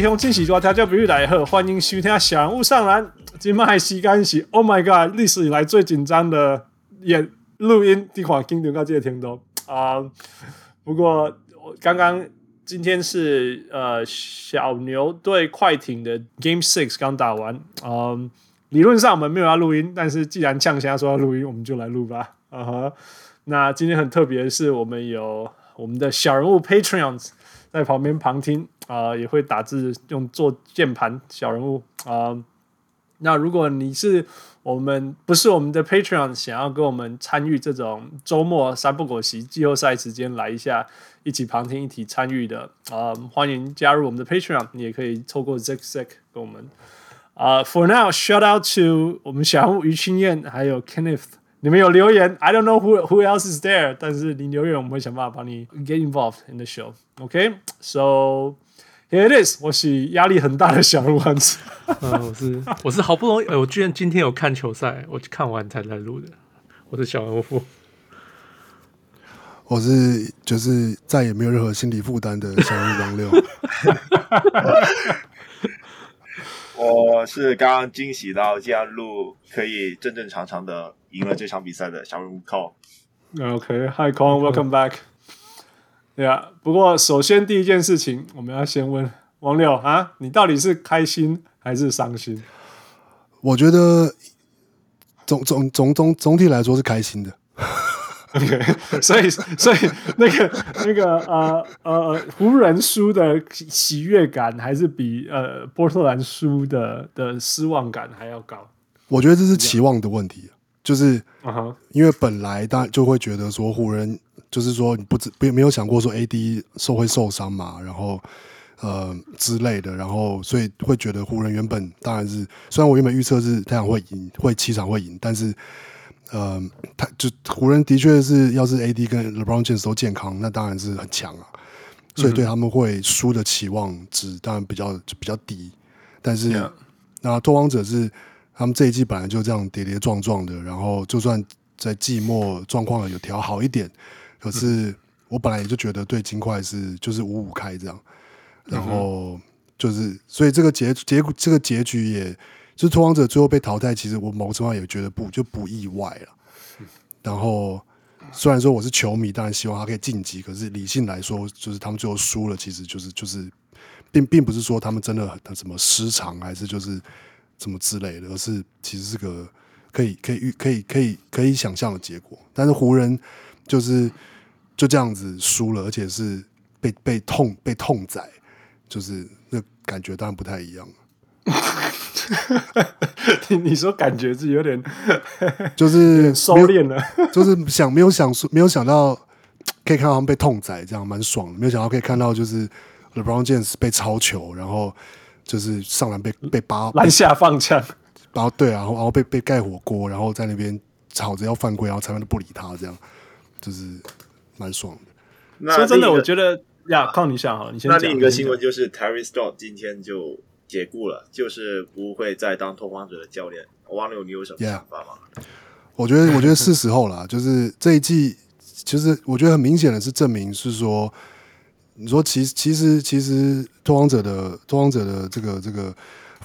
各位乡亲喜大家比喻来贺，欢迎收听小人物上篮。今麦时间是 Oh my God，历史以来最紧张的演录音，你看紧张到这个程度啊！不过刚刚今天是呃小牛对快艇的 Game Six 刚打完，嗯、呃，理论上我们没有要录音，但是既然呛虾说要录音，我们就来录吧。啊哈，那今天很特别的是，我们有我们的小人物 Patreons 在旁边旁听。啊、也会打字用做键盘小人物啊、那如果你是我们不是我们的 Patron，想要跟我们参与这种周末三不狗席季后赛时间来一下，一起旁听一起参与的啊、欢迎加入我们的 Patron，。你也可以透过 Zack Zack 跟我们啊、For now, shout out to 我们小人物于清燕还有 Kenneth。你们有留言，I don't know who who else is there，但是你留言，我们会想办法帮你 get involved in the show。OK，so、okay? here it is，我是压力很大的小人物汉子。嗯，我是我是好不容易，我居然今天有看球赛，我看完才来录的。我是小人物，我是就是再也没有任何心理负担的小人物王六。我是刚刚惊喜到这样录可以正正常常的赢了这场比赛的小人物 Cole。OK，Hi Cole，Welcome back。对啊，不过首先第一件事情，我们要先问王六啊，你到底是开心还是伤心？我觉得总总总总总体来说是开心的。OK，所以所以那个那个呃呃湖人输的喜悦感，还是比呃波特兰输的的失望感还要高。我觉得这是期望的问题，就是因为本来大家就会觉得说湖人就是说你不知没没有想过说 AD 受会受伤嘛，然后呃之类的，然后所以会觉得湖人原本当然是虽然我原本预测是太阳会赢，会七场会赢，但是。呃，他就湖人的确是，要是 AD 跟 LeBron James 都健康，那当然是很强啊。所以对他们会输的期望值当然比较比较低。但是，Yeah. 那拓荒者是他们这一季本来就这样跌跌撞撞的，然后就算在季末状况有调好一点，可是我本来也就觉得对金块是就是五五开这样，然后就是所以这个结结这个结局也。就是拓荒者最后被淘汰，其实我某程度上也觉得不就不意外了。然后虽然说我是球迷，当然希望他可以晋级，可是理性来说，就是他们最后输了，其实就是就是并并不是说他们真的很什么失常，还是就是什么之类的，而是其实是个可以可以预可以可以可以想象的结果。但是湖人就是就这样子输了，而且是被被痛被痛宰，就是那感觉当然不太一样。你你说感觉是有点，就是收敛了，就是想没有想说没有想到可以看到他们被痛宰，这样蛮爽的。没有想到可以看到就是 LeBron James 被抄球，然后就是上篮被被扒篮下放枪，然后对啊，然后然后被被盖火锅，然后在那边吵着要犯规，然后裁判都不理他，这样就是蛮爽的。那说真的，我觉得呀，靠你想哈，你先讲。那另一个新闻就是 Terry Stotts 今天就。解雇了，就是不会再当拓荒者的教练。王六，你有什么想法吗？Yeah. 我觉得，我觉得是时候了。就是这一季，其实我觉得很明显的是证明是说，你说其实其实其实拓荒者的拓荒者的这个这个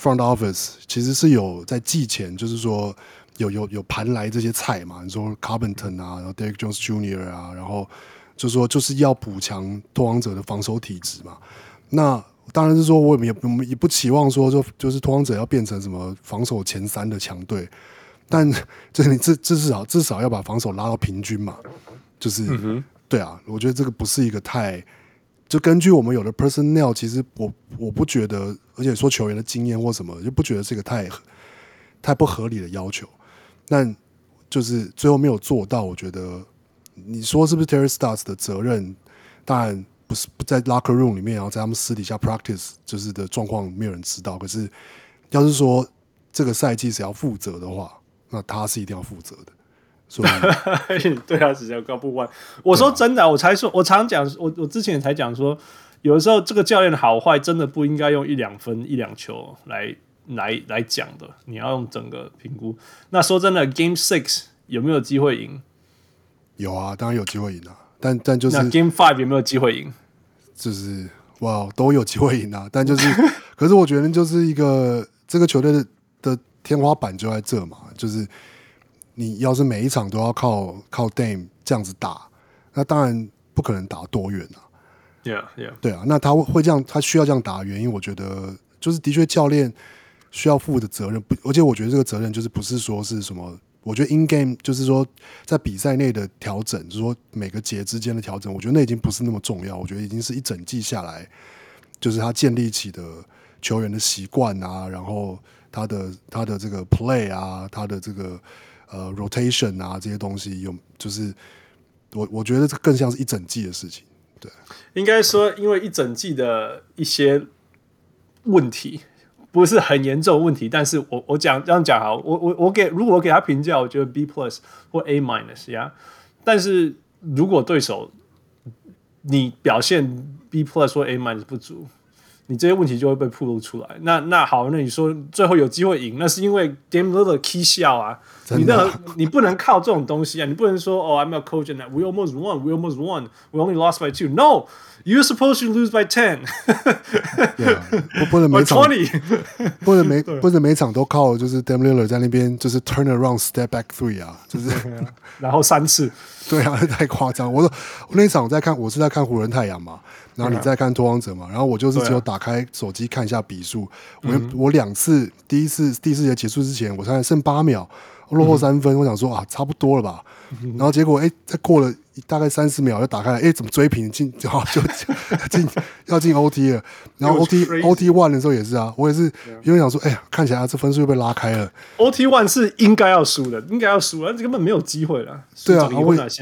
front office 其实是有在季前，就是说有有有盘来这些菜嘛。你说 Covington 啊，然后 Derrick Jones Jr. 啊，然后就说就是要补强拓荒者的防守体质嘛。那当然是说，我也我们也不期望说，就就是拓荒者要变成什么防守前三的强队，但 就是你至至少至少要把防守拉到平均嘛，就是、嗯、对啊，我觉得这个不是一个太，就根据我们有的 personnel，其实我我不觉得，而且说球员的经验或什么，就不觉得是一个太太不合理的要求，但就是最后没有做到，我觉得你说是不是 Terry Stars 的责任？当然。不是不在 locker room 里面，然后在他们私底下 practice，就是的状况没有人知道。可是，要是说这个赛季是要负责的话，那他是一定要负责的。所以，对他只要高不弯。我说真的、啊，我才说，我常讲，我我之前也才讲说，有的时候这个教练的好坏，真的不应该用一两分、一两球来来来讲的。你要用整个评估。那说真的，Game Six 有没有机会赢？有啊，当然有机会赢啊。但但就是那 Game Five 有没有机会赢？就是哇，都有机会赢啊！但就是，可是我觉得就是一个这个球队的的天花板就在这嘛，就是你要是每一场都要靠靠 Dame 这样子打，那当然不可能打多远啊。Yeah, yeah. 对啊，那他会这样，他需要这样打的原因，我觉得就是的确教练需要负的责任不，而且我觉得这个责任就是不是说是什么。我觉得 in game 就是说，在比赛内的调整，就是说每个节之间的调整，我觉得那已经不是那么重要。我觉得已经是一整季下来，就是他建立起的球员的习惯啊，然后他的他的这个 play 啊，他的这个呃 rotation 啊这些东西，有就是我我觉得这更像是一整季的事情。对，应该说，因为一整季的一些问题。不是很严重的问题，但是我我讲这样讲好，我我我给如果我给他评价，我觉得 B plus 或 A minus 呀。但是如果对手你表现 B plus 或 A minus 不足，你这些问题就会被暴露出来。那那好，那你说最后有机会赢，那是因为 Dame Lillard key 笑啊，你的你不能靠这种东西啊，你不能说哦，I'm a coach and we almost won, we almost won, we only lost by two. No. You're supposed to lose by ten，不不能每场 不能每不能每场都靠就是 Dame Lillard 在那边就是 turn around step back three 啊，就是然后三次，对啊，太夸张。我说我那场我在看，我是在看湖人太阳嘛，然后你在看拓荒者嘛，然后我就是只有打开手机看一下比数，我我两次第一次第四节结束之前，我才剩八秒。落后三分，我想说啊，差不多了吧。然后结果哎，再过了大概三十秒，就打开了，哎，怎么追平进？就就 进要进 OT 了。然后 OT OT one 的时候也是啊，我也是因为想说，哎呀，看起来这分数又被拉开了。OT one 是应该要输的，应该要输了，根本没有机会了。对啊，我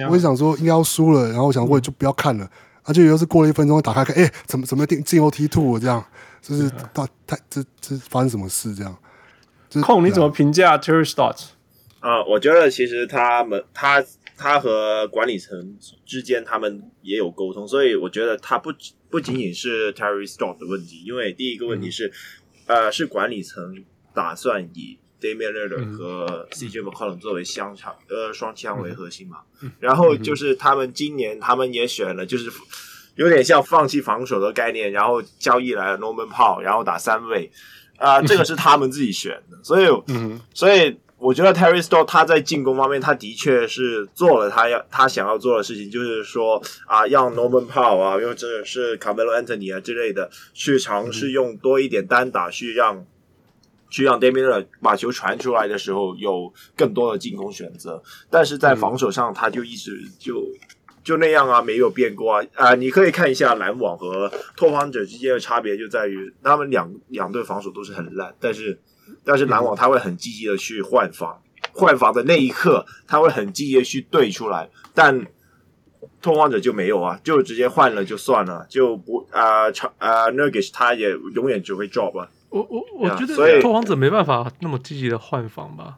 我也想说应该要输了，然后我想我也就不要看了。而且又是过了一分钟，打开看，哎，怎么怎么进进 OT two 这样？就是大太这这发生什么事这样？控你怎么评价 Terry Stotts？啊、呃，我觉得其实他们他他和管理层之间他们也有沟通，所以我觉得他不不仅仅是 Terry Stotts 的问题，因为第一个问题是，嗯、呃，是管理层打算以 Damian Lillard 和 CJ McCollum 作为双枪呃双枪为核心嘛，然后就是他们今年他们也选了，就是有点像放弃防守的概念，然后交易来了 Norman Powell，然后打三位，啊、呃，这个是他们自己选的，所以所以。我觉得 Terry Stotts 他在进攻方面，他的确是做了他要他想要做的事情，就是说啊，让 Norman Powell 啊，或者是 Carmelo Anthony 啊之类的，去尝试用多一点单打去让、去让 damien 把球传出来的时候有更多的进攻选择。但是在防守上，他就一直就就那样啊，没有变过啊啊！你可以看一下篮网和拓荒者之间的差别，就在于他们两两队防守都是很烂，但是。但是篮网他会很积极的去换防，换防的那一刻他会很积极的去对出来，但拓荒者就没有啊，就直接换了就算了，就不啊啊 Nurkic 他也永远只会 drop 啊。我我我觉得所以拓荒者没办法那么积极的换防吧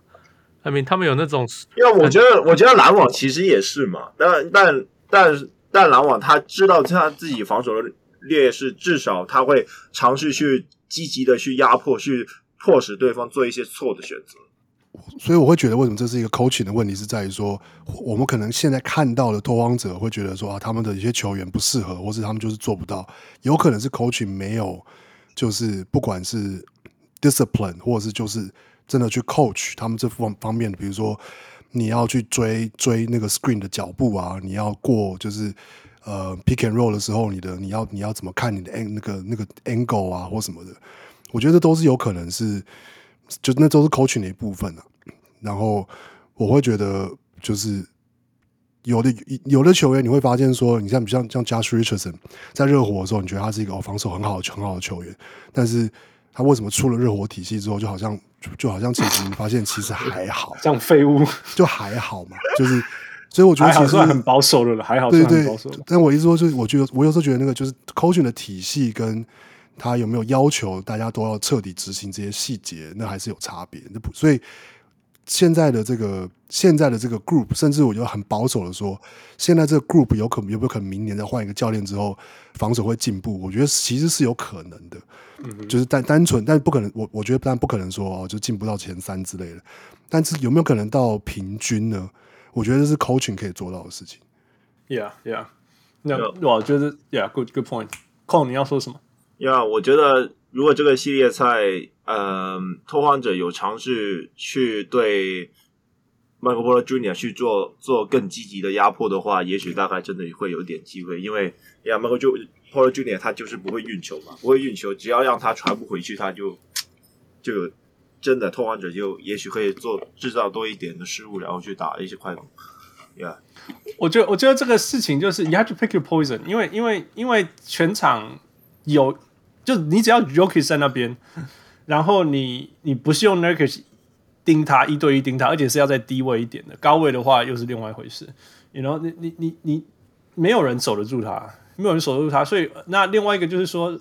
，I mean 他们有那种，因为我觉得我觉得篮网其实也是嘛，但但但但篮网他知道他自己防守的劣势，至少他会尝试去积极的去压迫去。迫使对方做一些错的选择，所以我会觉得，为什么这是一个 coaching 的问题，是在于说，我们可能现在看到的拓荒者会觉得说啊，他们的一些球员不适合，或是他们就是做不到，有可能是 coaching 没有，就是不管是 discipline，或者是就是真的去 coach 他们这方方面的，比如说你要去追追那个 screen 的脚步啊，你要过就是呃 pick and roll 的时候，你的你要你要怎么看你的 an 那个那个 angle 啊，或什么的。我觉得都是有可能是，就那都是 coaching 的一部分啊。然后我会觉得，就是有的有的球员，你会发现说，你像比像像 Josh Richardson 在热火的时候，你觉得他是一个防守很好的很好的球员，但是他为什么出了热火体系之后，就好像就，就好像其实你发现其实还好，像废物就还好嘛，就是所以我觉得其实算很保守的了，还好，对对。但我意思说，就是我觉得我有时候觉得那个就是 coaching 的体系跟。他有没有要求大家都要彻底执行这些细节？那还是有差别。那不，所以现在的这个现在的这个 group，甚至我觉得很保守的说，现在这个 group 有可能有没有可能明年再换一个教练之后，防守会进步？我觉得其实是有可能的。嗯，就是单单纯，但不可能。我我觉得当然不可能说哦，就进不到前三之类的。但是有没有可能到平均呢？我觉得这是 coaching 可以做到的事情。Yeah, yeah. No, 我觉得 Yeah, good, good point. Cole，你要说什么？呀我觉得如果这个系列赛，呃，拓荒者有尝试去对 Michael Porter Jr. 去做做更积极的压迫的话，也许大概真的会有点机会。因为呀，Michael Porter Jr. 他就是不会运球嘛，不会运球，只要让他传不回去，他就就有真的拓荒者就也许可以做制造多一点的失误，然后去打一些快攻。呀，yeah. 我觉得我觉得这个事情就是 you have to pick your poison，因为因为因为全场有。就你只要 Jokic 在那边，然后你你不是用 Nurkic 盯他一对一盯他，而且是要在低位一点的，高位的话又是另外一回事。You know，你你你你没有人守得住他，没有人守得住他，所以那另外一个就是说，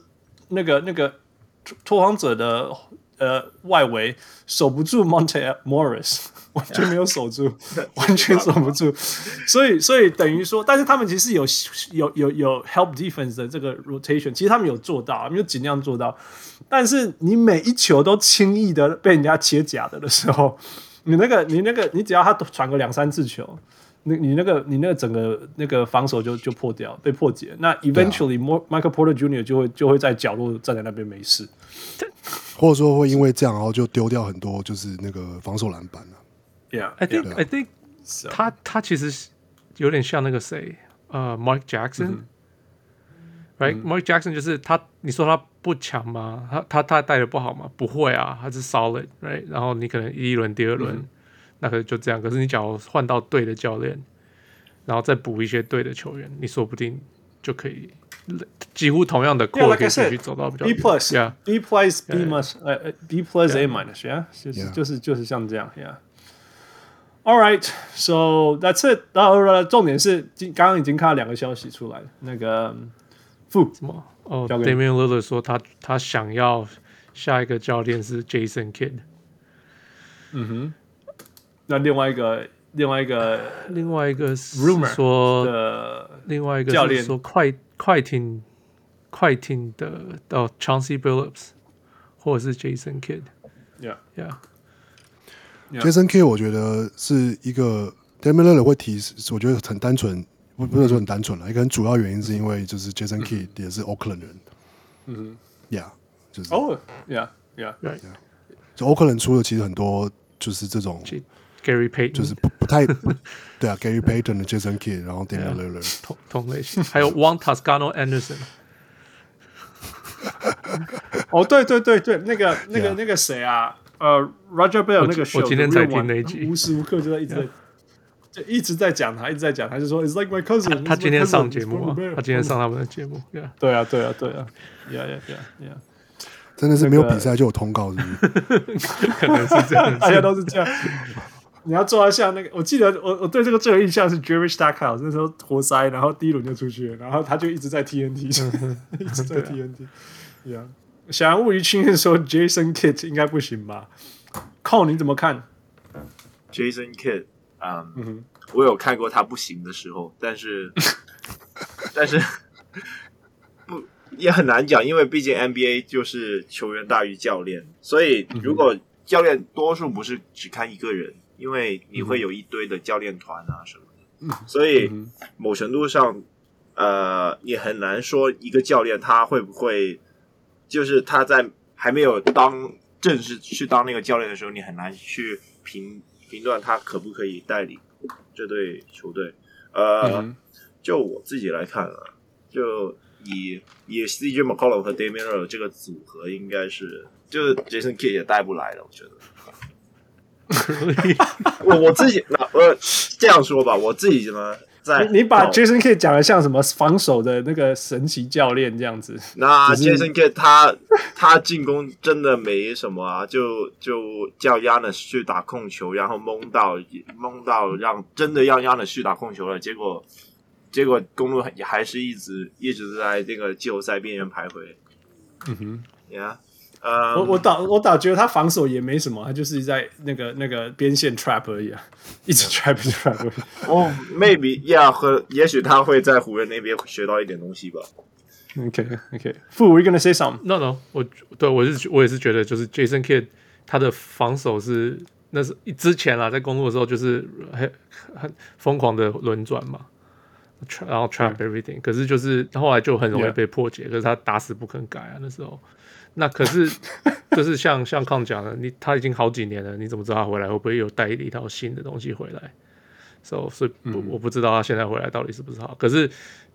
那个那个拓荒者的。呃，外围守不住 Monte Morris，完全没有守住，完全守不住，所以所以等于说，但是他们其实有有有有 help defense 的这个 rotation，其实他们有做到，没有尽量做到，但是你每一球都轻易的被人家切假的的时候，你那个你那个你只要他传个两三次球，你你那个你那个整个那个防守就就破掉，被破解，那 eventually Michael Porter Jr. 就会就会在角落站在那边没事。或者说会因为这样，然后就丢掉很多，就是那个防守篮板了。Yeah，I think I think 他他其实有点像那个谁，呃，Mark Jackson，right？Mark Jackson 就是他，你说他不强吗？他他他带的不好吗？不会啊，他是 solid，right？然后你可能第一轮、第二轮，那可能就这样。可是你假如换到对的教练，然后再补一些对的球员，你说不定就可以。几乎同样的扩可以继续走到比较 B plus, yeah, B plus B minus，呃 B plus A minus，yeah，就是就是就是像这样，yeah。All right，so that's it。然后重点是，今刚刚已经看到两个消息出来，那个负什么？哦，Damian Lillard 说他他想要下一个教练是 Jason Kidd。嗯哼。那另外一个，另外一个，另外一个 rumor 说的，另外一个教练说快。快艇，快艇的到 Chauncey Billups，或者是 Jason Kidd，Yeah，Yeah，Jason Kidd，我觉得是一个 Damian Lillard 会提，我觉得很单纯，不不能说很单纯了，一个很主要原因是因为就是 Jason Kidd 也是 Oakland 人，嗯，Yeah，就是哦，Yeah，Yeah，Right，就 Oakland 出的其实很多就是这种。Gary Payton 就是不不太对啊，Gary Payton 的 Jason Kidd，然后 Damian Lillard 同同类型，还有 Juan Toscano Anderson。哦，对对对对，那个那个那个谁啊？呃，Roger Bell 那个秀，我今天才听那一集，无时无刻就在一直在就一直在讲他，一直在讲，他就说 It's like my cousin。他今天上节目啊，他今天上他们的节目，对啊，对啊，对啊，对啊，Yeah Yeah Yeah Yeah，真的是没有比赛就有通告，是不是？可能是这样，大家都是这样。你要做到像那个，我记得我我对这个最有印象是 Jerry Stackhouse 那时候活塞，然后第一轮就出去了，然后他就一直在 TNT，一直在 TNT。对啊，小人物一青年说 Jason Kidd 应该不行吧？Cole 你怎么看？Jason Kidd，嗯，嗯哼我有看过他不行的时候，但是 但是不也很难讲，因为毕竟 NBA 就是球员大于教练，所以如果教练多数不是只看一个人。因为你会有一堆的教练团啊什么的，所以某程度上，呃，也很难说一个教练他会不会，就是他在还没有当正式去当那个教练的时候，你很难去评评断他可不可以带领这队球队。呃，就我自己来看啊，就以以 CJ McCollum 和 Damian 这个组合，应该是就是 Jason Kidd 也带不来了，我觉得。我我自己那呃这样说吧，我自己呢在你把 Jason Kidd 讲的像什么防守的那个神奇教练这样子？那 Jason Kidd 他他进攻真的没什么啊，就就叫 Giannis 去打控球，然后蒙到蒙到让真的让 Giannis 去打控球了，结果结果公路也还是一直一直在这个季后赛边缘徘徊。嗯哼，Yeah。Uh, 我我倒我倒觉得他防守也没什么，他就是在那个那个边线 trap 而已啊，一直 trap trap 而已。哦、oh,，maybe yeah，和也许他会在湖人那边学到一点东西吧。OK OK，Fu，we gonna say something？No No，我对我是我也是觉得，就是 Jason Kidd 他的防守是那是之前啊，在公鹿的时候就是很很疯狂的轮转嘛，然后 trap everything，可是就是后来就很容易被破解，可是他打死不肯改啊那时候。那可是就是像像康讲的，你他已经好几年了，你怎么知道他回来会不会有带一套新的东西回来？So 所以我不知道他现在回来到底是不是好。可是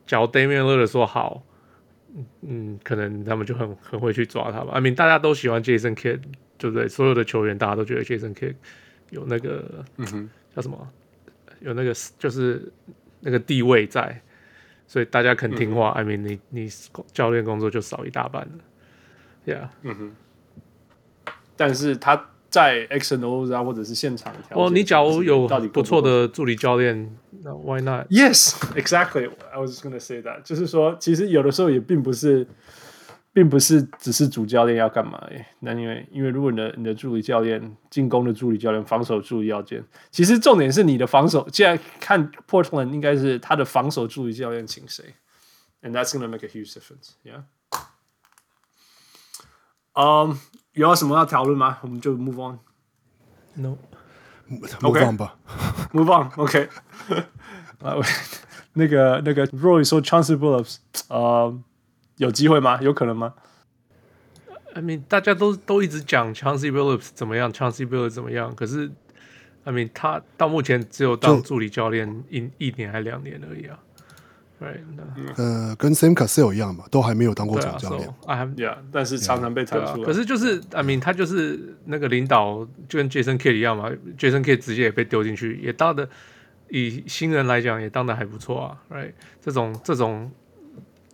假如 Damian Lillard 说好，嗯，可能他们就很很会去抓他吧。I mean 大家都喜欢 Jason Kidd，对不对？所有的球员大家都觉得 Jason Kidd 有那个嗯哼叫什么，有那个就是那个地位在，所以大家肯听话。嗯、I mean 你你教练工作就少一大半了。Yeah，嗯哼，但是他在 X and O 啊，或者是现场哦，你假如有不错的助理教练，那 Why not？Yes，exactly。I was just gonna say that，就是说，其实有的时候也并不是，并不是只是主教练要干嘛诶。那因为，因为如果你的你的助理教练进攻的助理教练，防守助理要件，其实重点是你的防守。现在看 Portland 应该是他的防守助理教练请谁，and that's gonna make a huge difference。嗯，有什么要讨论吗？我们就 move on。No，move on 吧。Move on，OK。啊那个那个，Roy 说 Chauncey Billups，呃，有机会吗？有可能吗？I mean，大家都都一直讲 Chauncey Billups 怎么样，Chauncey Billups 怎么样？可是，I mean，他到目前只有当助理教练一一年还两年而已啊。Right, 呃，跟 Sam Cassell 一样嘛，都还没有当过总教练。啊 so, yeah, 但是常常被弹出来。可是就是，I mean，他就是那个领导，就跟 Jason Kidd 一样嘛。Jason Kidd 直接也被丢进去，也当的以新人来讲，也当的还不错啊。Right，这种这种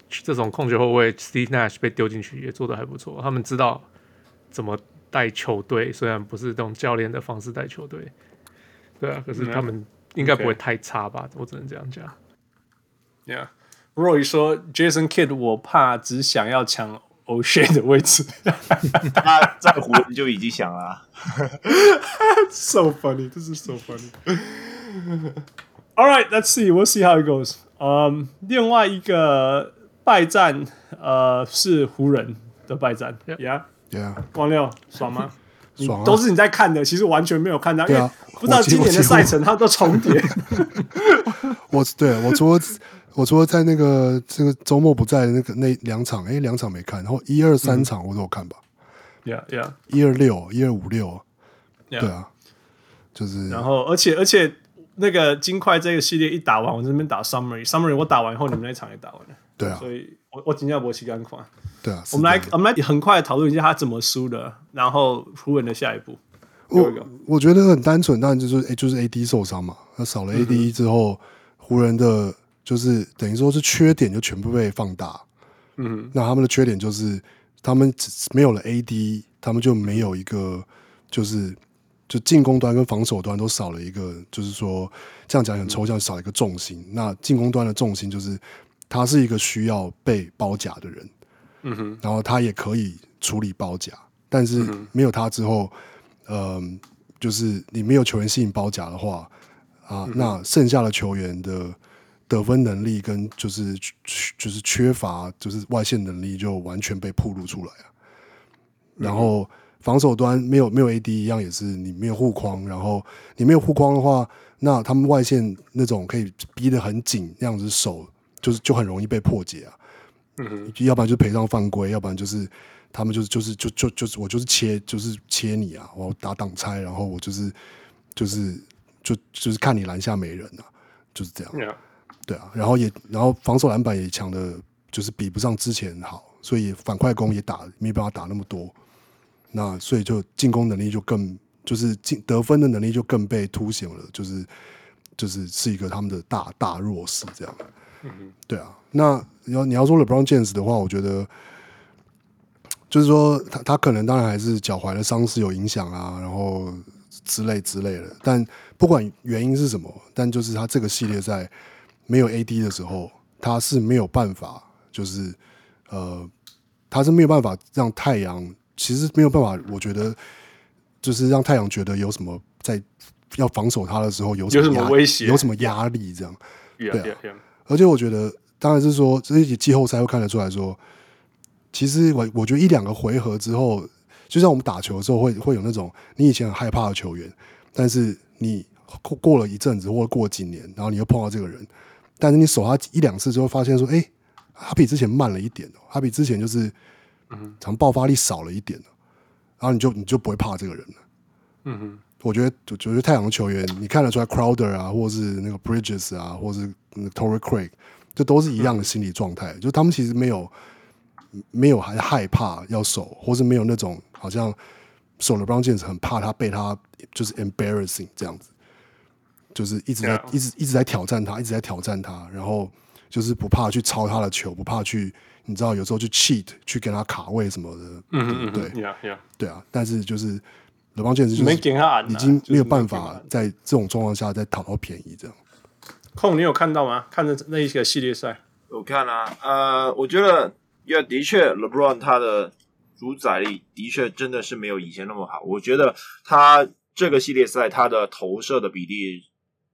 这种控球后卫 Steve Nash 被丢进去，也做的还不错。他们知道怎么带球队，虽然不是这种教练的方式带球队。对啊，可是他们应该不会太差吧？Okay. 我只能这样讲。Yeah，Roy 说 Jason Kidd，我怕只想要抢 O'Shea 的位置。他在湖人就已经想了。So funny，这是 so funny。All right，let's see，we'll see how it goes。嗯，另外一个败战，呃，是湖人的败战。Yeah，Yeah，王六爽吗？爽啊，都是你在看的，其实完全没有看到，因为不知道今年的赛程它都重叠。我对我除了。我除了在那个这个周末不在的那个那两场，哎，两场没看，然后一二三场我都有看吧。Yeah, yeah. 一二六，一二五六。对啊，就是。然后，而且，而且那个金块这个系列一打完，我这边打 summary，summary 我打完以后，你们那场也打完了。对啊。所以我我今天要博期赶快。对啊。我们来，我们来很快讨论一下他怎么输的，然后湖人的下一步。我我觉得很单纯，当然就是哎，就是 AD 受伤嘛，那少了 AD 之后，湖人的。就是等于说是缺点就全部被放大，嗯，那他们的缺点就是他们只没有了 AD，他们就没有一个就是就进攻端跟防守端都少了一个，就是说这样讲很抽象，少了一个重心。那进攻端的重心就是他是一个需要被包夹的人，嗯哼，然后他也可以处理包夹，但是没有他之后，嗯、呃，就是你没有球员吸引包夹的话啊，那剩下的球员的。得分能力跟就是就是缺乏就是外线能力就完全被暴露出来啊。然后防守端没有没有 AD 一样也是你没有护框，然后你没有护框的话，那他们外线那种可以逼得很紧那样子手就是就很容易被破解啊。嗯哼，要不然就赔上犯规，要不然就是他们就是就是就就就是我就是切就是切你啊，我打挡拆，然后我就是就是就就是看你篮下没人啊，就是这样。对啊，然后也然后防守篮板也抢的，就是比不上之前好，所以反快攻也打没办法打那么多，那所以就进攻能力就更就是进得分的能力就更被凸显了，就是就是是一个他们的大大弱势这样。嗯，对啊，那你要你要说 LeBron James 的话，我觉得就是说他他可能当然还是脚踝的伤势有影响啊，然后之类之类的，但不管原因是什么，但就是他这个系列赛。没有 AD 的时候，他是没有办法，就是呃，他是没有办法让太阳，其实没有办法，我觉得就是让太阳觉得有什么在要防守他的时候有什么，有什么威胁，有什么压力这样。Yeah, 对啊 yeah, yeah. 而且我觉得，当然是说这一季后赛会看得出来说，其实我我觉得一两个回合之后，就像我们打球的时候会会有那种你以前很害怕的球员，但是你过过了一阵子或者过几年，然后你又碰到这个人。但是你守他一两次之后，发现说，哎，他比之前慢了一点哦，他比之前就是，嗯，常爆发力少了一点哦，然后你就你就不会怕这个人了。嗯哼，我觉得我觉得太阳球员，你看得出来，Crowder 啊，或是那个 Bridges 啊，或是 Torrey Craig，这都是一样的心理状态，嗯、就他们其实没有没有还害怕要守，或是没有那种好像守 LeBron James 很怕他被他就是 embarrassing 这样子，就是一直在 Yeah. 一直一直在挑战他，一直在挑战他，然后就是不怕去抄他的球，不怕去你知道有时候去 cheat 去跟他卡位什么的，嗯嗯对对 yeah, yeah. 对啊，但是就是。勒邦简直就是已经没有办法在这种状况下再讨到便宜，这样。空，你有看到吗？看着那一个系列赛，我看啊，呃，我觉得也的确，LeBron 他的主宰力的确真的是没有以前那么好。我觉得他这个系列赛他的投射的比例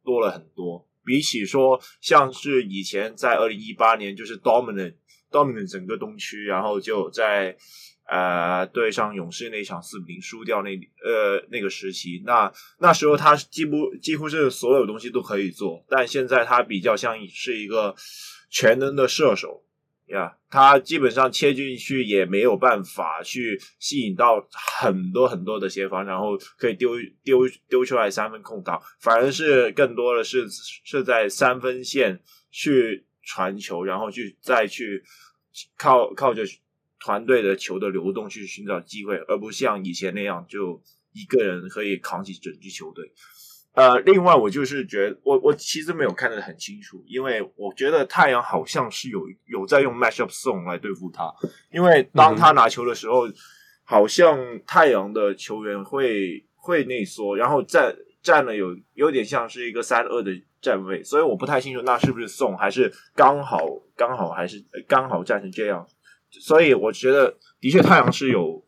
多了很多，比起说像是以前在二零一八年就是 dominant dominant 整个东区，然后就在。呃，对上勇士那场四比零输掉那呃那个时期，那那时候他几乎几乎是所有东西都可以做，但现在他比较像是一个全能的射手呀他基本上切进去也没有办法去吸引到很多很多的协防，然后可以丢丢丢出来三分空档，反而是更多的是是在三分线去传球，然后去再去靠靠着。团队的球的流动去寻找机会，而不像以前那样就一个人可以扛起整支球队。呃，另外我就是觉得，我我其实没有看得很清楚，因为我觉得太阳好像是有有在用 matchup zone 来对付他，因为当他拿球的时候，嗯、好像太阳的球员会会内缩，然后站站了有有点像是一个三二的站位，所以我不太清楚那是不是 zone 还是刚好刚好还是刚好站成这样。所以我觉得，的确，太阳是有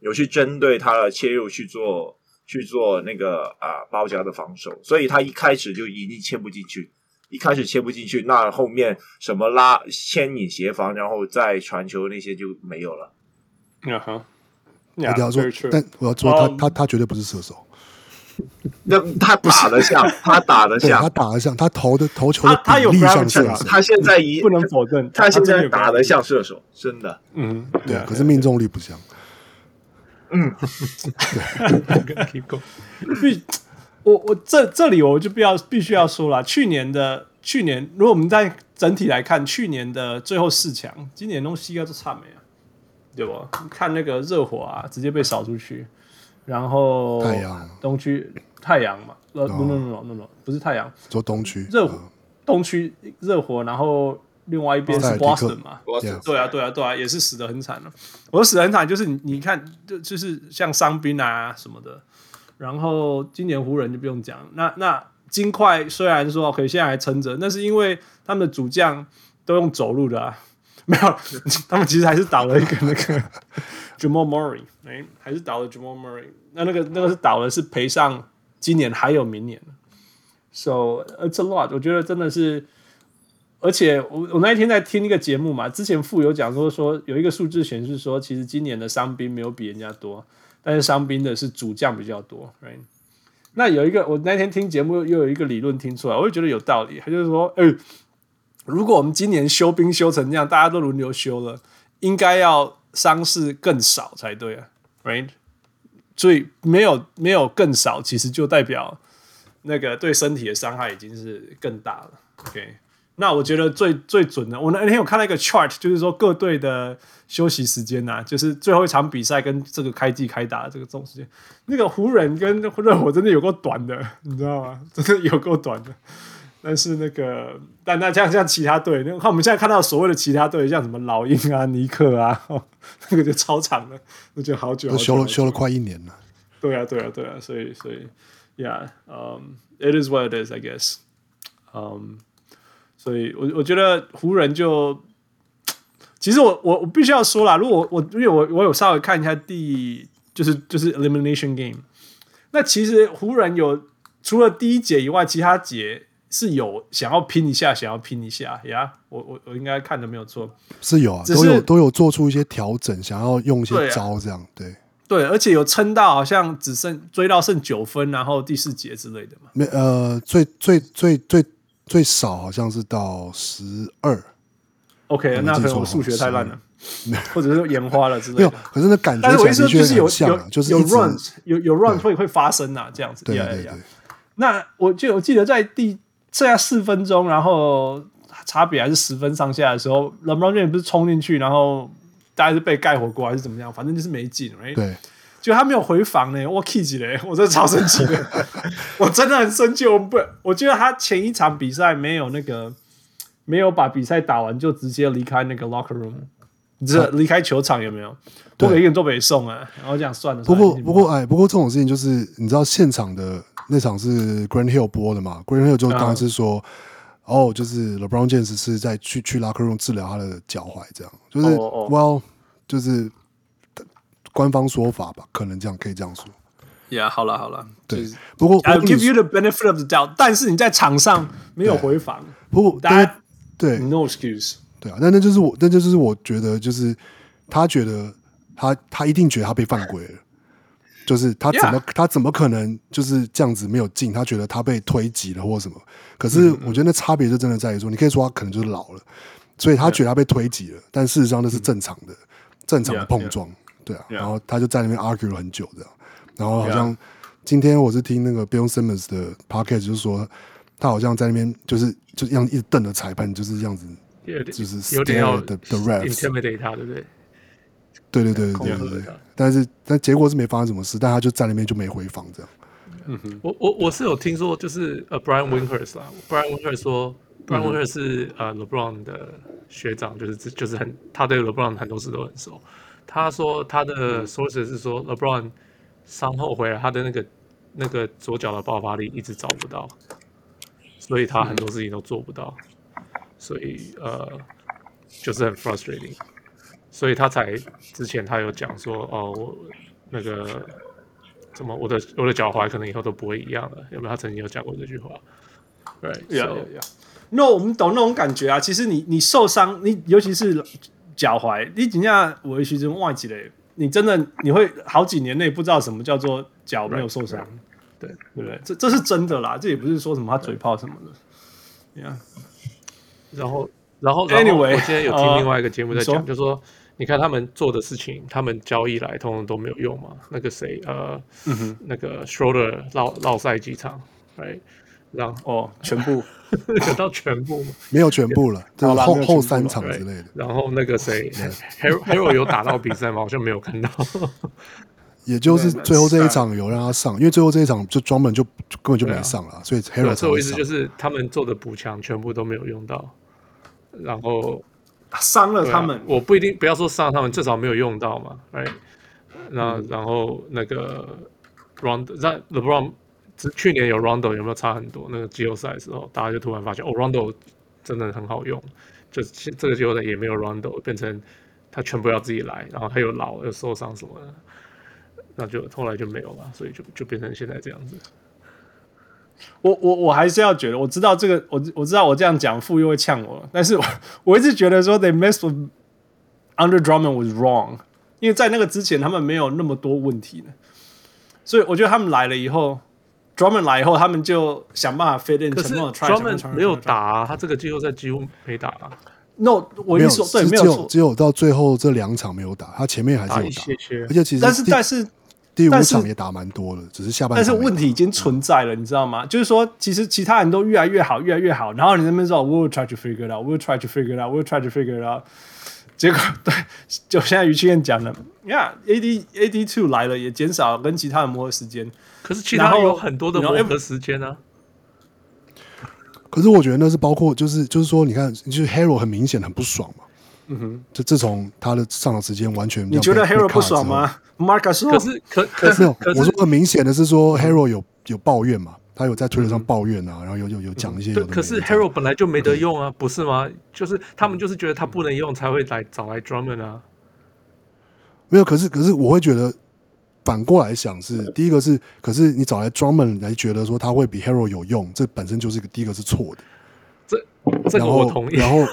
有去针对他的切入去做去做那个啊、呃、包夹的防守，所以他一开始就一定切不进去，一开始切不进去，那后面什么拉牵引协防，然后再传球那些就没有了。啊哈，我要说，但我要说他他他绝对不是射手。那他打得像，他打得像，他打得像，他投的投球的比例像射手。他现在一不能否认，他现在打得像射手，真的。嗯，对，可是命中率不像。嗯，对。必我我这这里我就必要必须要说了，去年的去年，如果我们在整体来看，去年的最后四强，今年东西应该都差没啊，对不？看那个热火啊，直接被扫出去。然后太阳东区太阳嘛，呃，no no no no no，不是太阳，做东区热火，东区热火，然后另外一边是 Boston 嘛，对啊对啊对啊，也是死得很惨了。我死得很惨，就是你你看，就就是像伤兵啊什么的。然后今年湖人就不用讲，那那金块虽然说 OK 现在还撑着，那是因为他们的主将都用走路的啊，没有，他们其实还是倒了一个那个。Jamal Murray，哎，还是倒了 Jamal Murray。那那个那个是倒了，是赔上今年还有明年。So it's a lot。我觉得真的是，而且我我那一天在听一个节目嘛，之前富有讲说说有一个数字显示说，其实今年的伤兵没有比人家多，但是伤兵的是主将比较多，right？那有一个我那天听节目又有一个理论听出来，我就觉得有道理。他就是说，哎，如果我们今年休兵休成这样，大家都轮流休了，应该要。伤势更少才对啊，right？所以没有没有更少，其实就代表那个对身体的伤害已经是更大了。OK，那我觉得最最准的，我那天有看到一个 chart，就是说各队的休息时间呐、啊，就是最后一场比赛跟这个开季开打的这个这种时间，那个湖人跟热火真的有够短的，你知道吗？真的有够短的。但是那个，但那像像其他队，那看我们现在看到所谓的其他队，像什么老鹰啊、尼克啊，那个就超长的，那就好久，好久，休了休了快一年了。对啊，对啊，对啊，所以所以，Yeah，嗯、um,，It is what it is，I guess，嗯、um,，所以我我觉得湖人就，其实我我我必须要说啦，如果我因为我我有稍微看一下第就是就是 Elimination Game，那其实湖人有除了第一节以外，其他节。是有想要拼一下，想要拼一下呀！我我我应该看的没有错，是有啊，都有都有做出一些调整，想要用一些招这样，对、啊、对，对，而且有撑到好像只剩追到剩九分，然后第四节之类的嘛。没呃，最最最最最少好像是到十二。OK，那可能我数学太烂了，或者是眼花了之类的。没有，可是那感觉但是我意思就是有有就是有 run 有有 run 会会发生啊，这样子。对对对。那我就我记得在第剩下四分钟，然后差别还是十分上下的时候，LeBron James 不是冲进去，然后大概是被盖火锅还是怎么样，反正就是没进。对。就他没有回防呢，我 k 起来，我真的超生气的，我真的很生气。我不，我觉得他前一场比赛没有那个。没有把比赛打完就直接离开那个 locker room，这离开球场有没有？都给一个人都没送啊，然后这样算了。不过不过哎，不过这种事情就是你知道现场的那场是 Grant Hill 播的嘛？Grant Hill 就当时说，哦，就是 LeBron James 是在去去 locker room 治疗他的脚踝，这样就是 Well 就是官方说法吧，可能这样可以这样说。Yeah，好了好了，对。不过 I'll give you the benefit of the doubt，但是你在场上没有回防，不过大家。对，no excuse。对啊，那那就是我，那就是我觉得，就是他觉得他他一定觉得他被犯规了，就是他怎么.他怎么可能就是这样子没有进？他觉得他被推挤了或者什么。可是我觉得那差别就真的在于说，你可以说他可能就是老了，所以他觉得他被推挤了，但事实上那是正常的，正常的碰撞。对啊，然后他就在那边 argue 了很久这样，然后好像今天我是听那个 Bill Simmons 的 podcast 就是说。他好像在那边，就是就这样一直瞪着裁判，就是这样子，就是有点要 the the refs intimidate 他，对不对？对对对对对对。但是但结果是没发生什么事，但他就在那边就没回防这样。嗯哼，我我我是有听说，就是呃 Brian Windhorst 啊，Brian Windhorst 说，Brian Windhorst 是呃 LeBron 的学长，就是就是很他对 LeBron 很多事都很熟。他说他的 source 是说 LeBron 伤后回来，他的那个那个左脚的爆发力一直找不到。所以他很多事情都做不到，嗯、所以呃，就是很 frustrating，所以他才之前他有讲说哦，我那个怎么我的我的脚踝可能以后都不会一样了，有没有？他曾经有讲过这句话？对，有有有。那我们懂那种感觉啊。其实你你受伤，你尤其是脚踝，你等下我其实忘记了，你真的你会好几年内不知道什么叫做脚没有受伤。Right, right. 对，对不对？这这是真的啦，这也不是说什么他嘴炮什么的。Yeah. 然后，然后，Anyway，我今天有听另外一个节目在讲，uh, 就说你看他们做的事情，他们交易来通通都没有用嘛。那个谁，呃，嗯、那个 Schroeder 绕绕赛几场，哎，然后哦，全部 有到全部吗？没有全部了，就后后三场之类的。然后那个谁，Herro Herro 有打到比赛吗？好像没有看到。也就是最后这一场有让他上，因为最后这一场就专门就根本就没上了，啊、所以 Herro 所以我意思就是他们做的补强全部都没有用到，然后伤了他们。我不一定不要说伤他们，至少没有用到嘛。哎，那、嗯、然后那个 Rondo 在 LeBron 去年有 Rondo 有没有差很多？那个季后赛的时候，大家就突然发现哦，Rondo 真的很好用，就是这个季后赛也没有 Rondo，变成他全部要自己来，然后他又老又受伤什么的。那就后来就没有了，所以就就变成现在这样子。我我我还是要觉得，我知道这个，我我知道我这样讲，富又会呛我，但是我我一直觉得说，they messed under Drummond was wrong，因为在那个之前他们没有那么多问题呢，所以我觉得他们来了以后，Drummond 来以后，他们就想办法 fit in。可是 Drummond 没有打啊，他这个季后赛几乎没打啊。No，我一说对，没有错，只有到最后这两场没有打，他前面还是有打，而且其实但是但是。第五场也打蛮多的，只是下半场。但是问题已经存在了，嗯、你知道吗？就是说，其实其他人都越来越好，越来越好。然后你那边说，We'll try to figure it out，We'll try to figure it out，We'll try to figure it out。结果对，就现在于庆燕讲了，Yeah，AD AD two 来了，也减少跟其他人磨合时间。可是其他有很多的磨合时间呢。可是我觉得那是包括，就是就是说，你看，就是 Herro 很明显很不爽嘛。嗯哼，就自从他的上场时间完全，你觉得 Herro 不爽吗？Marcus，可是可可是我说很明显的是说 Herro 有有抱怨嘛，他有在推特上抱怨啊，然后有有有讲一些。可是 Herro 本来就没得用啊，不是吗？就是他们就是觉得他不能用，才会来找来 Drummond 啊。没有，可是可是我会觉得反过来想是第一个是，可是你找来 Drummond 来觉得说他会比 Herro 有用，这本身就是一个第一个是错的。这这个我同意。然后，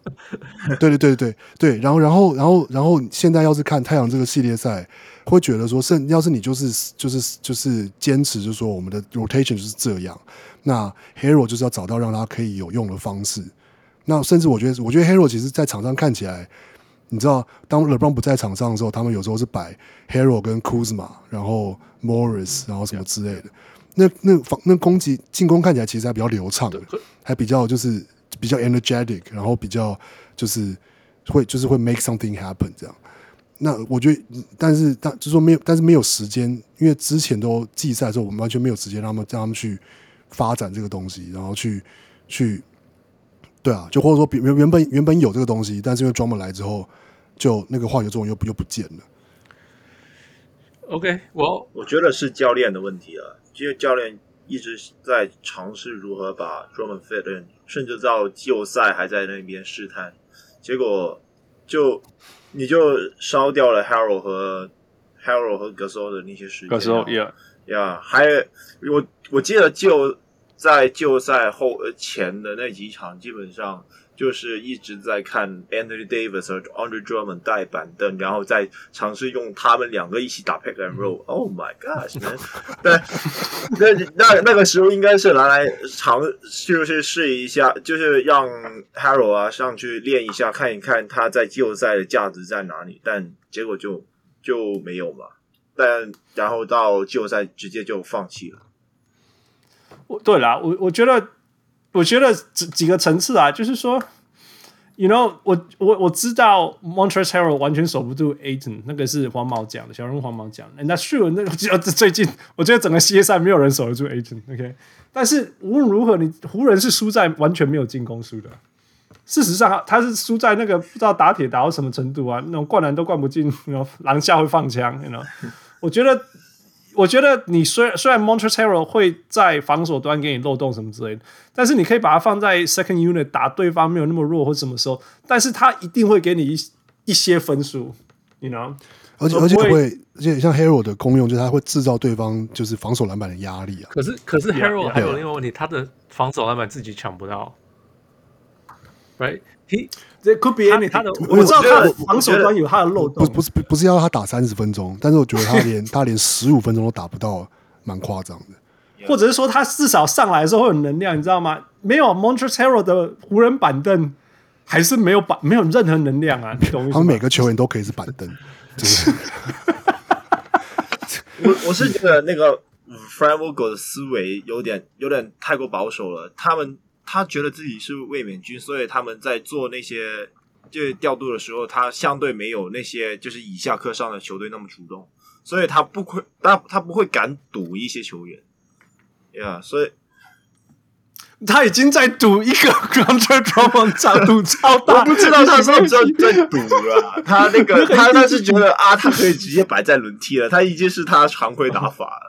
对对对对对，然后然后然后然后现在要是看太阳这个系列赛，会觉得说，甚要是你就是就是就是坚持，就是说我们的 rotation 就是这样，那 Hero 就是要找到让他可以有用的方式。那甚至我觉得，我觉得 Hero 其实在场上看起来，你知道，当 LeBron 不在场上的时候，他们有时候是摆 Hero 跟 Kuzma，然后 Morris，然后什么之类的。那那防那攻击进攻看起来其实还比较流畅的，还比较就是比较 energetic，然后比较就是会就是会 make something happen 这样。那我觉得，但是但就是说没有，但是没有时间，因为之前都季赛的时候，我们完全没有时间让他们让他们去发展这个东西，然后去去。对啊，就或者说原原本原本有这个东西，但是因为 Drummond 来之后，就那个化学作用又又不见了。OK，我我觉得是教练的问题啊，因为教练一直在尝试如何把 Drummond fit in，甚至到季后赛还在那边试探，结果就你就烧掉了 Harold 和 Harold 和 g a s o 的那些时间。g a s o y e a h y e a h 还我我记得就在就在后前的那几场，基本上就是一直在看 Anthony Davis 和 Andre Drummond 带板凳，然后再尝试用他们两个一起打 pick and roll。Oh my gosh！但那那那个时候应该是拿来尝，就是试一下，就是让 Harrell 啊上去练一下，看一看他在季后赛的价值在哪里。但结果就就没有嘛。但然后到季后赛直接就放弃了。我对啦，我我觉得，我觉得几几个层次啊，就是说，you know，我我我知道 Montrezl Harrell 完全守不住 Aton，那个是黄毛讲的，小人黄毛讲的。那 Shue 那个 最近我觉得整个系列赛没有人守得住 Ayton，OK？但是无论如何，你湖人是输在完全没有进攻输的。事实上，他是输在那个不知道打铁打到什么程度啊，那种灌篮都灌不进，然后篮下会放枪，you know？我觉得。我觉得你虽然虽然 Montrezl Harrell 会在防守端给你漏洞什么之类的，但是你可以把它放在 second unit 打对方没有那么弱或什么时候，但是他一定会给你一一些分数，you know？而且而且会，而且像 Harrell 的功用就是他会制造对方就是防守篮板的压力啊。可是可是 Harrell 还有另外一个问题，他的防守篮板自己抢不到 could be anything. 他的，我知道他的防守端有他的漏洞。不，不是，不是要他打三十分钟，但是我觉得他连他连十五分钟都打不到，蛮夸张的。或者是说，他至少上来的时候会有能量，你知道吗？没有 Montrezl Harrell 的湖人板凳，还是没有板，没有任何能量啊！你懂？他们每个球员都可以是板凳。我我是觉得那个 Frank Vogel 的思维有点有点太过保守了，他们。他觉得自己是卫冕军，所以他们在做那些就是调度的时候，他相对没有那些就是以下克上的球队那么主动，所以他不会，他他不会敢赌一些球员，呀、yeah，所以他已经在赌一个 Andre Drummond 赌超大，我不知道他是不是在在赌了，他那个 他他是觉得啊，他可以直接摆在轮替了，他已经是他常规打法了。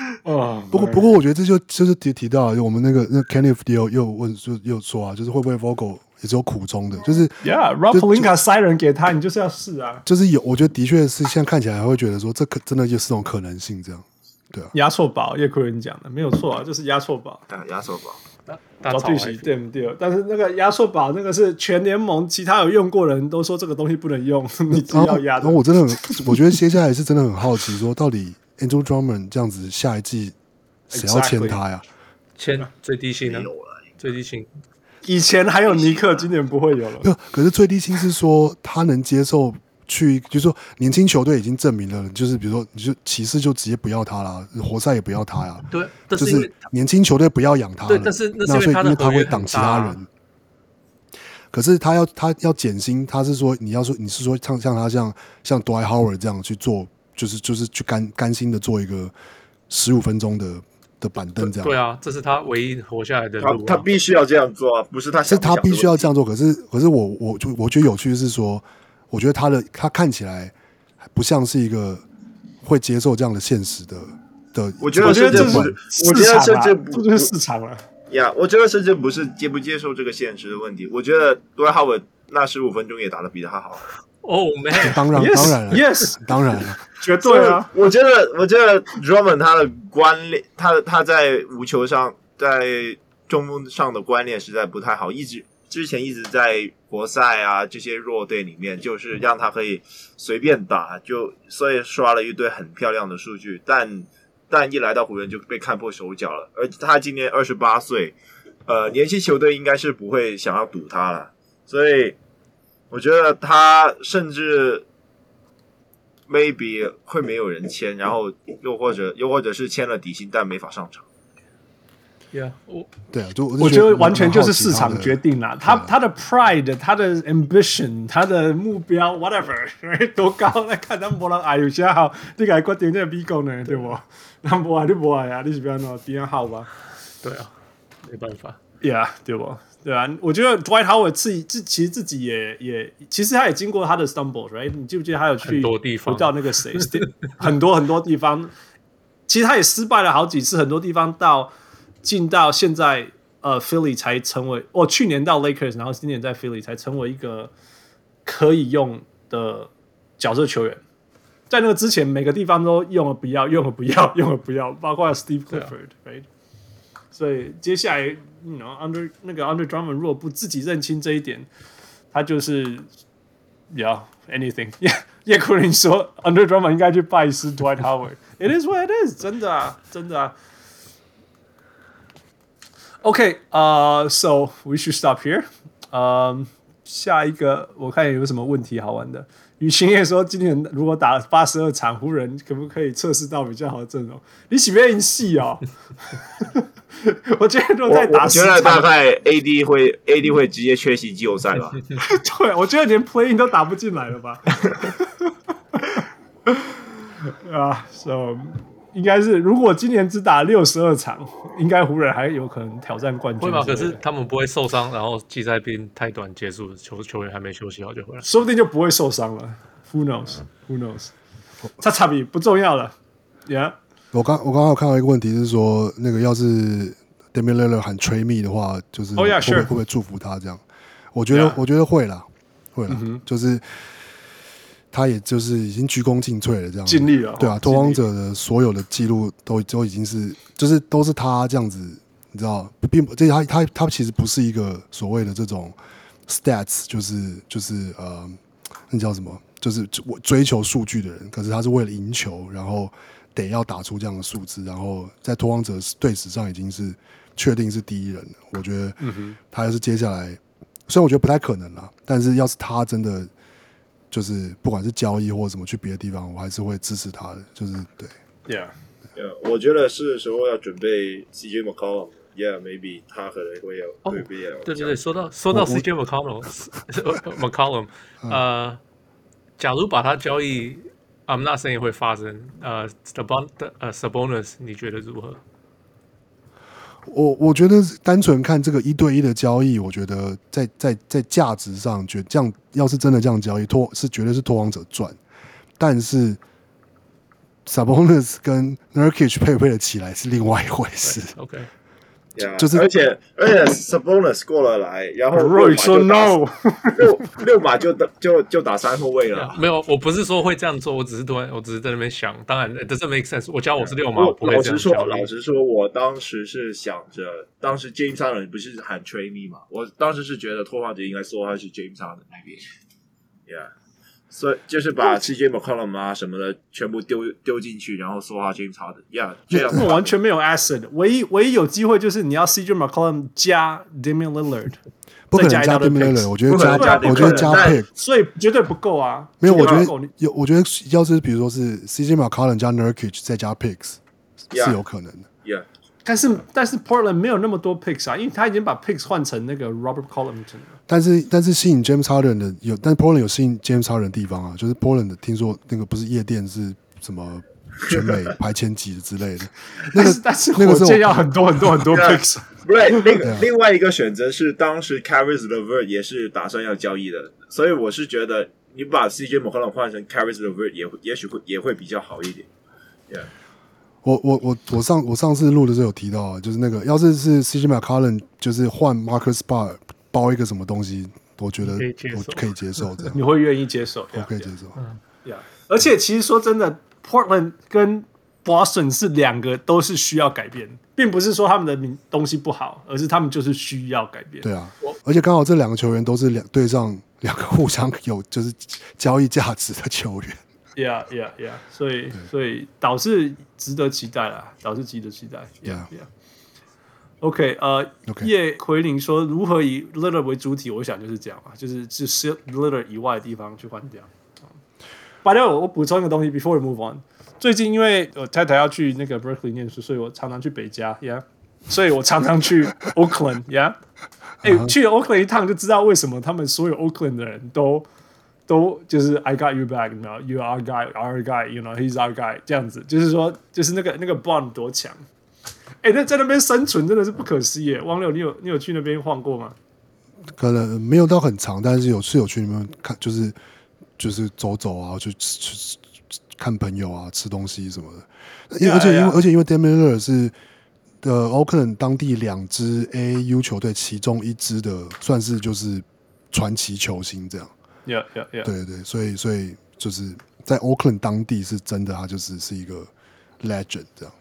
哦，不过不过，我觉得这就就是提提到，我们那个那 Kenneth 又又问就又说啊，就是会不会 Vogel 也是有苦衷的，就是 Yeah，Rob Pelinka 塞人给他，你就是要试啊，就是有，我觉得的确是现在看起来还会觉得说，这可真的就是种可能性，这样，对啊，压错宝叶坤人讲的没有错啊，就是压错宝，压错宝，找对齐对不对？但是那个压错宝那个是全联盟其他有用过的人都说这个东西不能用，你只要压。然后我真的很，我觉得接下来是真的很好奇，说到底。Andrew Drummond 这样子，下一季谁要签他呀？签最低薪的，最低薪。以前还有尼克，今年不会有了。没有，可是最低薪是说他能接受去，就是说年轻球队已经证明了，就是比如说，你就骑士就直接不要他了，活塞也不要他呀。对，就是年轻球队不要养他。对，但是那所以因为他会挡其他人。可是他要他要减薪，他是说你要说你是说像像他像像 Dwight Howard 这样去做。就是就是去甘甘心的做一个十五分钟的的板凳这样。对啊，这是他唯一活下来的路、啊。他他必须要这样做啊，不是他不，是他必须要这样做。可是可是我我就我觉得有趣的是说，我觉得他的他看起来不像是一个会接受这样的现实的的。我觉得甚至不是，我觉得这这不是市场了呀。我觉得甚至不是接不接受这个现实的问题。我觉得杜兰特那十五分钟也打得比他好。哦，没，当然当然了，yes，当然了。绝对啊！我觉得，我觉得 Drummond 他的观念，他他在无球上，在中锋上的观念实在不太好，一直之前一直在国赛啊这些弱队里面，就是让他可以随便打，就所以刷了一堆很漂亮的数据，但但一来到湖人就被看破手脚了。而他今年二十八岁，呃，年轻球队应该是不会想要赌他了，所以我觉得他甚至。maybe 会没有人签，然后又或者又或者是签了底薪但没法上场。Yeah，我对啊，就我觉得完全就是市场决定了。他他的 pride，他的 ambition，他的目标，whatever，多高来看，他没人爱有些好，你该决定这个美国呢，对不？那不爱你不爱啊，你是不要弄比较好吧？对啊，没办法，Yeah，对不？对啊，我觉得 Dwight Howard 自己自其实自己也也，其实他也经过他的 stumbles，right？你记不记得他有去很多地方，到那个谁，很多很多地方，其实他也失败了好几次，很多地方到进到现在呃 Philly 才成为，哦，去年到 Lakers，然后今年在 Philly 才成为一个可以用的角色球员，在那个之前每个地方都用了不要，用了不要，用了不要，包括 Steve Clifford，right？所以接下来。You know, under 那个 Andre Drummond 如果不自己认清这一点，他就是 Yeah anything 也也可能说 Andre Drummond 应该去拜师 Dwight Howard。It is what it is，真的啊，真的啊。OK，呃、uh,，So we should stop here。嗯，下一个我看有什么问题好玩的。雨晴也说，今年如果打八十二场，湖人可不可以测试到比较好的阵容？你喜不喜欢戏哦？我觉得如果再打十场，我觉得大概 AD 会 AD 会直接缺席季后赛吧。对，我觉得连 Playing 都打不进来了吧？啊、uh,，So 应该是如果今年只打六十二场，应该湖人还有可能挑战冠军。会吧？可是他们不会受伤，然后季赛兵太短结束，球球员还没休息好就回来，说不定就不会受伤了。Who knows？Who knows？差差别不重要了。Yeah。我刚我刚刚有看到一个问题是说，那个要是 Damian Lillard 喊 Trade Me 的话，就是会不会、oh yeah, sure. 会不会祝福他这样？我觉得 Yeah. 我觉得会啦，会啦，就是他也就是已经鞠躬尽瘁了这样，尽力了，对啊，拓荒者的所有的记录都都已经是，就是都是他这样子，你知道，并不这他他他其实不是一个所谓的这种 Stats，就是就是呃，那叫什么？就是我追求数据的人，可是他是为了赢球，然后。得要打出这样的数字，然后在拓荒者队史上已经是确定是第一人了。我觉得，他要是接下来，虽然我觉得不太可能了，但是要是他真的就是不管是交易或者怎么去别的地方，我还是会支持他的。就是对，Yeah，我觉得是时候要准备 CJ McCollum，Yeah，maybe 他可能会有对比。对对对，说到说到 CJ McCollum，McCollum，呃，假如把他交易。I'm not saying 会发生。呃、uh,，Sabon 的呃 Sabonis 你觉得如何？我我觉得单纯看这个一对一的交易，我觉得在在在价值上，觉这样要是真的这样交易，拖是绝对是拖王者赚。但是 Sabonis 跟 Nurkic 配不配得起来是另外一回事。OK。Yeah, 就是，而且而且 Sabonis 过了来，然后 Roy 说 No，六六码就打就就打三后卫了。Yeah, 没有，我不是说会这样做，我只是突然，我只是在那边想。当然，doesn't make sense。我教我是六码，我不会这样。老实说，老实说，我当时是想着，当时 James Harden 不是喊 Train Me 嘛？我当时是觉得拓荒者应该说他是 James Harden 那边。Yeah。所以就是把 CJ McCollum 啊什么的全部丢丢进去，然后说话清超的呀，这样完全没有 asset，唯一唯一有机会就是你要 CJ McCollum 加 Damian Lillard，不可能加 Damian Lillard，我觉得加加我觉得加 pick，所以绝对不够啊。没有，我觉得有，我觉得要是比如说是 CJ McCollum 加 Nurkic 再加 picks 是有可能的。但是但是 Portland 没有那么多 picks 啊，因为他已经把 picks 换成那个 Robert Covington 了。但是但是吸引 James Harden 的有，但 Portland 有吸引 James Harden 的地方啊，就是 Portland 的听说那个不是夜店是什么全美 排前几之类的。那个但是火箭要很多很多很多 picks。不对，另另外一个选择是当时 Caris LeVert 也是打算要交易的，所以我是觉得你把 CJ McCollum 换成 Caris LeVert 也也许会也会比较好一点。Yeah。我我我我上我上次录的时候有提到啊，就是那个要是是 CJ McCollum 就是换 Marcus Smart 包一个什么东西，我觉得我可以接受这样。你会愿意接受？我可以接受。嗯，yeah。而且其实说真的，Portland 跟 Boston 是两个都是需要改变，并不是说他们的名东西不好，而是他们就是需要改变。对啊，而且刚好这两个球员都是两对上两个互相有就是交易价值的球员。Yeah, yeah, yeah. 所以所以导致值得期待啦，导致值得期待。Yeah, yeah. OK，呃，叶奎林说如何以 litter 为主体，我想就是这样嘛，就是就是 litter 以外的地方去换掉。By the way，我补充一个东西，Before we move on，最近因为我太太要去那个 Berkeley 念书，所以我常常去北加，Yeah，所以我常常去 Oakland，Yeah，哎、欸，去了 Oakland 一趟就知道为什么他们所有 Oakland 的人都都就是 I got you back，你知道，You are our guy，our guy，you know，he's our guy，这样子，就是说，就是那个那个 bond 多强。哎、欸，那在那边生存真的是不可思议。汪六，你有你有去那边晃过吗？可能没有到很长，但是有是有去那边看，就是就是走走啊，去去看朋友啊，吃东西什么的。Yeah, 而且因为 yeah. 而且因为 Lillard 是的 Oakland 当地两支 AAU 球队其中一支的，算是就是传奇球星这样。Yeah, yeah, yeah. 对对，所以所以就是在 Oakland 当地是真的，他就是是一个 legend 这样。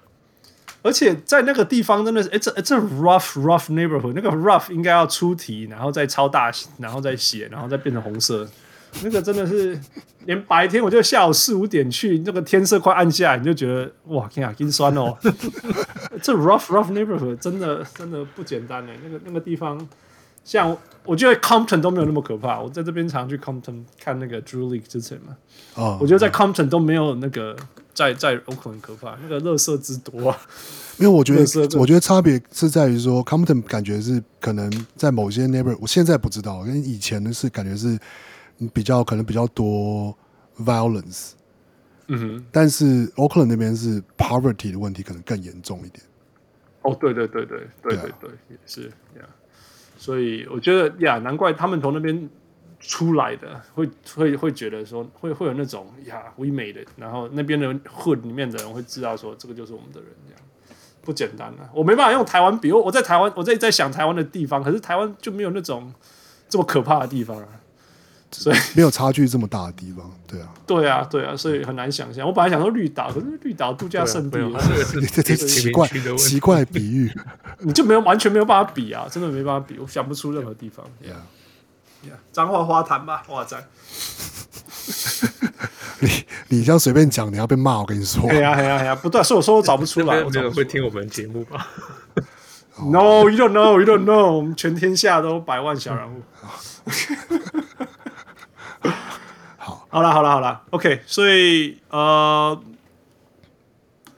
而且在那个地方真的是，it's a, it's a rough rough neighborhood。那个 rough 应该要出题，然后再超大，然后再写，然后再变成红色。那个真的是，连白天我就下午四五点去，那个天色快暗下来，你就觉得哇天啊，心酸哦。这 rough rough neighborhood 真的真的不简单呢。那个那个地方，像我觉得 Compton 都没有那么可怕。我在这边常去 Compton 看那个 Drew League 之前嘛。哦。我觉得在 Compton 都没有那个。在在 Oakland 可怕，那个乐色之多啊！因为我觉得，我觉得差别是在于说，Compton 感觉是可能在某些 neighbor，我现在不知道，因为以前的是感觉是比较可能比较多 violence，嗯哼。但是 Oakland 那边是 poverty 的问题可能更严重一点。哦，对对对对对对对，是呀。所以我觉得呀，难怪他们从那边。出来的会会会觉得说会会有那种呀唯美的，然后那边的 hood 里面的人会知道说这个就是我们的人，这样不简单啊！我没办法用台湾比，我我在台湾我在在想台湾的地方，可是台湾就没有那种这么可怕的地方啊，所以没有差距这么大的地方，对啊，对啊，对啊，所以很难想象。我本来想说绿岛，可是绿岛度假胜地，这这奇怪奇怪比喻，你就没有完全没有办法比啊，真的没办法比，我想不出任何地方。Yeah. 彰化花坛吧，哇塞！你你这样随便讲，你要被骂。我跟你说，哎呀哎呀哎呀，不对，是我说我找不出来。没有人会听我们节目吧？No, you don't know, you don't know。我们全天下都百万小人物。好，好了，好了，好了。OK，所以呃，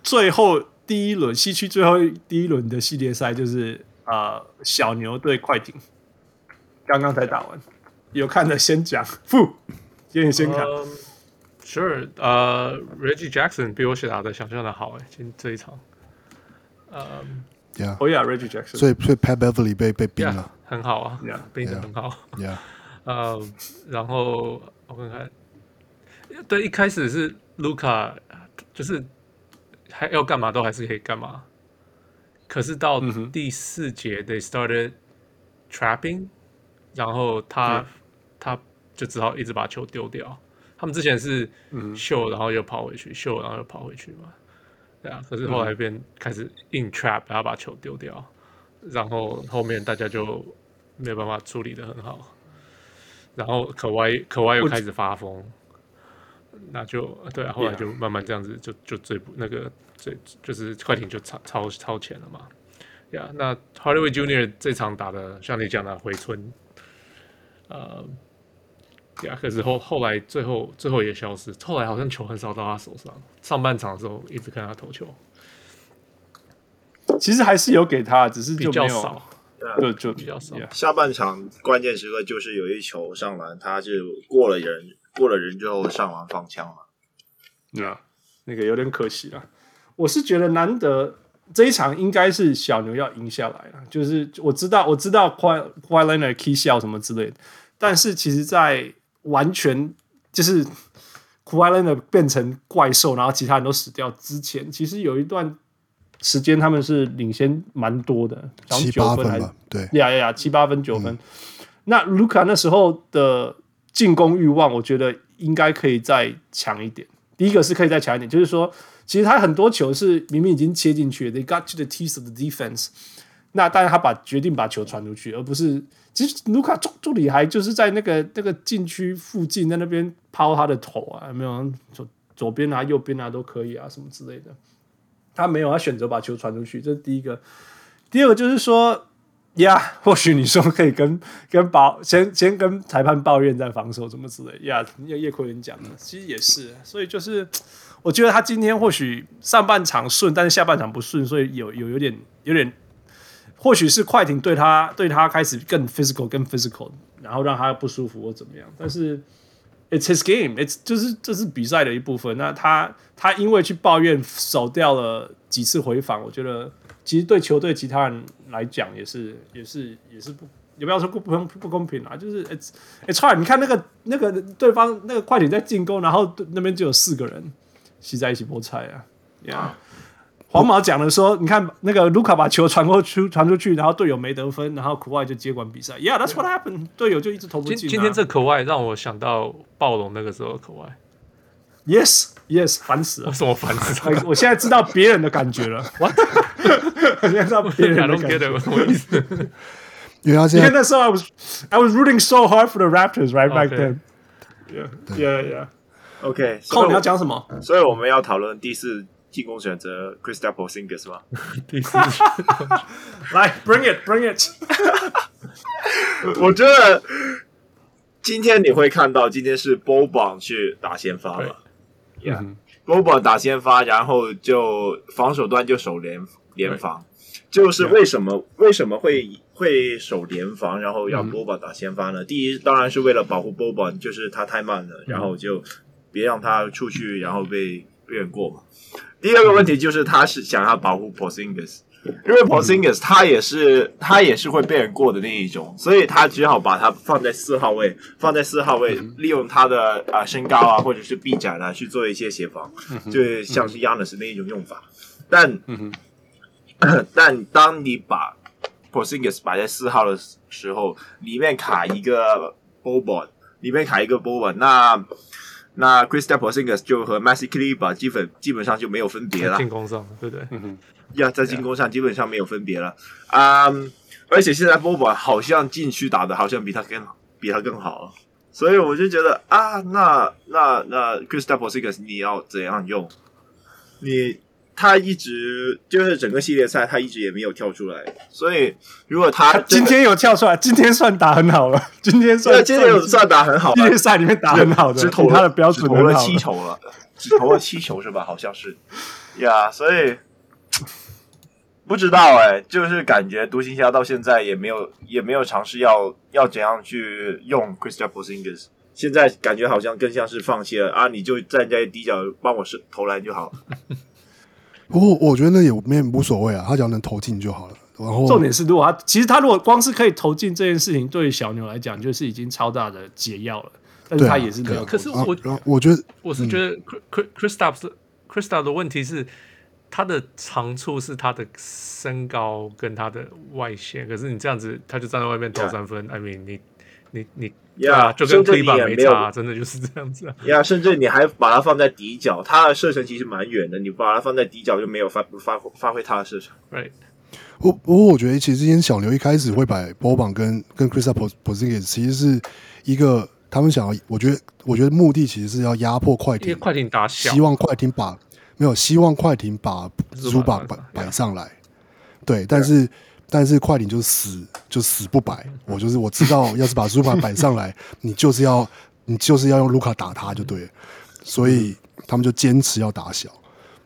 最后第一轮西区最后第一轮的系列赛就是呃小牛对快艇。刚刚才打完，有看的先讲，负，给你先看。Um, sure，呃、uh,，Reggie Jackson 比我写打的想象的好哎，今这一场。嗯，Yeah，哦呀，Reggie Jackson，所以所以 Pat Beverly 被被冰了，yeah, 很好啊，Yeah，冰的很好，Yeah，呃，uh, 然后我看看，对，一开始是 Luka，就是还要干嘛都还是可以干嘛，可是到第四节、嗯、，They started trapping。然后他、嗯、他就只好一直把球丢掉。他们之前是秀，然后又跑回去，秀，然后又跑回去嘛。对啊，可是后来变开始硬 trap，然后把球丢掉。然后后面大家就没有办法处理的很好。然后可歪可歪又开始发疯，那就对啊，后来就慢慢这样子就就追不那个最就是快艇就超超超前了嘛。呀、yeah，那 Hardaway Junior 这场打的像你讲的回春。呃，对啊，可是后后来最后最后也消失，后来好像球很少到他手上。上半场的时候一直看他投球，其实还是有给他，只是就比较少，对，就比较少。下半场关键时刻就是有一球上篮，他就过了人，过了人之后上完放枪了。对啊，那个有点可惜了。我是觉得难得。这一场应该是小牛要赢下来了，就是我知道我知道 Kawhi Leonard key shot 什么之类的，但是其实，在完全就是 Kawhi Leonard 变成怪兽，然后其他人都死掉之前，其实有一段时间他们是领先蛮多的，然后九分还对呀呀呀七八分九分。那卢卡那时候的进攻欲望，我觉得应该可以再强一点。第一个是可以再强一点，就是说，其实他很多球是明明已经切进去，they got to the teeth of the defense。那但是他把决定把球传出去，而不是其实卢卡助助理还就是在那个那个禁区附近，在那边抛他的头啊，没有左左边啊、右边啊都可以啊，什么之类的。他没有，他选择把球传出去，这是第一个。第二个就是说。呀，yeah, 或许你说可以跟 跟保先先跟裁判抱怨再防守怎么之类呀？叶叶奎林讲的，其实也是，所以就是我觉得他今天或许上半场顺，但是下半场不顺，所以有有有点有点，或许是快艇对他对他开始更 physical 更 physical，然后让他不舒服或怎么样。但是 it's his game，it's 就是这是比赛的一部分。那他他因为去抱怨守掉了几次回防，我觉得。其实对球队其他人来讲也是也是也是不也不要说不不不公平啊，就是 it's it's hard。你看那个那个对方那个快艇在进攻，然后那边就有四个人挤在一起菠菜啊。Yeah. 黄毛讲的说，你看那个卢卡把球传过去传出去，然后队友没得分，然后苦外就接管比赛。Yeah，that's what happened。队友就一直投不进啊。今今天这口外让我想到暴龙那个时候的口外。Yes，Yes，烦死了！为什么烦死了？我现在知道别人的感觉了。What？我现在知道别人的感觉。什么意思？因为现在那时候，I was，I was rooting so hard for the Raptors right back then。Yeah，Yeah，Yeah。OK，后你要讲什么？所以我们要讨论第四进攻选择 Kristaps Porzingis 吗？第四，来，Bring it，Bring it。我觉得今天你会看到，今天是 Boban 去打先发了。Yeah，Boban 打先发，然后就防守端就守联联防，就是为什么为什么会会守联防，然后要 Boban 打先发呢？第一，当然是为了保护 Boban，就是他太慢了，然后就别让他出去，然后被被人过嘛。第二个问题就是他是想要保护 Porzingis。因为 Porzingis 他也是他也是会被人过的那一种，所以他只好把他放在四号位，放在四号位，利用他的啊身高啊或者是臂展啊去做一些协防，就像是 Giannis 那一种用法。但 但当你把 Porzingis 摆在四号的时候，里面卡一个 Boban，里面卡一个 Boban，那那 Kristaps Porzingis 就和 Maxi Kleber 基本基本上就没有分别了，进攻上对不对？呀，在进攻上基本上没有分别了啊！Um, 而且现在 Boban 好像禁区打的好像比他更比他更好，所以我就觉得啊，那那那 Kristaps Porzingis 你要怎样用？你他一直就是整个系列赛他一直也没有跳出来，所以如果他，今天有跳出来，今天算打很好了，今天算今天有算打很好，系列赛里面打很好的，只投他的标准投了七球了，只投了七球是吧？好像是呀，yeah, 所以。不知道哎、欸，就是感觉独行侠到现在也没有也没有尝试要要怎样去用 Christopher Singers，现在感觉好像更像是放弃了啊！你就站在底角帮我是投篮就好。不过我觉得那也没无所谓啊，他只要能投进就好了。然后重点是，如果他其实他如果光是可以投进这件事情，对于小牛来讲就是已经超大的解药了。但是他也是没有。可是我我觉得我是觉得 christop 是 christop 的问题是。他的长处是他的身高跟他的外线，可是你这样子，他就站在外面投三分。Yeah. I mean，你你你，呀，就跟 Kleber 没差，真的就是这样子啊。呀，甚至你还把它放在底角，他的射程其实蛮远的，你把它放在底角就没有发发发挥他的射程。Right。不不过我觉得，其实今天小牛一开始会把 Boban 跟 c h r i s t a p p o s i n g i s 其实是一个他们想要，我觉得我觉得目的其实是要压迫快艇，快艇打小，希望快艇把。没有希望快艇把朱巴摆摆上来，对，但是但是快艇就死就死不摆。我就是我知道，要是把朱巴摆上来，你就是要你就是要用卢卡打他就对了，所以他们就坚持要打小。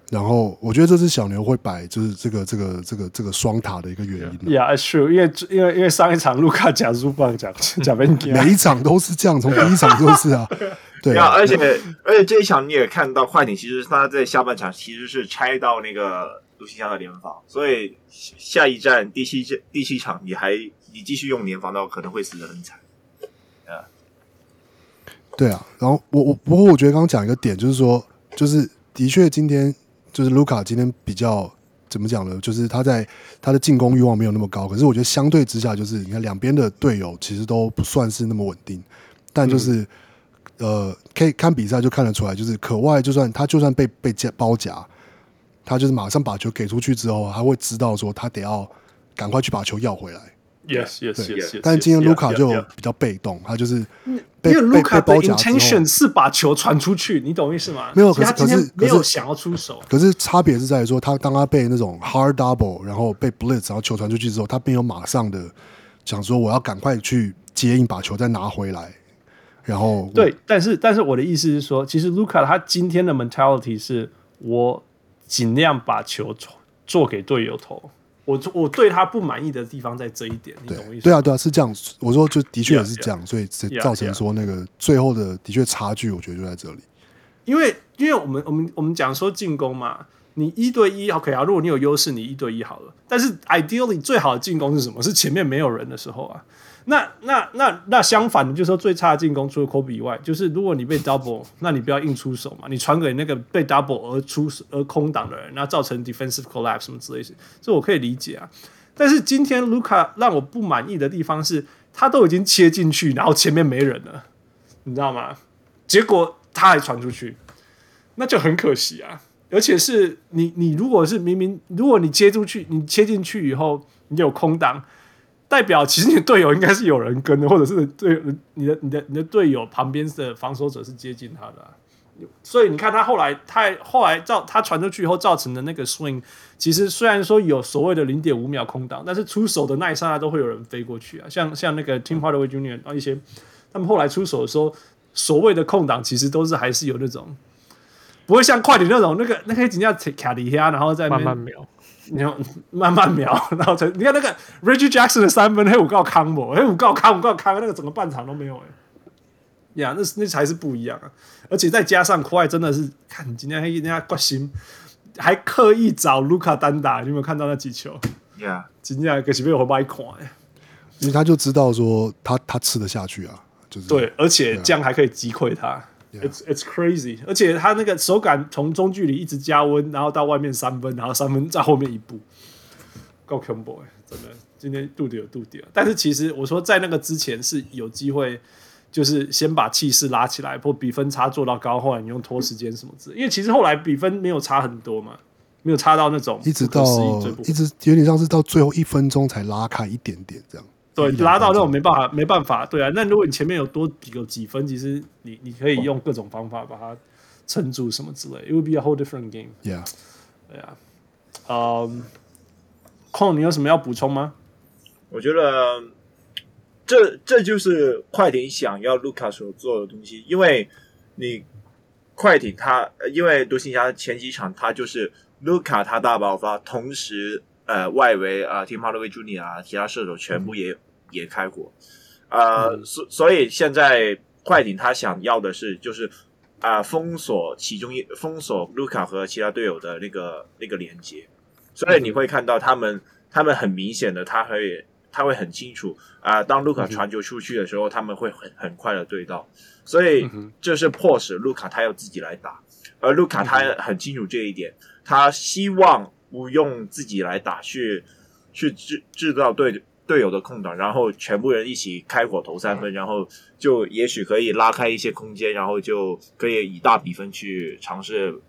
然后我觉得这是小牛会摆就是这个这个这个这个双塔的一个原因。Yeah, true. 因为因为因为上一场卢卡讲朱巴讲 讲每一场都是这样，从第一场就是啊。对啊，而且而且这一场你也看到快艇其实他在下半场其实是拆到那个独行侠的联防，所以下一站第七第七场你还你继续用联防的话，可能会死的很惨。啊，对啊，然后我我不过我觉得刚刚讲一个点就是说，就是的确今天就是卢卡今天比较怎么讲呢？就是他在他的进攻欲望没有那么高，可是我觉得相对之下，就是你看两边的队友其实都不算是那么稳定，但就是。嗯呃，可以看比赛就看得出来，就是可外就算他就算被被夹包夹，他就是马上把球给出去之后，他会知道说他得要赶快去把球要回来。Yes, yes, yes. 但是今天卢卡就比较被动，他就是因为卢卡的 intention 是把球传出去，你懂意思吗？没有，可是可是没有想要出手。可是差别是在于说，他当他被那种 hard double，然后被 blitz，然后球传出去之后，他没有马上的想说我要赶快去接应，把球再拿回来。然后对，但是但是我的意思是说，其实卢卡他今天的 mentality 是我尽量把球做给队友投。我我对他不满意的地方在这一点，你懂我意思？对啊，对啊，是这样。我说就的确也是这样，yeah, yeah. 所以造成说那个最后的的确差距，我觉得就在这里。因为因为我们我们我们讲说进攻嘛，你一对一 OK 啊，如果你有优势，你一对一好了。但是 ideally 最好的进攻是什么？是前面没有人的时候啊。那那那那相反的，就是说最差的进攻除了 Kobe 以外，就是如果你被 double，那你不要硬出手嘛，你传给那个被 double 而出而空档的人，那造成 defensive collapse 什么之类的，这我可以理解啊。但是今天卢卡让我不满意的地方是，他都已经切进去，然后前面没人了，你知道吗？结果他还传出去，那就很可惜啊。而且是你你如果是明明如果你切出去，你切进去以后你有空档。代表其实你的队友应该是有人跟的，或者是队你的你的你的队友旁边的防守者是接近他的、所以你看他后来他后来造他传出去以后造成的那个 swing，其实虽然说有所谓的零点五秒空档，但是出手的那一刹那都会有人飞过去啊，像像那个 Tim Hardaway Junior 啊一些，他们后来出手的时候，所谓的空档其实都是还是有那种，不会像快艇那种那个那个人家卡底下，然后在慢慢瞄。你要慢慢瞄，然后才你看那个 Reggie Jackson 的三分，黑五告康不？黑五告康五告康，那个整个半场都没有哎。呀，那那才是不一样啊！而且再加上快 u 真的是，看你今天黑人家挂心，还刻意找卢卡单打，你有没有看到那几球？呀，今天可是被我掰垮哎，因为他就知道说他他吃得下去啊，就是对，而且这样还可以击溃他。It's it's crazy，而且他那个手感从中距离一直加温，然后到外面三分，然后三分在后面一步，够恐怖哎！真的，今天度点有度点。但是其实我说在那个之前是有机会，就是先把气势拉起来，或比分差做到高，后来你用拖时间什么之类。因为其实后来比分没有差很多嘛，没有差到那种一直到一直有点像是到最后一分钟才拉开一点点这样。对，拉到那种没办法，没办法，对啊。那如果你前面有多几个几分，其实你你可以用各种方法把它撑住，什么之类。It would be a whole different game. Yeah，对啊。嗯，空，你有什么要补充吗？我觉得这这就是快艇想要卢卡所做的东西，因为你快艇他，因为独行侠前几场他就是卢卡他大爆发，同时。呃，外围啊，Tim Hardaway Jr. 啊，其他射手全部也、嗯、也开火，呃，所、嗯、所以现在快艇他想要的是，就是啊、呃，封锁其中一封锁卢卡和其他队友的那个那个连接，所以你会看到他们，嗯、他们很明显的，他会他会很清楚啊、呃，当卢卡传球出去的时候，嗯、他们会很很快的对到，所以这是迫使卢卡他要自己来打，而卢卡他很清楚这一点，他希望。不用自己来打，去去制制造队队友的空档，然后全部人一起开火投三分，然后就也许可以拉开一些空间，然后就可以以大比分去尝试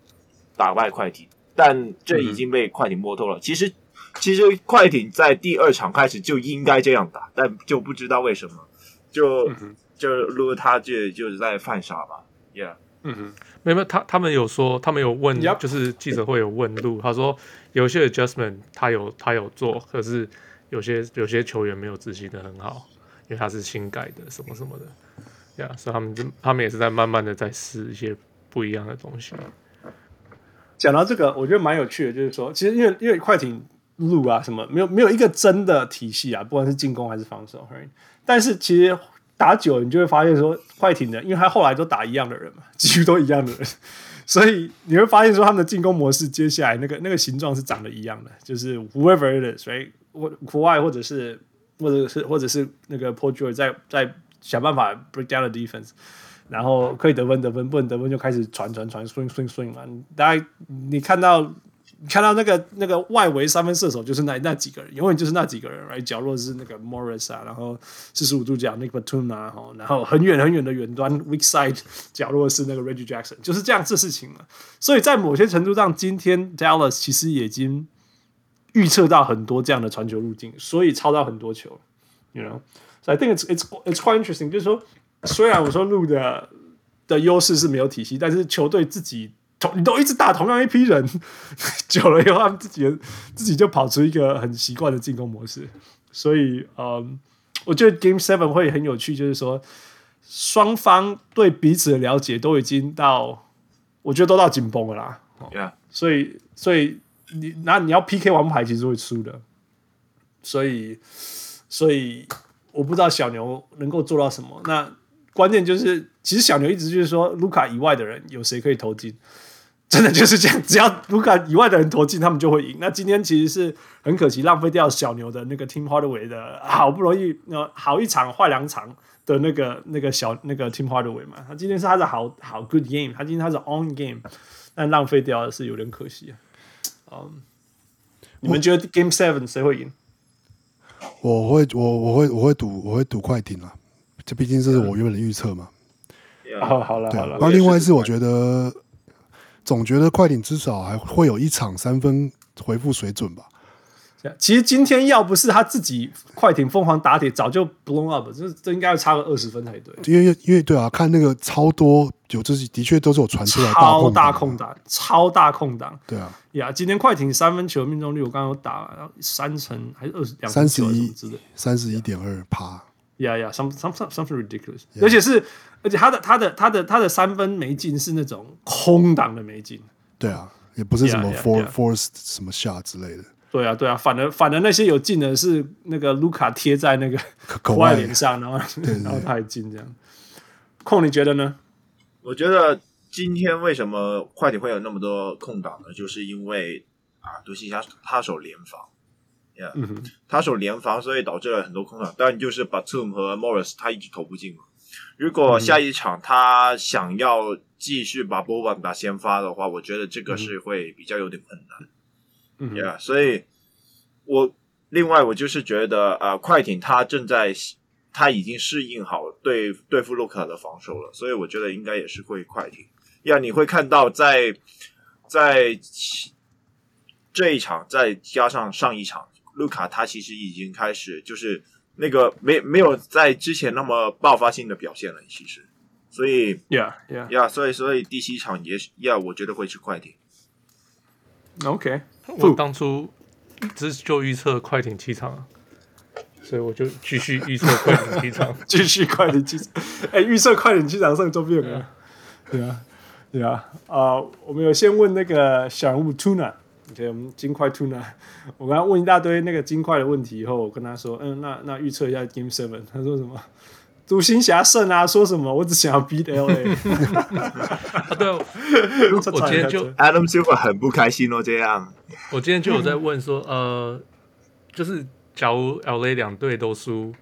打败快艇。但这已经被快艇摸透了。其实，其实快艇在第二场开始就应该这样打，但就不知道为什么，就就如果他就就是在犯傻吧，Yeah。嗯哼，没有，他他们有说，他们有问，Yep. 就是记者会有问路，他说有些 adjustment 他有他有做，可是有些有些球员没有执行的很好，因为他是新改的什么什么的，呀，所以他们就他们也是在慢慢的在试一些不一样的东西。讲到这个，我觉得蛮有趣的，就是说，其实因为因为快艇路啊什么没有没有一个真的体系啊，不管是进攻还是防守，right? 但是其实。打久，你就会发现说，快艇的，因为他后来都打一样的人嘛，几乎都一样的人，所以你会发现说，他们的进攻模式接下来那个那个形状是长得一样的，就是 whoever it is，所以或国外或者是或者是或者是那个 Paul George 在在想办法 break down the defense，然后可以得分得分，不能得分就开始传传传 swing swing swing 嘛。大家你看到你看到那个那个外围三分射手就是那那几个人，永远就是那几个人。来角落是那个 Morris 啊，然后四十五度角 Nick Batum 啊，然后很远很远的远端 Weak Side 角落是那个 Reggie Jackson，就是这样子事情了。所以在某些程度上，今天 Dallas 其实已经预测到很多这样的传球路径，所以抄到很多球。You know，so I think it's it's it's quite interesting。就是说，虽然我说路的的优势是没有体系，但是球队自己。同你都一直打同样一批人，久了以后，他们自己自己就跑出一个很习惯的进攻模式。所以，嗯，我觉得 Game Seven 会很有趣，就是说双方对彼此的了解都已经到，我觉得都到紧绷了啦。Yeah. 所以，所以你那你要 PK 王牌，其实会输的。所以，所以我不知道小牛能够做到什么。那关键就是，其实小牛一直就是说，卢卡以外的人有谁可以投进？真的就是这样，只要卢卡以外的人投进，他们就会赢。那今天其实是很可惜，浪费掉小牛的那个 Tim Hardaway 的好不容易呃好一场坏两场的那个那个小那个 Tim Hardaway 嘛。他今天是他的好好 good game，他今天他是 on game，但浪费掉是有点可惜啊。嗯，你们觉得 Game Seven 谁会赢？我会我我会我会赌我会赌快艇啊，这毕竟这是我原本的预测嘛。好，好了好了。那另外一次我觉得。总觉得快艇至少还会有一场三分回复水准吧。其实今天要不是他自己快艇疯狂打铁，早就 blown up，这这应该要差个二十分才对。因为因为对啊，看那个超多有这是的确都是有传出来超大空档，超大空档。对啊，呀，今天快艇三分球命中率我刚刚有打了三成还是二十两三十一三十一点二趴。呀呀，some some something ridiculous，而且是。而且他的他的他的他的三分没进是那种空档的没进，对啊，也不是什么 for force 什么 shot 之类的，对啊对啊，反而反而那些有进的是那个卢卡贴在那个口外脸上，然后然后他还进这样。空你觉得呢？我觉得今天为什么快艇会有那么多空档呢？就是因为啊，独行侠他守联防，yeah, 嗯，他守联防，所以导致了很多空档。当然就是 Batum 和 Morris 他一直投不进嘛。如果下一场他想要继续把波板打先发的话，我觉得这个是会比较有点困难。嗯，Yeah，所以我另外我就是觉得呃，快艇他正在他已经适应好对对付卢卡的防守了，所以我觉得应该也是会快艇。要，你会看到在在这一场再加上上一场，卢卡他其实已经开始就是。那个没没有在之前那么爆发性的表现了，其实，所以，Yeah Yeah Yeah，所以所以第七场也是，Yeah，我觉得会是快艇。OK，我当初只就预测快艇七场，所以我就继续预测快艇机场，继续快艇机场。哎，预测快艇机场上周边有没有？对啊，对啊，啊，我们有先问那个小人物 Tuna。OK，我们金块 Tuna，我刚刚问一大堆那个金块的问题以后，我跟他说，嗯，那那预测一下 Game Seven，他说什么？独行侠胜啊？说什么？我只想要 beat LA。啊，对，我今天就 Adam Silver 很不开心哦，这样。我今天就有在问说，呃，就是假如 LA 两队都输，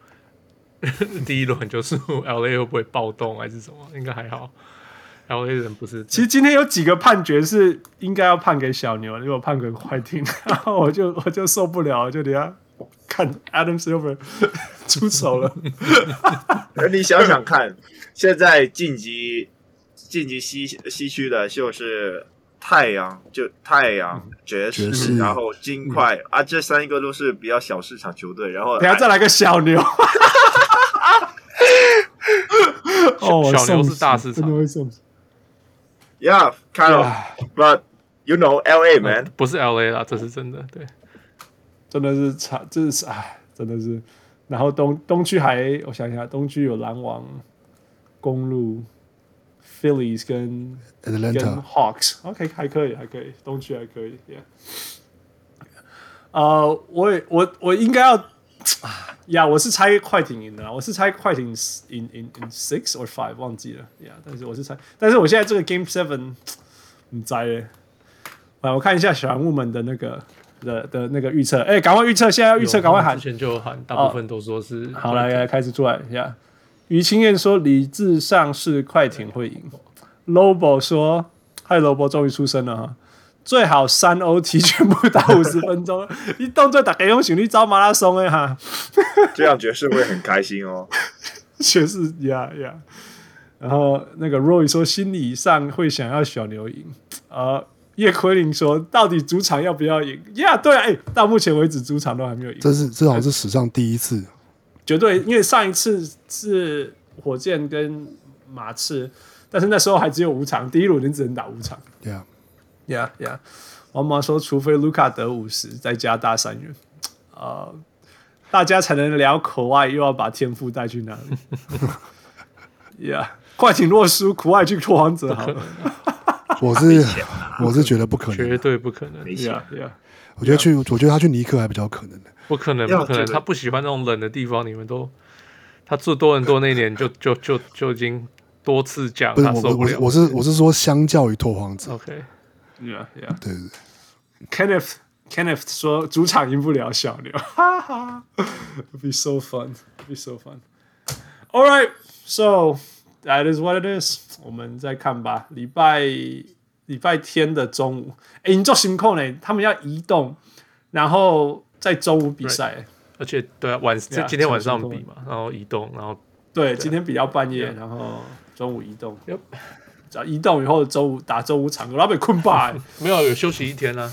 第一轮就输，LA 会不会暴动还是什么？应该还好。L A 人不是，其实今天有几个判决是应该要判给小牛，如果判给快艇，然后我就我就受不了，就等下看 Adam Silver 出手了。而你想想看，现在晋级晋级西西区的就是太阳，就太阳爵士，爵士然后金块、嗯、啊，这三个都是比较小市场球队。然后等下再来个小牛，哦，小牛是大市场。Yeah, kind of, but you know, L.A. man，不是 L.A. 啦，这是真的，对，真的是差，这是哎，真的是。然后东东区还，我想一下，东区有篮网、公鹿、Phillies 跟 Atlanta 跟 Hawks，OK，还可以，还可以，东区还可以，Yeah。呃，我也我我应该要。呀，yeah, 我是猜快艇赢的，我是猜快艇 in in in six or five 忘记了呀，yeah, 但是我是猜，但是我现在这个 game seven 很栽嘞，来我看一下小人物们的那个的的那个预测，哎，赶快预测，现在要预测，赶快喊，之前就喊，大部分都说是，好来来开始出来呀，于清燕说理智上是快艇会赢，Lobo 说，嗨，Lobo 终于出声了哈。最好三 OT 全部打五十分钟，一动作大概用旋律招马拉松哎哈，这样爵士会很开心哦。爵士呀呀，然后那个 Roy 说心理上会想要小牛赢啊。呃叶奎林说：“到底主场要不要赢？呀、yeah，对啊，哎，到目前为止主场都还没有赢，这是这好像是史上第一次，绝对，因为上一次是火箭跟马刺，但是那时候还只有五场，第一轮你只能打五场。Yeah，Yeah，Yeah。王妈说，除非卢卡得五十，再加大三元，啊、呃，大家才能聊口外，又要把天赋带去哪里？Yeah，快艇若输，苦外去拓王者好了。”我是我是觉得不可能，绝对不可能。Yeah, yeah. 我觉得去，我觉得他去尼克还比较可能的。不可能，不可能。他不喜欢那种冷的地方。你们都，他做多伦多那年就就就就已经多次讲，他受不了。我是我是说，相较于拓荒者，OK，Yeah, Yeah。对对。Kenneth Kenneth 说主场赢不了小牛，哈哈，Be so fun, be so fun. All right, so. That is what it is。我们再看吧。礼拜礼拜天的中午，哎，你做新控呢？他们要移动，然后在周五比赛。而且对啊，晚今天晚上比嘛，然后移动，然后对，对今天比较半夜.然后中午移动。只要移动以后，周五打周五场，我要被困吧？没有，有休息一天啊。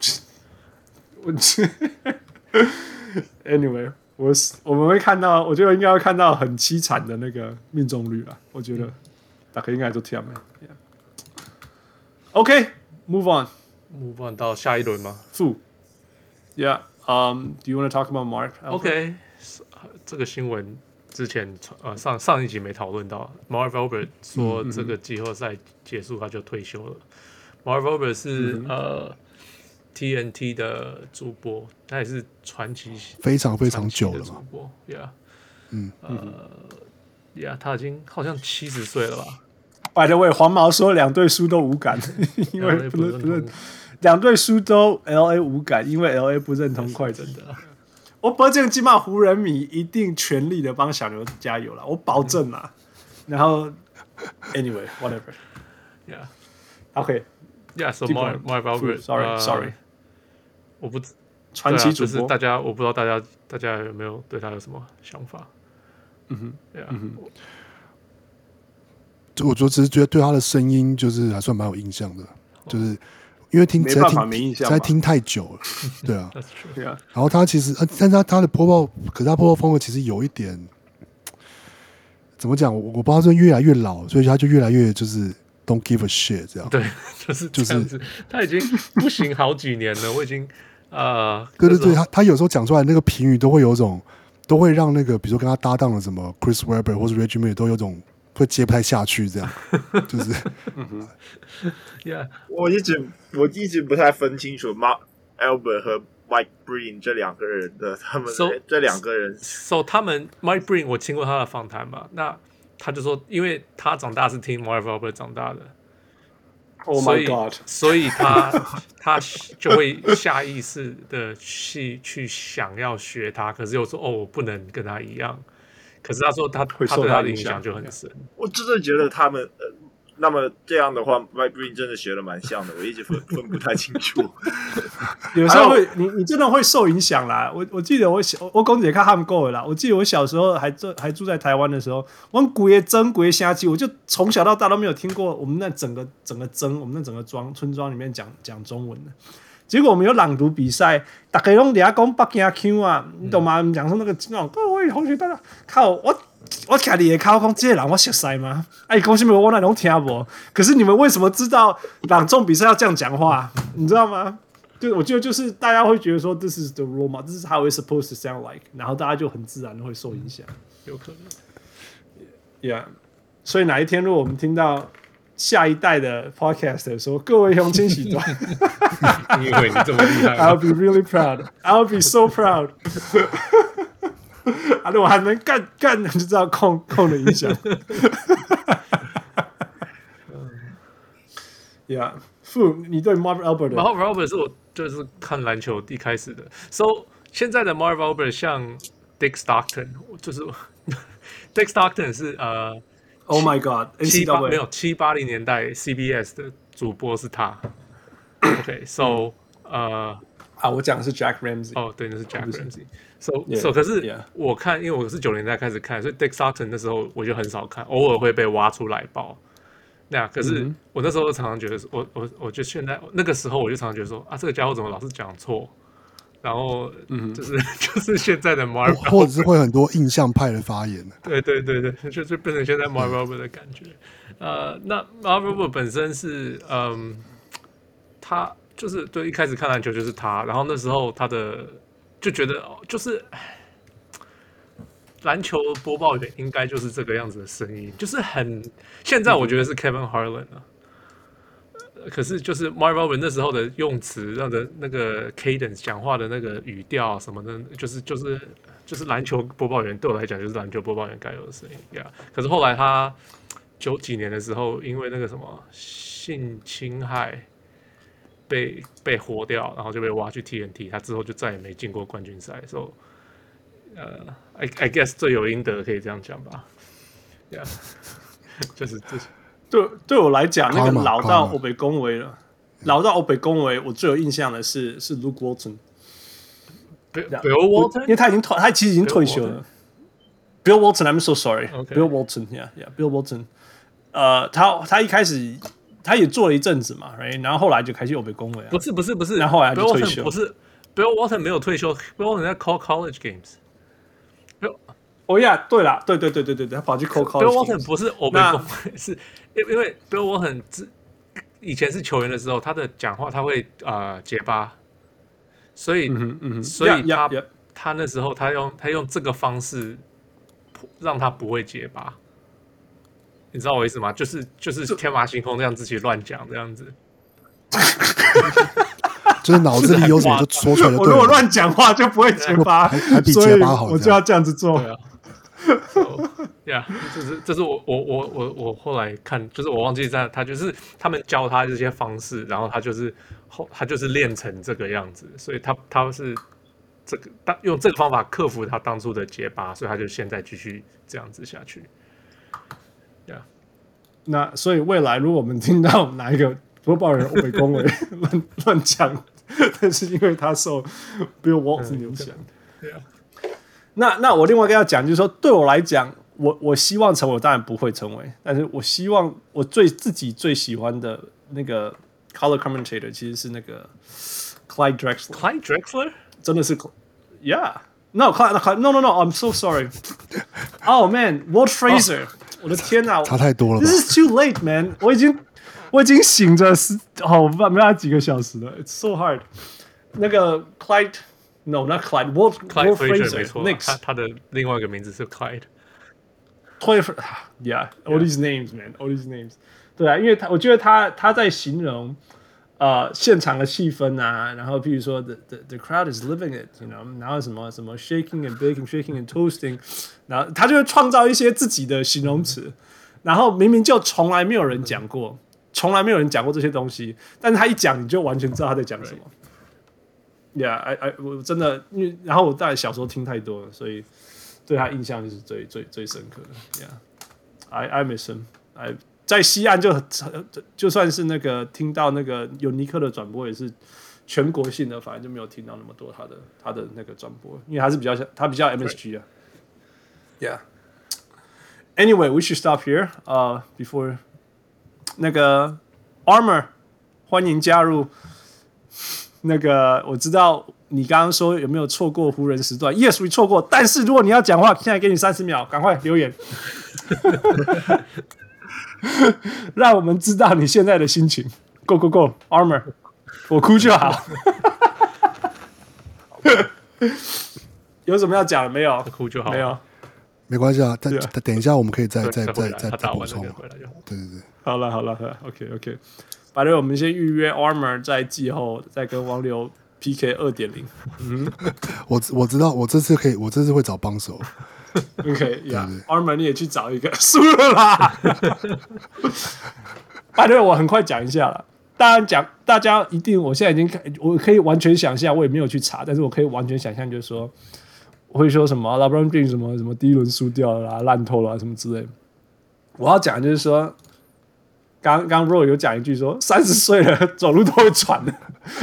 我 Anyway。我我们会看到，我觉得应该会看到很凄惨的那个命中率了。我觉得大概应该都这样。OK，move on 到下一轮吗？负。Yeah，um，do you want to talk about Mark? OK. 这个新闻之前呃上上一集没讨论到，Mark Albert 说这个季后赛结束他就退休了。Mark Albert 是呃。TNT 的主播，他也是传奇，非常非常久了主播，Yeah，嗯，呃，Yeah，他已经好像七十岁了吧？By the way，黄毛说两队输都无感，因为不认不认，两队输都 LA 无感，因为 LA 不认同 快艇的。我保证，起码湖人迷一定全力的帮小牛加油了，我保证啦。然后，Anyway，whatever，Yeah，OK，Yeah，so Marv Marv Albert，Sorry，Sorry。我不传奇主播、大家，我不知道大家大家有没有对他有什么想法？嗯哼，对啊，就我就只是觉得对他的声音就是还算蛮有印象的，就是因为听实在听在听太久了，对啊，然后他其实，但是他他的播报，可是他播报风格其实有一点怎么讲？我我不知道是越来越老，所以他就越来越就是。Don't give a shit，这样对，就是就是，他已经不行好几年了。我已经呃，对对对，他他有时候讲出来那个评语都会有种，都会让那个比如说跟他搭档的什么 Chris Webber 或者 Reggie Miller 都有种会接不太下去，这样 就是。，Yeah，我一直我一直不太分清楚 Mark Albert 和 Mike Breen 这两个人的他们 so, 这两个人，So 他们 Mike Breen 我听过他的访谈嘛，那。他就说，因为他长大是听 Marv Albert 长大的，Oh my God，所以，所以他 他就会下意识的去去想要学他，可是又说哦，我不能跟他一样。可是他说他他对他的影响就很深。我真的觉得他们呃。那么这样的话，Mike Breen 真的学的蛮像的，我一直分分不太清楚。有时候会，你你真的会受影响啦。我我记得我小我公姐看他们够了啦。我记得我小时候还住还住在台湾的时候，我们古爷真古爷瞎鸡，我就从小到大都没有听过我们那整个整个真我们那整个庄村庄里面讲讲中文的。结果我们有朗读比赛，大家拢底下讲北京腔啊，你懂吗？讲说那个那种同学大家靠我。我卡你的卡讲这些人我熟悉吗？哎，恭喜你们我那种听不？可是你们为什么知道朗诵比赛要这样讲话？你知道吗？就我觉得就是大家会觉得说这是 the role 嘛，这是 how it's supposed to sound like，然后大家就很自然的会受影响，有可能。Yeah，所以哪一天如果我们听到下一代的 podcast 的时候，各位乡亲喜端，因为你这么厉害，I'll be really proud. I'll be so proud. 啊！我还能干干，就知道控控的影响。Yeah，傅，你对 Marv Albert？Marv Albert 是我就是看篮球一开始的。So 现在的 Marv Albert 像 Dick Stockton，就是 Dick Stockton 是呃，Oh my God，七八没有七八零年代 CBS 的主播是他。OK，so，呃，啊，我讲的是 Jack Ramsey。哦，对，那是 Jack Ramsey。So，so，可是我看，因为我是九零年代开始看，所以 Dick Sutton 那时候我就很少看，偶尔会被挖出来爆。那可是我那时候常常觉得，我我我就现在那个时候我就常常觉得说，啊，这个家伙怎么老是讲错？然后，嗯，就是 就是现在的 Marv，或者是会很多印象派的发言。对对对对，就就变成现在 Marv Albert 的感觉。呃，那 Marv Albert 本身是，嗯，他就是对一开始看篮球就是他，然后那时候他的就觉得就是，篮球播报员应该就是这个样子的声音，就是很现在我觉得是 Kevin Harlan 啊。可是，就是 Marv Albert 那时候的用词，让的那个 cadence 讲话的那个语调什么的，就是就是就是篮球播报员对我来讲，就是篮球播报员该有的声音呀。Yeah. 可是后来他九几年的时候，因为那个什么性侵害被被活掉，然后就被挖去 TNT，他之后就再也没进过冠军赛。所以，呃，I I guess 罪有应得，可以这样讲吧。呀、yeah. 就是这。对，对我来讲，那个老到我被恭维了，老到我被恭维，我最有印象的是是 Luke Walton，Bill Walton，因为他已经退，他其实已经退休了。Bill Walton，I'm so sorry，Bill Walton，yeah，yeah，Bill Walton，呃，他他一开始他也做了一阵子嘛，right，然后后来就开始又被恭维了，不是不是不是，然后后来就退休，不是 Bill Walton 没有退休，Bill Walton 在 call college games。哦呀，对了，对对对对对对，他跑去 call college。Bill Walton 不是我被恭维，是因因为 Bill Walton 以前是球员的时候，他的讲话他会啊、呃、结巴，所以嗯嗯，所以他.他那时候他用他用这个方式让他不会结巴，你知道我意思吗？就是就是天马行空这样自己乱讲这样子，就是脑子里有什么就说出来就对了。我如果乱讲话就不会结巴，还还比结巴好，我就要这样子做。呀，这是这是我我我我我后来看，就是我忘记在他就是他们教他这些方式，然后他就是后他就是练成这个样子，所以他他是这个当用这个方法克服他当初的结巴，所以他就现在继续这样子下去。呀，那所以未来如果我们听到哪一个播报人被恭维乱乱讲，但是因为他受 Bill Walton 影响，对啊。那那我另外一个要讲，就是说，对我来讲，我我希望成为，我当然不会成为，但是我希望我最自己最喜欢的那个 color commentator 其实是那个 Clyde Drexler。Clyde Drexler 真的是，Yeah，No，Clyde，No No No，I'm so sorry，Oh man，Walt Frazier，我的天哪，差太多了，This is too late man，我已经我已经醒着是哦，我没没有几个小时了，It's so hard，那个 Clyde。No, not Clyde. Walt Clyde 错，他他的另外一个名字是 Clyde。Yeah, all these names, man, all these names. 对啊，因为他我觉得他他在形容呃现场的气氛啊，然后譬如说 the the the crowd is living it, you know，然后什么什么 shaking and baking, shaking and toasting，然后他就会创造一些自己的形容词，然后明明就从来没有人讲过，从来没有人讲过这些东西，但是他一讲你就完全知道他在讲什么。Yeah, I, I, 我真的，因为然后我大概小时候听太多了，所以对他印象就是最最最深刻的。Yeah, I I miss him. 在西岸就就算是那个听到那个有尼克的转播，也是全国性的，反正就没有听到那么多他的他的那个转播，因为他是比较像他比较 MSG 啊。Yeah. Anyway, we should stop here. Uh, before 那个 Armor 欢迎加入。那个我知道你刚刚说有没有错过湖人时段？Yes，你错过。但是如果你要讲话，现在给你三十秒，赶快留言，让我们知道你现在的心情。Go go go，Armor，我哭就好。有什么要讲的没有？哭就好，没有，没关系啊。等等一下，我们可以再再再再补充。对对对，好了好了，OK OK。反正我们先预约 Armor 在季后再跟王流 PK 二点零。嗯，我我知道，我这次可以，我这次会找帮手。OK，Yeah，Armor 你也去找一个，输了啦。反正我很快讲一下了。当然讲，大家一定，我现在已经可，我可以完全想象，我也没有去查，但是我可以完全想象，就是说，我会说什么 LeBron James 什么什么第一轮输掉了啦，烂透了什么之类。我要讲就是说。刚刚刚 Roy 有讲一句说，三十岁了走路都会喘的，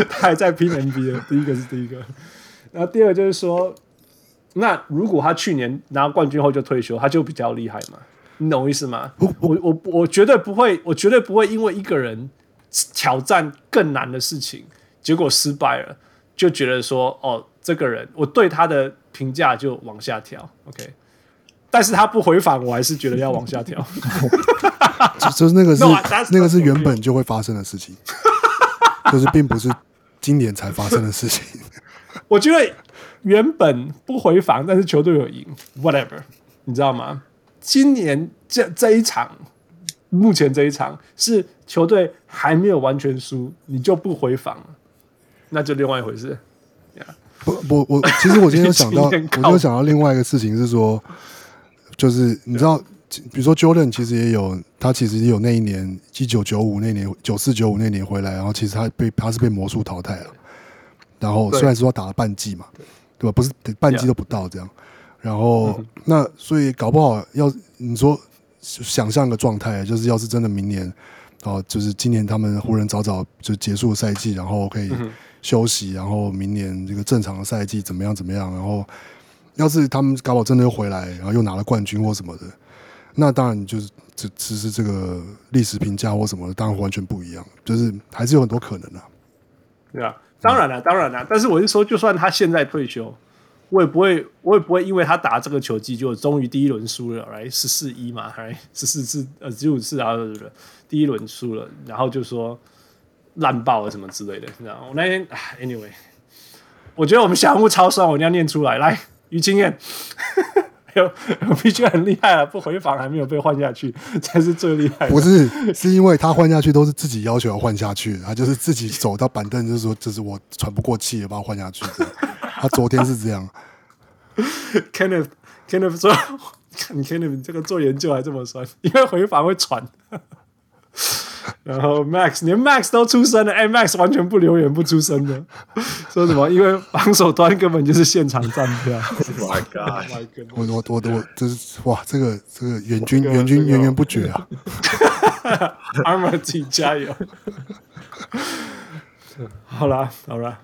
他还在拼 NBA。第一个是第一个，然后第二个就是说，那如果他去年拿冠军后就退休，他就比较厉害嘛？你懂我意思吗？我我我我绝对不会，我绝对不会因为一个人挑战更难的事情，结果失败了，就觉得说哦，这个人我对他的评价就往下调。OK。但是他不回访，我还是觉得要往下调。就 就是那个是 no, 那个是原本就会发生的事情，就是并不是今年才发生的事情。我觉得原本不回防，但是球队有赢，whatever，你知道吗？今年这这一场，目前这一场是球队还没有完全输，你就不回防，那就另外一回事。Yeah. 不不，我其实我今天有想到，我今天想到另外一个事情是说。就是你知道，比如说 Jordan 其实也有，他其实也有那一年一九九五那年九四九五那年回来，然后其实他被他是被魔术淘汰了，然后虽然说他打了半季嘛，对吧？不是半季都不到这样，然后那所以搞不好要你说想象个状态，就是要是真的明年哦，就是今年他们湖人早早就结束赛季，然后可以休息，然后明年这个正常的赛季怎么样怎么样，然后。要是他们搞不好真的又回来，然后又拿了冠军或什么的，那当然就是这只是这个历史评价或什么的，当然完全不一样，就是还是有很多可能的、啊。对啊，当然了，当然了。但是我是说，就算他现在退休，我也不会，我也不会因为他打这个球季就终于第一轮输了，来十四一嘛，还十四次呃十五次啊，第一轮输了，然后就说烂爆了什么之类的，你知道？我那天 anyway，我觉得我们小人物超帅，我一定要念出来，来。于经验，有有 必须很厉害了，不回防还没有被换下去，才是最厉害的。不是，是因为他换下去都是自己要求要换下去，他就是自己走到板凳，就是说，就是我喘不过气也，把我换下去。他昨天是这样。Kenneth Kenneth 说：“你 Kenneth 你这个做研究还这么酸，因为回防会喘。” 然后 Max 连 Max 都出声了，哎，Max 完全不留言不出声的，说什么？因为防守端根本就是现场站票。My God！我我我我这是哇，这个这个援军援军源源不绝啊！Armor 自己加油！好啦好了。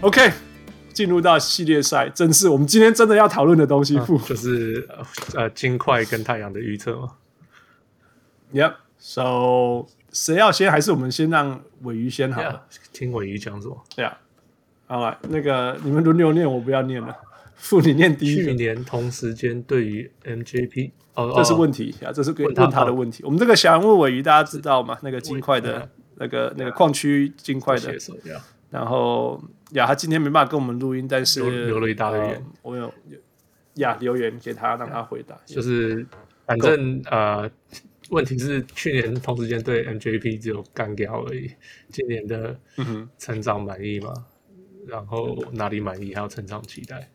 OK，进入到系列赛，正是我们今天真的要讨论的东西。啊、就是呃，金块跟太阳的预测吗？Yep，So 谁要先？还是我们先让尾鱼先好了？Yeah, 听尾鱼讲什么？对啊，好了，那个你们轮流念，我不要念了。傅，你念第一。去年同时间对于 MJP，哦，这是问题啊，这是问他的问题。我们这个小人物鮪鱼大家知道吗？那个金块的那个那个矿区金块的。然后呀，他今天没办法跟我们录音，但是留了一大堆言，呃，我有呀留言给他，让他回答。就是反正呃，问题是去年同时间对 MJP 只有干掉而已，今年的成长满意吗？嗯、然后哪里满意？还有成长期待？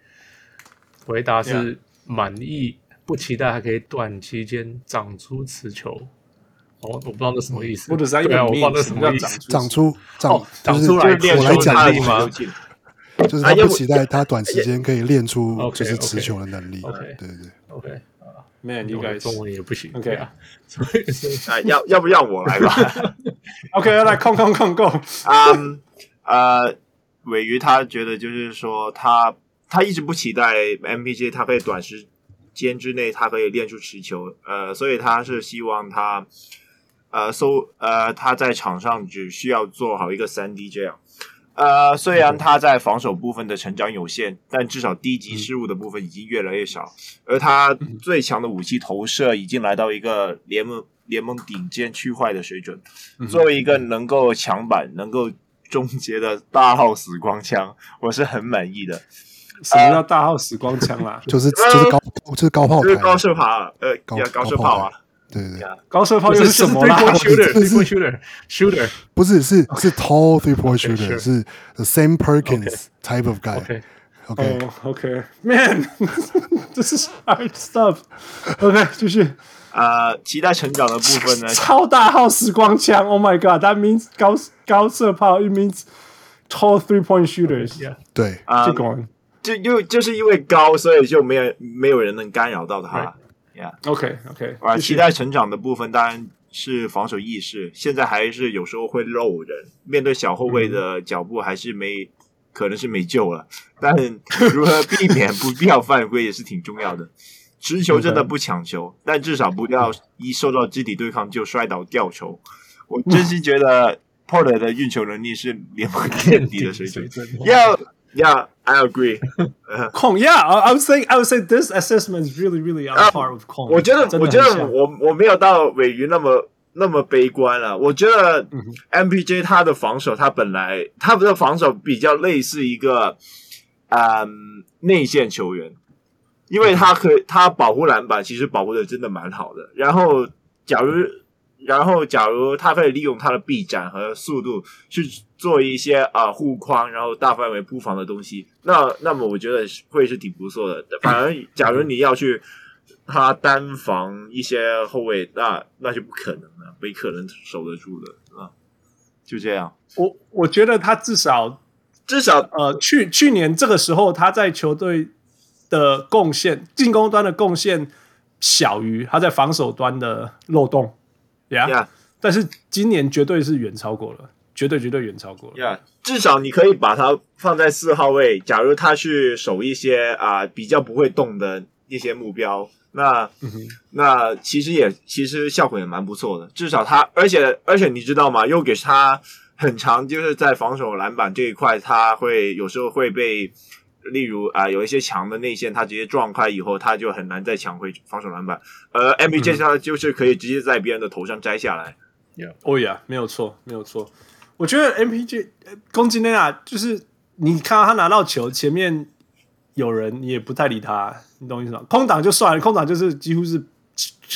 回答是满意，不期待还可以短期间长出持球。我我不知道那什么意思，或者是对啊，我不知道那什么意思，长出长长出来，我来讲力吗？就是他不期待他短时间可以练出 就是持球的能力。对对对，OK 啊，Man，应该中文也不行。OK 啊，所以是啊，要要不要我来吧？OK，来控控控够。嗯呃，尾鱼他觉得就是说他他一直不期待 MPJ 他可以短时间之内他可以练出持球，呃，所以他是希望他。呃，搜呃，他在场上只需要做好一个三 D 这样。呃，虽然他在防守部分的成长有限，但至少低级失误的部分已经越来越少。而他最强的武器投射已经来到一个联盟联盟顶尖区块的水准。作为一个能够抢板、能够终结的大号死光枪，我是很满意的。什么叫大号死光枪啊？就是就是高就是高炮，就是高射炮，呃，高高射炮啊。对对对，高射炮又是什么啦？Shooter，three point shooter，shooter，不是是是 tall three point shooter，是 the Sam Perkins type of guy。OK，OK，Man，this is hard stuff。OK，继续。呃，期待成长的部分呢？超大号时光枪，Oh my God，that means 高高射炮，it means tall three point shooters Yeah.。对，啊，就就就是因为高，所以就没有没有人能干扰到他。Yeah，OK，OK。啊，期待成长的部分当然是防守意识，现在还是有时候会漏人，面对小后卫的脚步还是没，可能是没救了。但如何避免不必要犯规也是挺重要的。持球真的不抢球但至少不要一受到肢体对抗就摔倒掉球。我真心 觉得 Porter 的运球能力是联盟垫底的水准。Yeah, yeah, I agree. Kong, Yeah, I would say, I would say this assessment is really, really on par with Kong.。我觉得，我觉得我我没有到尾鱼那么那么悲观了。我觉得 MPJ 他的防守，他本来他的防守比较类似一个嗯内线球员。因为他可以，他保护篮板其实保护的真的蛮好的。然后，假如，然后假如他可以利用他的臂展和速度去做一些啊护框，然后大范围铺防的东西，那那么我觉得会是挺不错的。反而，假如你要去他单防一些后卫，那那就不可能了，没可能守得住的啊。就这样，我我觉得他至少至少呃，去去年这个时候他在球队。的贡献，进攻端的贡献小于他在防守端的漏洞，Yeah，, yeah. 但是今年绝对是远超过了，绝对绝对远超过了，Yeah，至少你可以把他放在四号位，假如他去守一些啊、呃、比较不会动的一些目标，那、嗯、那其实也其实效果也蛮不错的，至少他，而且而且你知道吗？又给他很长，就是在防守篮板这一块，他会有时候会被。例如啊、呃，有一些强的内线，他直接撞开以后，他就很难再抢回防守篮板。而 M B J 他就是可以直接在别人的头上摘下来。哦呀，没有错，没有错。我觉得 MPJ 攻击内啊，就是你看到他拿到球，前面有人，你也不太理他，你懂我意思吗？空档就算了，空档就是几乎是。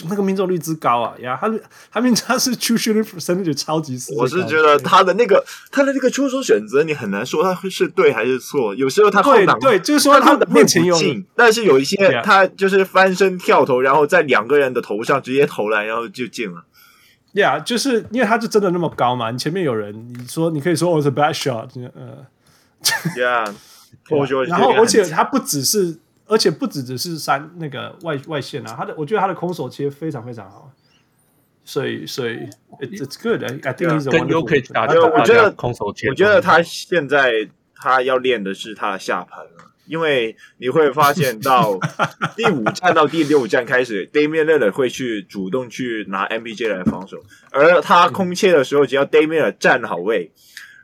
那个命中率之高啊，呀，他他命他是 true shooting percentage 超级死。我是觉得他的那个他的那个出手选择，你很难说他会是对还是错。有时候他对对，就是说他的面前有，但是有一些他就是翻身跳投，然后在两个人的头上直接投篮，然后就进了。呀，就是因为他就真的那么高嘛，你前面有人，你说你可以说我是 bad shot，呃，yeah，然后而且他不只是。而且不只只是三那个外外线啊，他的我觉得他的空手切非常非常好，所以所以 it's good I think he's 更有可以打。我觉得空手切，我觉得他现在他要练的是他的下盘了，因为你会发现到 第五站到第六站开始，Damian Lillard 会去主动去拿 MBJ 来防守，而他空切的时候，只要 Damian 站好位。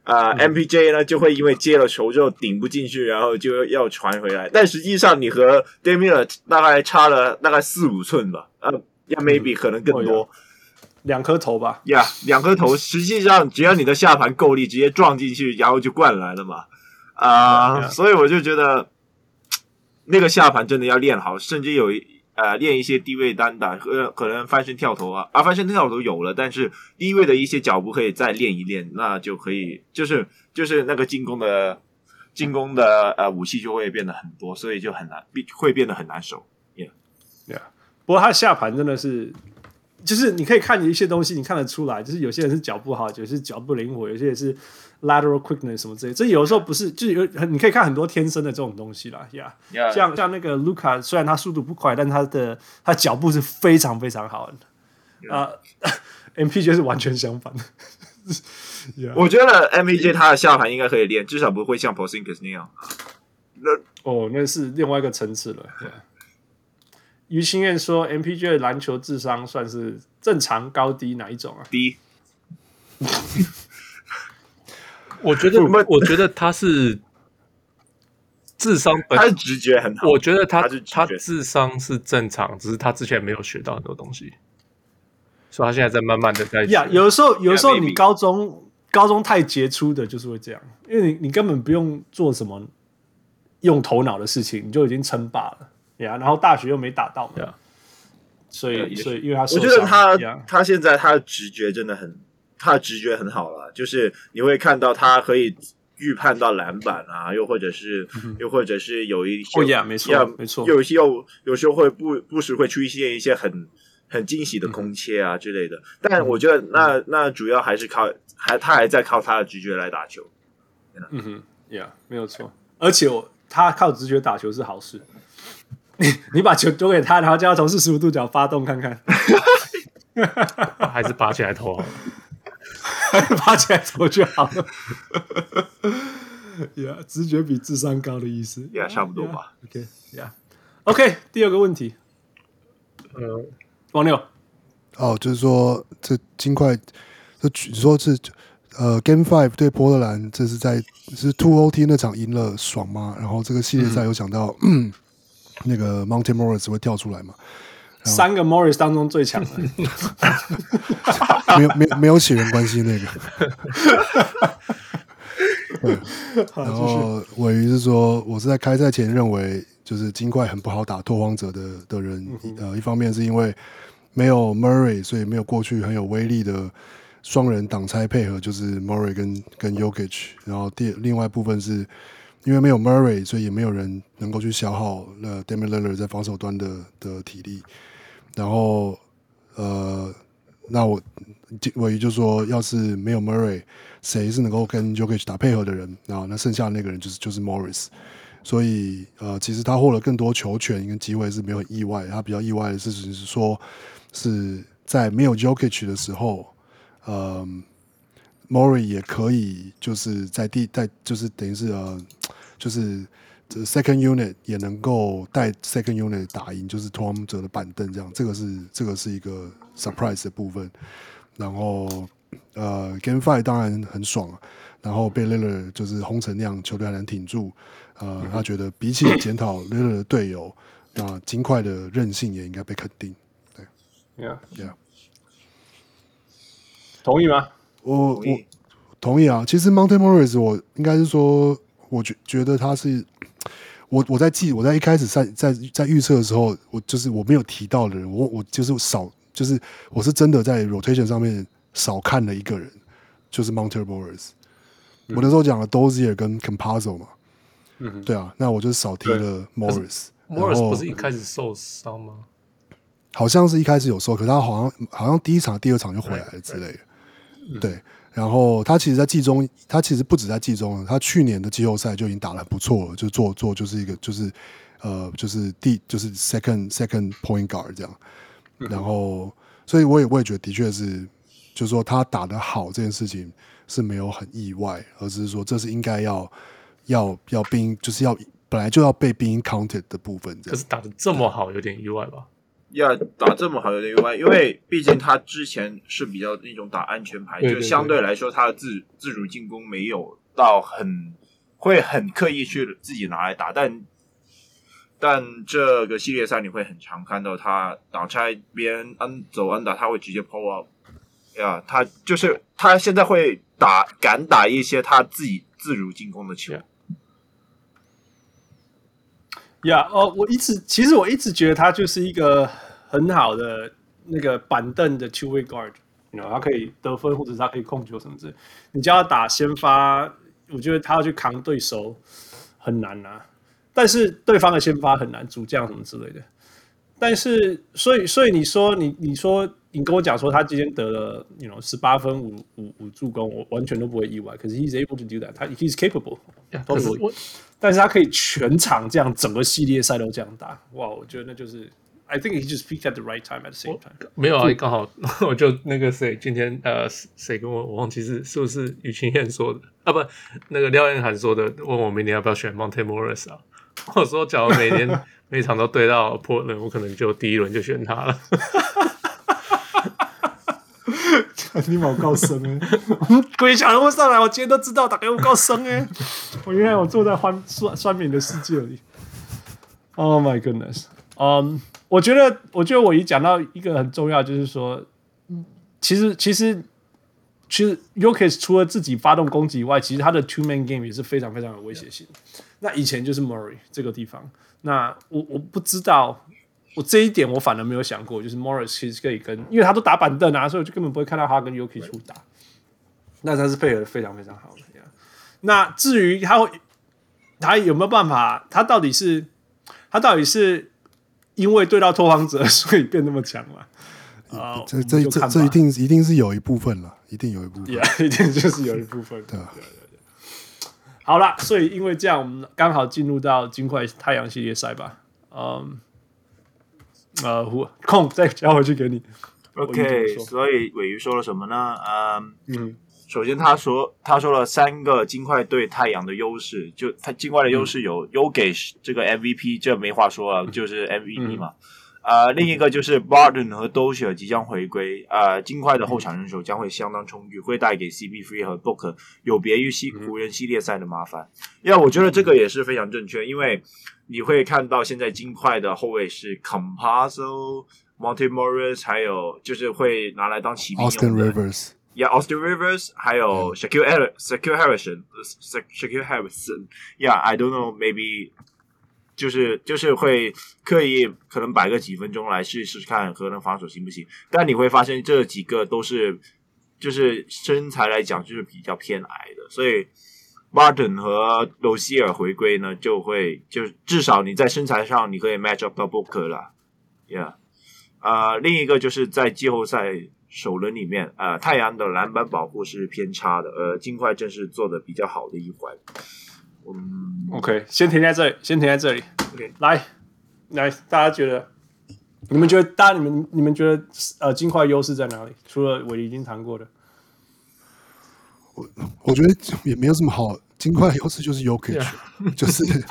啊、呃、，MPJ 呢就会因为接了球之后顶不进去，然后就要传回来。但实际上你和 Damian 大概差了大概四五寸吧，啊，呀，maybe 可能更多，两颗头吧。呀，两颗头。实际上只要你的下盘够力，直接撞进去，然后就灌来了嘛。啊、呃，所以我就觉得那个下盘真的要练好，甚至有一。呃，练一些低位单打，呃可能翻身跳投啊，啊，翻身跳投有了，但是低位的一些脚步可以再练一练，那就可以，就是就是那个进攻的进攻的呃武器就会变得很多，所以就很难，会变得很难守。，Yeah，Yeah，，不过他下盘真的是，就是你可以看一些东西，你看得出来，就是有些人是脚步好，有些是脚步灵活，有些也是。Lateral quickness 什么之类，这有的时候不是，就是有你可以看很多天生的这种东西啦，Yeah，, yeah. 像像那个 Luca，虽然他速度不快，但他的他脚步是非常非常好的。啊、uh,，MPJ 是完全相反的。yeah. 我觉得 MPJ 他的下盘应该可以练，至少不会像 Porzingis 那样。那哦，那是另外一个层次了。于心愿说，MPJ 的篮球智商算是正常高低哪一种啊？低。我觉得，我觉得他是智商本，他是直觉很好。我觉得他他，他智商是正常，只是他之前没有学到很多东西，所以他现在在慢慢的在学。呀，有的时候，有的时候你高中、yeah, 高中太杰出的，就是会这样，因为你你根本不用做什么用头脑的事情，你就已经称霸了呀。Yeah, 然后大学又没打到嘛，yeah. 所以、所以因为他，我觉得他、yeah. 他现在他的直觉真的很。他的直觉很好了，就是你会看到他可以预判到篮板啊，又或者是，嗯、又或者是有一些，没错，没错，有些又有时候会不不时会出现一些很很惊喜的空切啊之类的。但我觉得那那主要还是靠还他还在靠他的直觉来打球。嗯哼，Yeah，没有错。而且我他靠直觉打球是好事。你 你把球丢给他，然后叫他从四十五度角发动看看，还是拔起来投好了，还 是拔起来投就好了。直觉比智商高的意思，呀，差不多吧。OK，呀，OK。第二个问题，呃，王六，哦，就是说这金块，就你说是呃，Game Five 对波特兰，这是在是 Two OT 那场赢了爽吗？然后这个系列赛有讲到。嗯那个 Monte Morris 会跳出来嘛？三个 Morris 当中最强的，没有没有没有血缘关系那个。然后尾鱼是说，我是在开赛前认为就是金块很不好打拓荒者的的人，呃，一方面是因为没有 Murray，所以没有过去很有威力的双人挡拆配合，就是 Murray 跟跟 Yokich，然后第另外一部分是。因为没有 Murray，所以也没有人能够去消耗那 d a m i l i l l e r 在防守端的的体力。然后呃，那我鮪鱼就说，要是没有 Murray，谁是能够跟 Jokic 打配合的人？然后那剩下的那个人就是就是 Morris。所以呃，其实他获得更多球权跟机会是没有意外。他比较意外的事情是说，是在没有 Jokic 的时候，嗯、呃。Morey 也可以，就是在第在就是等于是呃，就是这 second unit 也能够带 second unit 打赢，就是拓荒者的板凳这样，这个是这个是一个 surprise 的部分。然后呃，Game Five 当然很爽啊，然后被 Lillard 就是轰成那样，球队还能挺住。呃，他觉得比起检讨 Lillard 的队友，那金块的韧性也应该被肯定。对，Yeah Yeah，同意吗？我我同意啊，其实 Monte Morris 我应该是说，我觉觉得他是我我在记我在一开始在在在预测的时候，我就是我没有提到的人，我我就是少就是我是真的在 rotation 上面少看了一个人，就是 Monte Morris。嗯、我那时候讲了 Dozier 跟 Composo 嘛，嗯，对啊，那我就少提了 Morris。Morris 不是一开始受伤吗？好像是一开始有受，可是他好像好像第一场、第二场就回来了之类的。对，然后他其实，在季中，他其实不止在季中了，他去年的季后赛就已经打得很不错了，就做做就是一个就是呃就是第就是 second second point guard 这样，然后所以我也我也觉得的确是，就是说他打得好这件事情是没有很意外，而是说这是应该要要要 being 就是要本来就要被 being counted 的部分，可是打得这么好，有点意外吧？要打这么好有点意外，因为毕竟他之前是比较那种打安全牌，就相对来说他的自自主进攻没有到很会很刻意去自己拿来打，但但这个系列赛你会很常看到他挡拆别人安走安打，他会直接 pull up，呀，他就是他现在会打敢打一些他自己自主进攻的球。呀，哦，我一直其实我一直觉得他就是一个很好的那个板凳的 two way guard，you know，他可以得分或者是他可以控球什么之类。你叫他打先发，我觉得他要去扛对手很难啊。但是对方的先发很难，主将什么之类的。但是所以所以你说你你说你跟我讲说他今天得了，you know，十八分五五五助攻，我完全都不会意外。可是 he's able to do that，他 he's capable。但是他可以全场这样，整个系列赛都这样打，哇！我觉得那就是，I think he just peaked at the right time at the same time。没有啊，刚好 我就那个谁，今天呃，谁跟我我忘记是是不是于清燕说的啊？不，那个廖彦涵说的，问我明年要不要选 Monte Morris 啊？我说，假如每年 每场都对到 Portland，我可能就第一轮就选他了。你毛够深哎！鬼小人物上来，我今天都知道打给我够深哎！我原来我坐在欢酸酸民的世界里。Oh my goodness！嗯、um,，我觉得，我觉得我一讲到一个很重要，就是说，其实，其实，其实，Yokis 除了自己发动攻击以外，其实他的 two man game 也是非常非常有威胁性。那以前就是 Murray 这个地方，那我我不知道。我这一点我反而没有想过，就是 Morris 其实可以跟，因为他都打板凳啊，所以我就根本不会看到他跟 Yuki 出打。那他是配合的非常非常好的。那至于他会，他有没有办法？他到底是他到底是因为对到拓荒者，所以变那么强嘛？啊、呃，这这这这一定一定是有一部分了，一定有一部分，yeah, 一定就是有一部分，对吧？对对对。好了，所以因为这样，我们刚好进入到金块太阳系列赛吧。嗯，呃，空再交回去给你。OK，所以尾鱼说了什么呢？嗯嗯。首先，他说他说了三个金块对太阳的优势，就他金块的优势有有给这个 MVP，这没话说了，就是 MVP 嘛。啊、嗯呃，另一个就是 Barton 和 Dozier 即将回归，啊、呃，金块的后场人手将会相当充裕，会带给 CP3 和 Booker 有别于西湖人系列赛的麻烦。因为我觉得这个也是非常正确，因为你会看到现在金块的后卫是 Compasso、Monte Morris，还有就是会拿来当骑兵用的。Austin Yeah，Austin Rivers，还有 Shaquille Harris，Shaquille Harrison，Shaquille Harrison，Yeah，I don't know，maybe 就是就是会刻意可能摆个几分钟来试试看，可能防守行不行？但你会发现这几个都是就是身材来讲就是比较偏矮的，所以 Barton 和 Dozier 回归呢，就会就至少你在身材上你可以 match up 到 Booker 了，Yeah，啊、呃，另一个就是在季后赛。首轮里面，呃，太阳的篮板保护是偏差的，呃，金块正是做的比较好的一环。嗯，OK，先停在这里，先停在这里。OK，来，来，大家觉得，你们觉得，大家你们你们觉得，呃，金块优势在哪里？除了我已经谈过的，我我觉得也没有什么好，金块优势就是 Jokic，就是。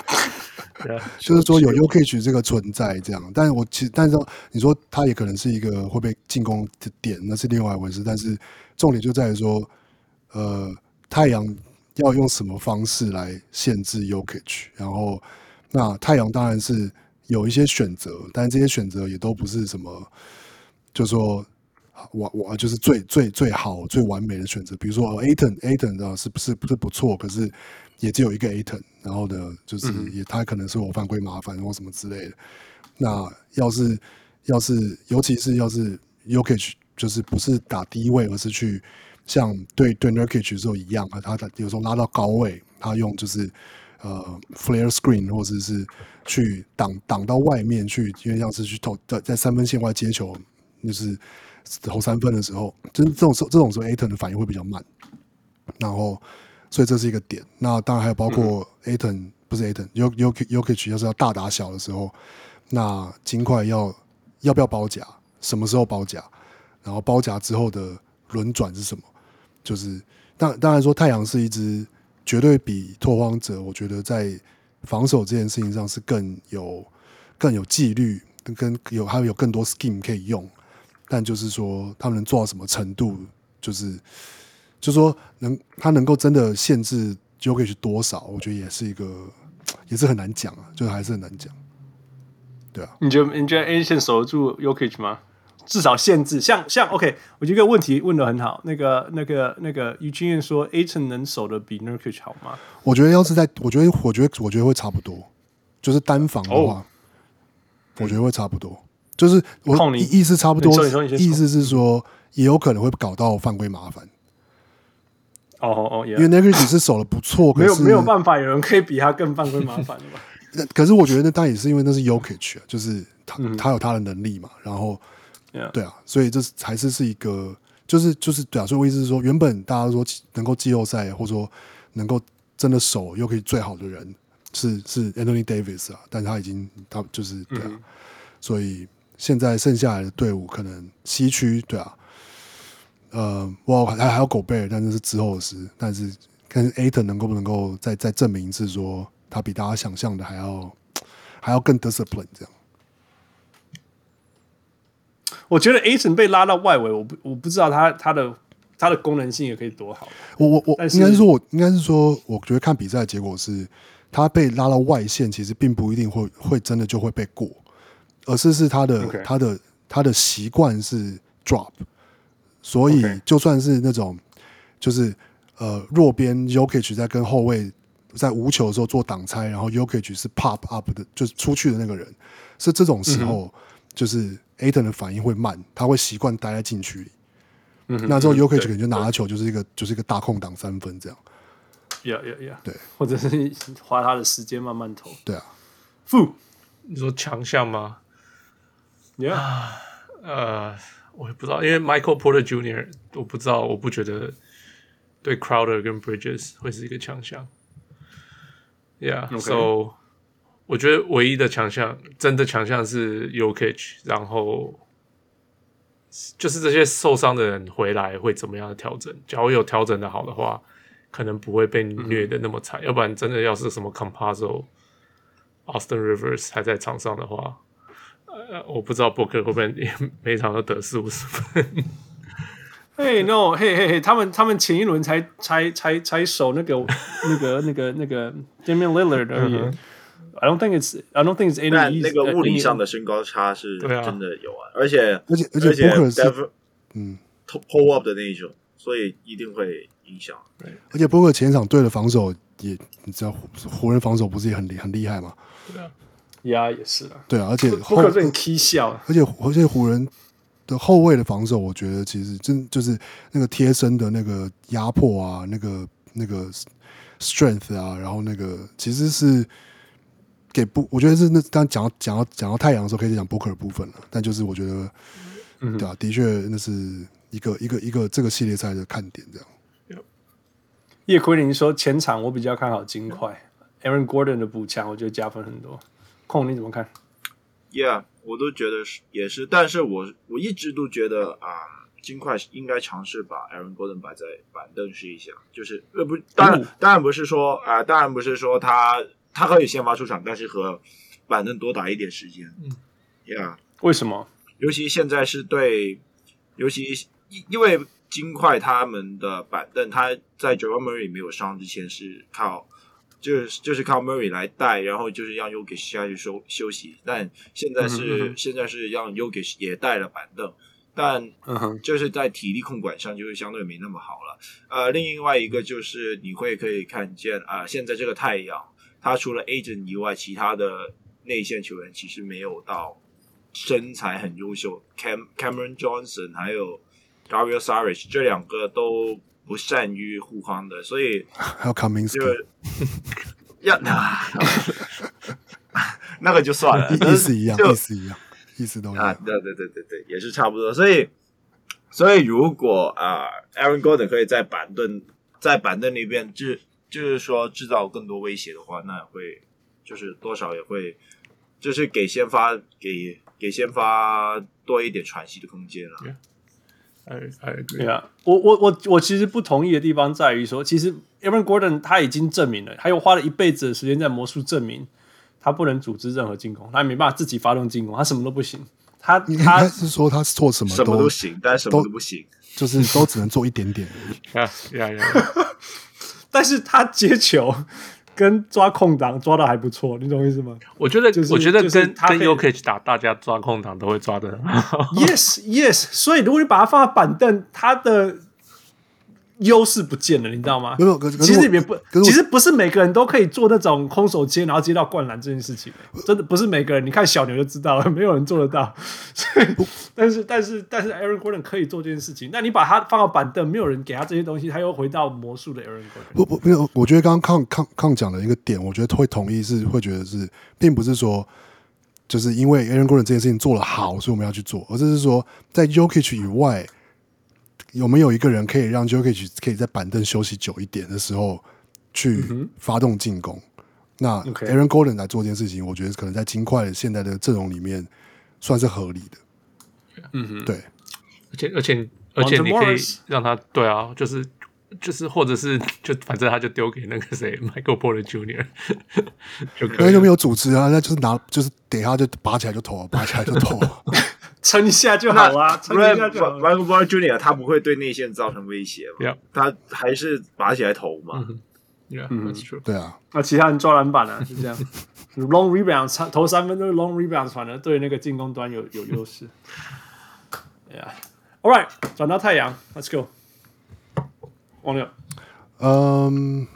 就是说有 Jokic 这个存在这样，但是我其实，但是你说他也可能是一个会被进攻的点，那是另外一回事。但是重点就在于说，呃，太阳要用什么方式来限制 Jokic，然后那太阳当然是有一些选择，但这些选择也都不是什么，就说我我就是最最最好最完美的选择。比如说 Ayton Ayton 啊，是不是不是不错，可是。也只有一个 Ayton，然后呢，就是也他可能是我犯规麻烦或什么之类的。那要是要是，尤其是要是 Yokich 就是不是打低位，而是去像对对 Nurkic 的时候一样，他他有时候拉到高位，他用就是呃 flare screen 或者是去挡挡到外面去，因为像是去投在在三分线外接球，就是投三分的时候，就是这种时候这种时候 Ayton 的反应会比较慢，然后。所以这是一个点。那当然还有包括 Ayton、嗯、不是 Ayton，Jokic 要是要大打小的时候，那金块要要不要包夹？什么时候包夹？然后包夹之后的轮转是什么？就是当当然说太阳是一支绝对比拓荒者，我觉得在防守这件事情上是更有更有纪律，跟有还有有更多 scheme 可以用。但就是说他们能做到什么程度，就是。就是说能他能够真的限制 Jokic 多少，我觉得也是一个，也是很难讲啊，就还是很难讲。对啊，你觉得你觉得 Ayton 守得住 Jokic 吗？至少限制，像像 OK，我觉得一个问题问的很好。那个那个那个于清燕说 Ayton 能守的比 Nurkic 好吗？我觉得要是在，我觉得我觉得我觉得会差不多，就是单防的话，oh. 我觉得会差不多。就是我意思差不多，意思是说也有可能会搞到犯规麻烦。哦哦哦，因为 Nurkic 是守的不错，没有没有办法，有人可以比他更犯规麻烦的吧？那可是我觉得那当然也是因为那是 Jokic 啊，就是他、嗯、他有他的能力嘛。然后.对啊，所以这还是是一个，就是就是对啊。所以我意思是说，原本大家说能够季后赛或者说能够真的守 Jokic 最好的人是是 Anthony Davis 啊，但他已经他就是对啊，嗯、所以现在剩下来的队伍可能西区对啊。呃，我还还有狗贝尔，但是是之后的事。但是看 Ayton 能够不能够再再证明一次，说他比大家想象的还要还要更 discipline 这样。我觉得 Ayton 被拉到外围，我不我不知道他他的他的功能性也可以多好。我我我应该是说，我应该是说，我觉得看比赛的结果是，他被拉到外线，其实并不一定会会真的就会被过，而是是他的.他的他的习惯是 drop。所以就算是那种，就是呃弱边 Yokich 在跟后卫在无球的时候做挡拆，然后 Yokich 是 pop up 的，就是出去的那个人，是这种时候，就是 Ayton 的反应会慢，他会习惯待在禁区里。嗯，那之后 Yokich 可能就拿球就是一个就是一个大空档三分这样。呀呀呀！对，或者是花他的时间慢慢投。对啊。负，你说强项吗？Yeah，呃，我也不知道，因为 Michael Porter Jr. 我不知道，我不觉得对 Crowder 跟 Bridges 会是一个强项。Yeah，so. 我觉得唯一的强项，真的强项是 Yokic，然后就是这些受伤的人回来会怎么样的调整？假如有调整的好的话，可能不会被虐的那么惨。嗯、要不然真的要是什么 Composo、Austin Rivers 还在场上的话，呃，我不知道 Booker 会不会每场都得四五十分。嘿、hey, no，嘿嘿嘿，他们他们前一轮才才才才守那个那个那个那个 Damian Lillard 而已。I don't think it's I don't think it's any。但那个物理上的身高差是真的有啊，而且而且而且 Booker 是嗯 pull up 的那一种，所以一定会影响。对，而且 Booker 前场队的防守也，你知道湖人防守不是也很厉很厉害吗？对啊，呀也是啊，对啊，而且很 K 笑，而且而且湖人。的后卫的防守，我觉得其实真就是那个贴身的那个压迫啊，那个那个 strength 啊，然后那个其实是给不，我觉得是那刚讲到讲到讲到太阳的时候，可以讲 Booker 的部分了。但就是我觉得，嗯，对啊，的确那是一个一个一个这个系列赛的看点。这样。叶奎林说前场我比较看好金块，Aaron Gordon 的补强，我觉得加分很多。空你怎么看？Yeah。我都觉得是也是，但是我我一直都觉得啊，金块应该尝试把 Aaron Gordon 摆在板凳试一下，就是呃不，当然当然不是说啊、呃，当然不是说他他可以先发出场，但是和板凳多打一点时间，嗯，Yeah，为什么？尤其现在是对，尤其因因为金块他们的板凳，他在 Jamal Murray 没有伤之前是靠。就是就是靠 Murray 来带，然后就是让 Jokic 下去休休息。但现在是、嗯、现在是让 Jokic 也带了板凳，但就是在体力控管上就是相对没那么好了。呃，另外一个就是你会可以看见啊、呃，现在这个太阳，他除了 Agent 以外，其他的内线球员其实没有到身材很优秀，Cam Cameron Johnson 还有 Dario Saric 这两个都。不善于护框的，所以还有 Kaminsky 就 要那 那个就算了，意思一样，意思一样，意思都一样啊，对对对对对，也是差不多。所以，所以如果啊、呃、，Aaron Gordon 可以在板凳在板凳那边，制就是说制造更多威胁的话，那会就是多少也会就是给先发给给先发多一点喘息的空间了。Yeah. 哎哎，对啊，我我我我其实不同意的地方在于说，其实 Aaron Gordon 他已经证明了，他又花了一辈子的时间在魔术证明，他不能组织任何进攻，他也没办法自己发动进攻，他什么都不行。他他是说他做什么什么都行，但什么都不行，就是都只能做一点点而已。呀呀呀！但是他接球。跟抓空档抓的还不错，你懂我意思吗？我觉得，就是、我觉得跟他跟 Jokic 打，大家抓空档都会抓的。Yes, yes。所以如果你把他放在板凳，他的。优势不见了，你知道吗？没有，可是其实也不，其实不是每个人都可以做那种空手接，然后接到灌篮这件事情。真的不是每个人，你看小牛就知道了，没有人做得到。所以，但是，但是，但是，Aaron Gordon 可以做这件事情。那你把他放到板凳，没有人给他这些东西，他又回到魔术的 Aaron Gordon。不不，没有。我觉得刚刚康康康讲的一个点，我觉得会同意是会觉得是，并不是说就是因为 Aaron Gordon 这件事情做得好，所以我们要去做，而是说在 Jokic 以外。有没有一个人可以让 Jokic 可以在板凳休息久一点的时候去发动进攻？嗯、那 Aaron Gordon 来做这件事情，我觉得可能在金块现在的阵容里面算是合理的。嗯哼，对。而且而且而且你可以让他对啊，就是就是或者是 就反正他就丢给那个谁 Michael Porter Jr. 就可以有没有组织啊？那就是拿就是等一下就拔起来就投，拔起来就投。撑一下就好了，撑一下就好。Michael Porter Jr. 他不会对内线造成威胁嘛？他还是拔起来投嘛？嗯，对啊。那其他人抓篮板啊，就这样。Long rebound 投三分都是 long rebound，反而对那个进攻端有有优势。Yeah，All right，转到太阳，Let's go。王六，嗯。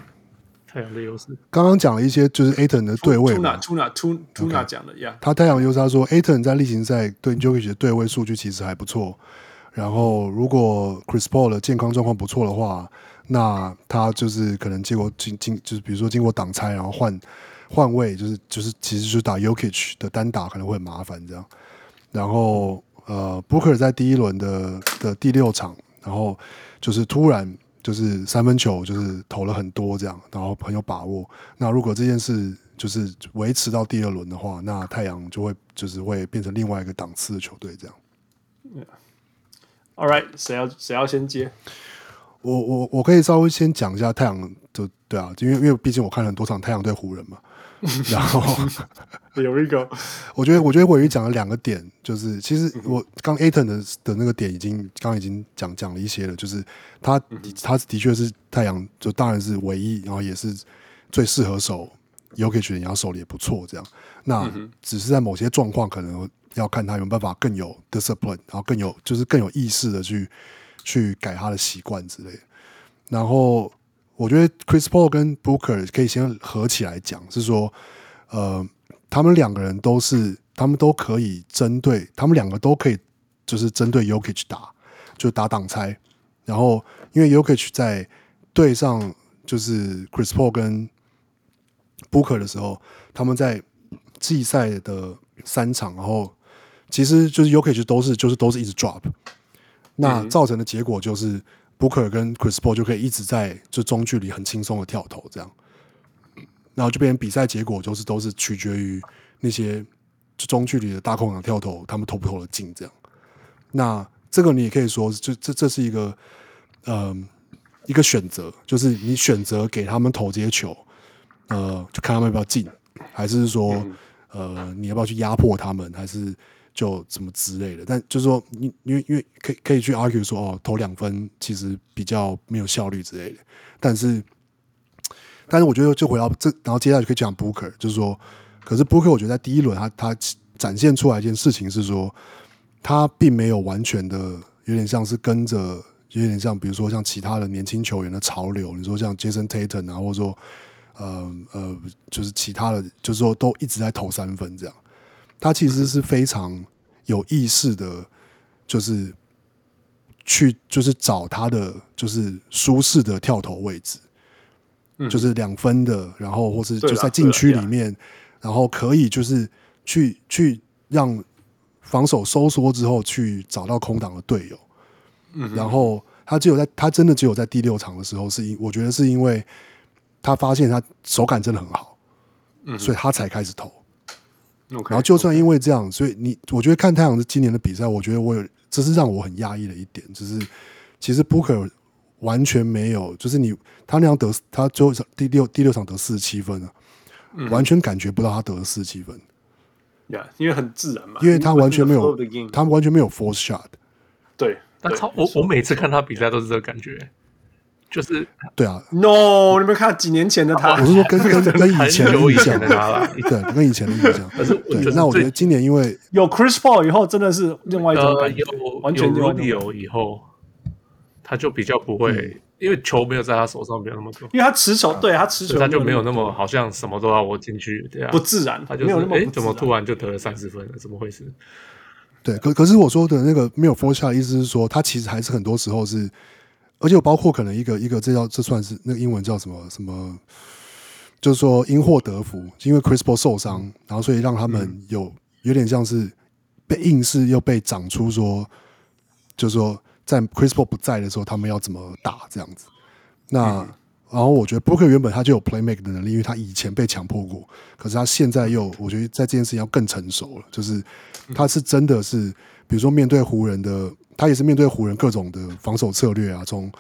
太阳的优势，刚刚讲了一些，就是 Ayton 的对位嘛。Tuna Tuna Tuna 讲的呀。他太阳优势，他说 Ayton 在例行赛对 Jokic 的对位数据其实还不错。然后如果 Chris Paul 的健康状况不错的话，那他就是可能结果经经就是比如说经过挡拆，然后换换位，就是就是其实就是打 Jokic 的单打可能会很麻烦这样。然后呃，Booker 在第一轮的的第六场，然后就是突然就是三分球就是投了很多这样，然后很有把握。那如果这件事就是维持到第二轮的话，那太阳就会就是会变成另外一个档次的球队这样。Yeah. All right，谁要谁要先接？我我我可以稍微先讲一下太阳的对啊，因为因为毕竟我看了很多场太阳对湖人嘛。然后 有一个，我觉得我觉得鮪鱼讲了两个点，就是其实我刚 Ayton 的的那个点已经刚刚已经讲讲了一些了，就是他他的确是太阳，就当然是唯一，然后也是最适合守 Jokic 的，然后守的也不错，这样。那只是在某些状况，可能要看他有没有办法更有 discipline，然后更有就是更有意识的去去改他的习惯之类的。然后。我觉得 Chris Paul 跟 Booker 可以先合起来讲，是说，呃，他们两个人都是，他们都可以针对，他们两个都可以，就是针对 Yokic 打，就打挡拆。然后，因为 Yokic 在对上就是 Chris Paul 跟 Booker 的时候，他们在季赛的三场，然后其实就是 Yokic 都是就是都是一直 drop，那造成的结果就是。Booker 跟 Chris Paul 就可以一直在就中距离很轻松的跳投，这样，然后就变成比赛结果就是都是取决于那些就中距离的大空档跳投，他们投不投得进这样。那这个你也可以说，就这这是一个呃一个选择，就是你选择给他们投这些球，呃，就看他们要不要进，还是说呃你要不要去压迫他们，还是？就怎么之类的，但就是说，你因为因为可以可以去 argue 说，哦，投两分其实比较没有效率之类的。但是，但是我觉得就回到这，然后接下来就可以讲 Booker，就是说，可是 Booker 我觉得在第一轮他他展现出来一件事情是说，他并没有完全的有点像是跟着，有点像比如说像其他的年轻球员的潮流，你说像 Jason Tatum 啊，或者说呃呃，就是其他的，就是说都一直在投三分这样。他其实是非常有意识的，就是去就是找他的就是舒适的跳投位置，嗯。就是两分的，然后或是就在禁区里面，然后可以就是去去让防守收缩之后去找到空档的队友，嗯然后他只有在他真的只有在第六场的时候，是因我觉得是因为他发现他手感真的很好，嗯所以他才开始投。Okay, 然后就算因为这样，所以你我觉得看太阳的今年的比赛，我觉得我有这是让我很压抑的一点，就是其实 Booker 完全没有，就是你他那样得他最后第六第六场得四十七分啊，嗯、完全感觉不到他得了四十七分，呀，yeah, 因为很自然嘛，因为他完全没有他完全没有 force shot，对，但超我我每次看他比赛都是这个感觉。就是对啊，No，你们看几年前的他，我是说跟跟 跟以前的印象，的他了，对，跟以前的印象。可是，对，那我觉得今年因为有 Chris Paul 以后，真的是另外一种感觉，有完全有 Rubio 以后，他就比较不会，因为球没有在他手上，没有那么多，因为他持球，对他持球，他就没有那么好像什么都要我进去，对啊，不自然，他就是哎，怎么突然就得了三十分了？怎么回事？对，可可是我说的那个没有 force shot 的意思是说，他其实还是很多时候是。而且我包括可能一个一个，这叫这算是那个英文叫什么什么，就是说因祸得福，因为 Chris Paul 受伤，然后所以让他们有有点像是被硬是又被长出说，就是说在 Chris Paul 不在的时候，他们要怎么打这样子。那然后我觉得 Booker 原本他就有 play make 的能力，因为他以前被强迫过，可是他现在又我觉得在这件事情要更成熟了，就是他是真的是，比如说面对湖人的。他也是面对湖人各种的防守策略啊，从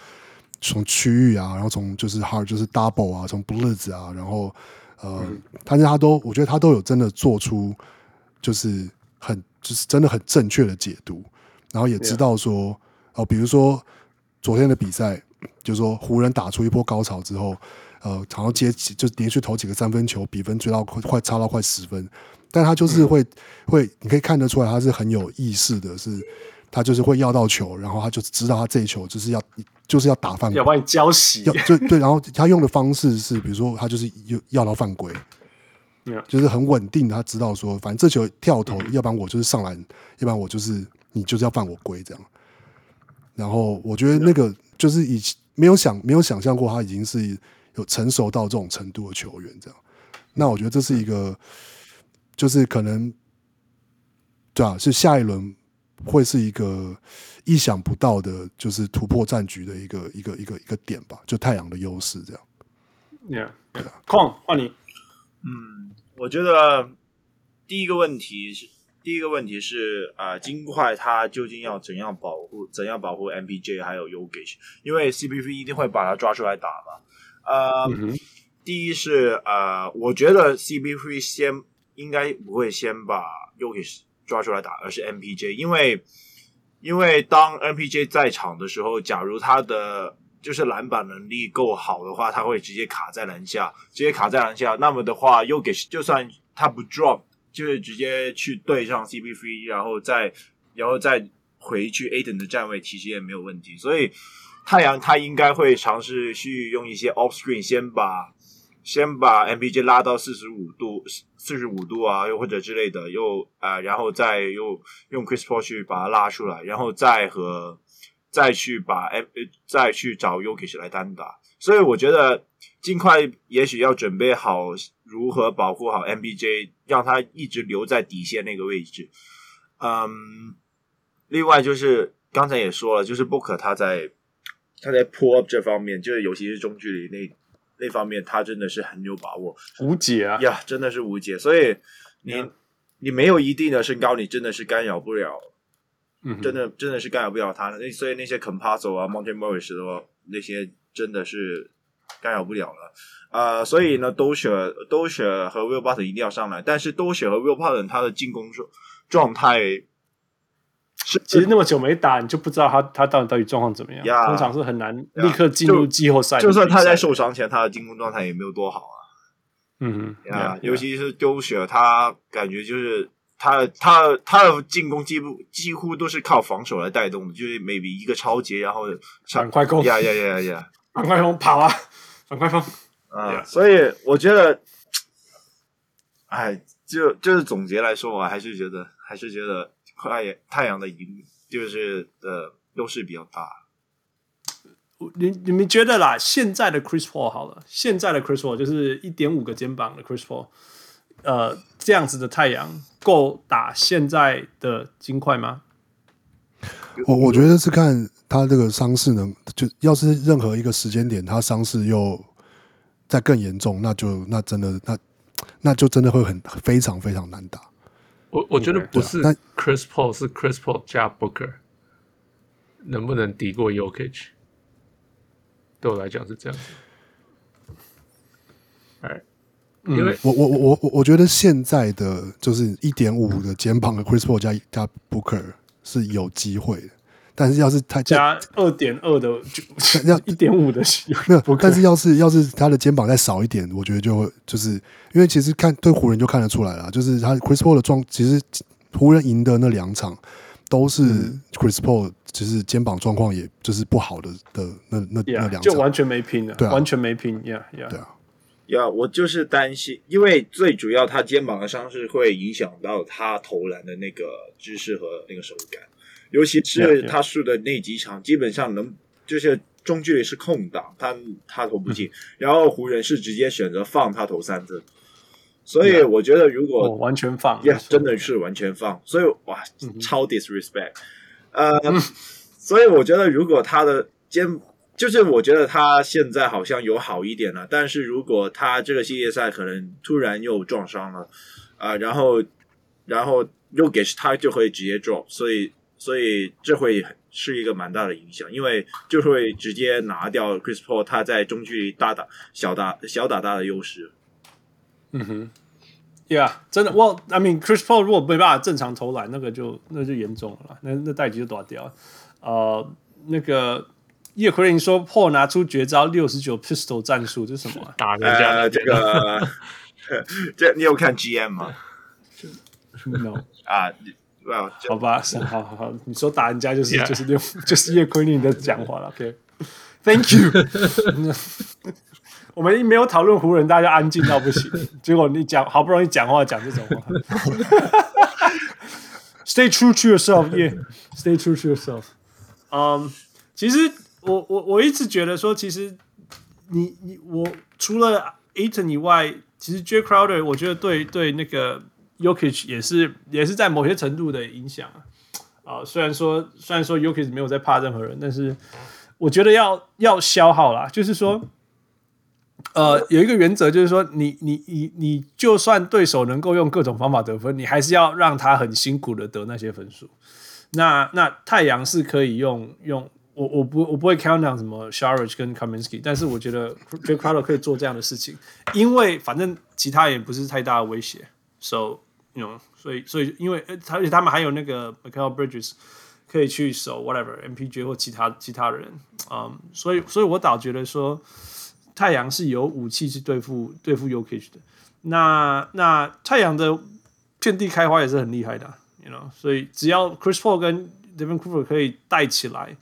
从区域啊，然后从就是 hard 就是 double 啊，从 blitz 啊，然后呃，嗯、但是他都我觉得他都有真的做出就是很就是真的很正确的解读，然后也知道说哦、呃，比如说昨天的比赛，就是说湖人打出一波高潮之后，呃，然后接就连续投几个三分球，比分追到快快差到快十分，但他就是会、嗯、会你可以看得出来，他是很有意识的，是。他就是会要到球，然后他就知道他这一球就是要就是要打犯规，要把你浇洗，要就对，然后他用的方式是，比如说他就是要要到犯规，嗯、就是很稳定的，他知道说，反正这球跳投，要不然我就是上篮，要不然我就是你就是要犯我规这样。然后我觉得那个就是以前没有想没有想象过他已经是有成熟到这种程度的球员这样。那我觉得这是一个，就是可能。对啊，是下一轮会是一个意想不到的，就是突破战局的一个一个一个一个点吧，就太阳的优势这样。Yeah，对啊，矿换你。嗯，我觉得第一个问题是，第一个问题是啊、呃，金块它究竟要怎样保护，怎样保护 MPJ 还有 Yogish？因为 CP3 一定会把他抓出来打嘛。呃，嗯、第一是呃，我觉得 CP3 先应该不会先把 Jokic 抓出来打，而是 MPJ，因为因为当 MPJ 在场的时候，假如他的就是篮板能力够好的话，他会直接卡在篮下，直接卡在篮下。那么的话，又给就算他不 drop，就是直接去对上 CP3，然后再然后再回去 A 等的站位，其实也没有问题。所以太阳他应该会尝试去用一些 off screen，先把先把 MPJ 拉到四十五度、四十五度啊，又或者之类的，又啊、然后再又用 Chris Paul 去把他拉出来，然后再和。再去把 M 再去找 y o k i 来单打，所以我觉得尽快也许要准备好如何保护好 MPJ，让他一直留在底线那个位置。嗯，另外就是刚才也说了，就是 Book 他在他在 pull up 这方面，就是尤其是中距离那那方面，他真的是很有把握，无解啊呀真的是无解。所以你 Yeah. 你没有一定的身高，你真的是干扰不了。真的真的是干扰不了他的，那所以那些 Compasso 啊，Monte Morris 的话，那些真的是干扰不了了。呃，所以呢 Dozier 和 Will Barton 一定要上来，但是 Dozier 和 Will Barton 他的进攻状状态是，其实那么久没打，你就不知道他他到底到底状况怎么样。Yeah, 通常是很难立刻进入季后赛。就算他在受伤前，他的进攻状态也没有多好啊。嗯尤其是 Dozier，他感觉就是。他他他的进攻几乎几乎都是靠防守来带动的，就是 maybe 一个超节，然后 反快攻，呀呀呀呀，反快攻跑啊，反快攻 啊.所以我觉得，哎，就就是总结来说，我还是觉得还是觉得太阳太阳的赢就是的优势比较大。你你们觉得啦？现在的 Chris Paul 好了，现在的 Chris Paul 就是一点五个肩膀的 Chris Paul，呃，这样子的太阳。够打现在的金块吗？我我觉得是看他这个伤势能，就要是任何一个时间点他伤势又再更严重，那就那真的那那就真的会很非常非常难打。我我觉得不是 Chris Paul，是 Chris Paul 加 Booker，能不能敌过 Jokic？对我来讲是这样子。哎。因为我我我我我觉得现在的就是一点五的肩膀的 Chris Paul 加加 Booker 是有机会的，但是要是他加二点二的就要 一点五的 没有，但是要是要是他的肩膀再少一点，我觉得就会就是因为其实看对湖人就看得出来了，就是他 Chris Paul 的状，其实湖人赢的那两场都是 Chris Paul 其实肩膀状况也就是不好的的那那那两场。就完全没拼了，对，完全没拼呀呀，对啊。呀，yeah, 我就是担心，因为最主要他肩膀的伤势会影响到他投篮的那个姿势和那个手感，尤其是他输的那几场，基本上能就是中距离是空档，他他投不进，嗯、然后湖人是直接选择放他投三分，所以我觉得如果、哦、完全放，，yeah,，真的是完全放，所以哇，超 disrespect，、嗯、呃，嗯、所以我觉得如果他的肩就是我觉得他现在好像有好一点了，但是如果他这个系列赛可能突然又撞伤了，啊、呃，然后然后又给他就会直接 drop，所以所以这会是一个蛮大的影响，因为就会直接拿掉 Chris Paul 他在中距离大打小打小打大的优势。嗯哼，Yeah，真的，Well I mean Chris Paul 如果没办法正常投篮，那个就那就严重了，那那代级就断掉了。呃，那个。叶奎林说：“Paul 拿出绝招六十九 pistol 战术，这是什么、啊？打人家、呃、这个，这你有看 GM 吗？No 啊好吧，好好好，你说打人家就是.就是用 就是叶坤林的讲话了。OK，Thank、okay. you。我们没有讨论湖人，大家安静到不行。结果你讲好不容易讲话讲这种话，Stay true to yourself，Yeah，Stay true to yourself。嗯，其实。我我我一直觉得说，其实你你我除了 Ayton 以外，其实 Jae Crowder 我觉得对对那个 Yokic 也是也是在某些程度的影响啊。啊、虽然说虽然说 Yokic 没有在怕任何人，但是我觉得要要消耗啦，就是说，呃，有一个原则就是说你，你你你就算对手能够用各种方法得分，你还是要让他很辛苦的得那些分数。那那太阳是可以用用我我不我不会 count down 什么 Saric 跟 Kaminsky，但是我觉得 Jae Crowder 可以做这样的事情，因为反正其他也不是太大的威胁，so you know。所以，所以，因为而且他们还有那个 Michael Bridges 可以去守 whatever MPJ 或其他其他人，嗯，所以，所以我倒觉得说太阳是有武器去对付对付 UK 的。那那太阳的遍地开花也是很厉害的，you know。所以只要 Chris Paul 跟 Devin Cooper 可以带起来，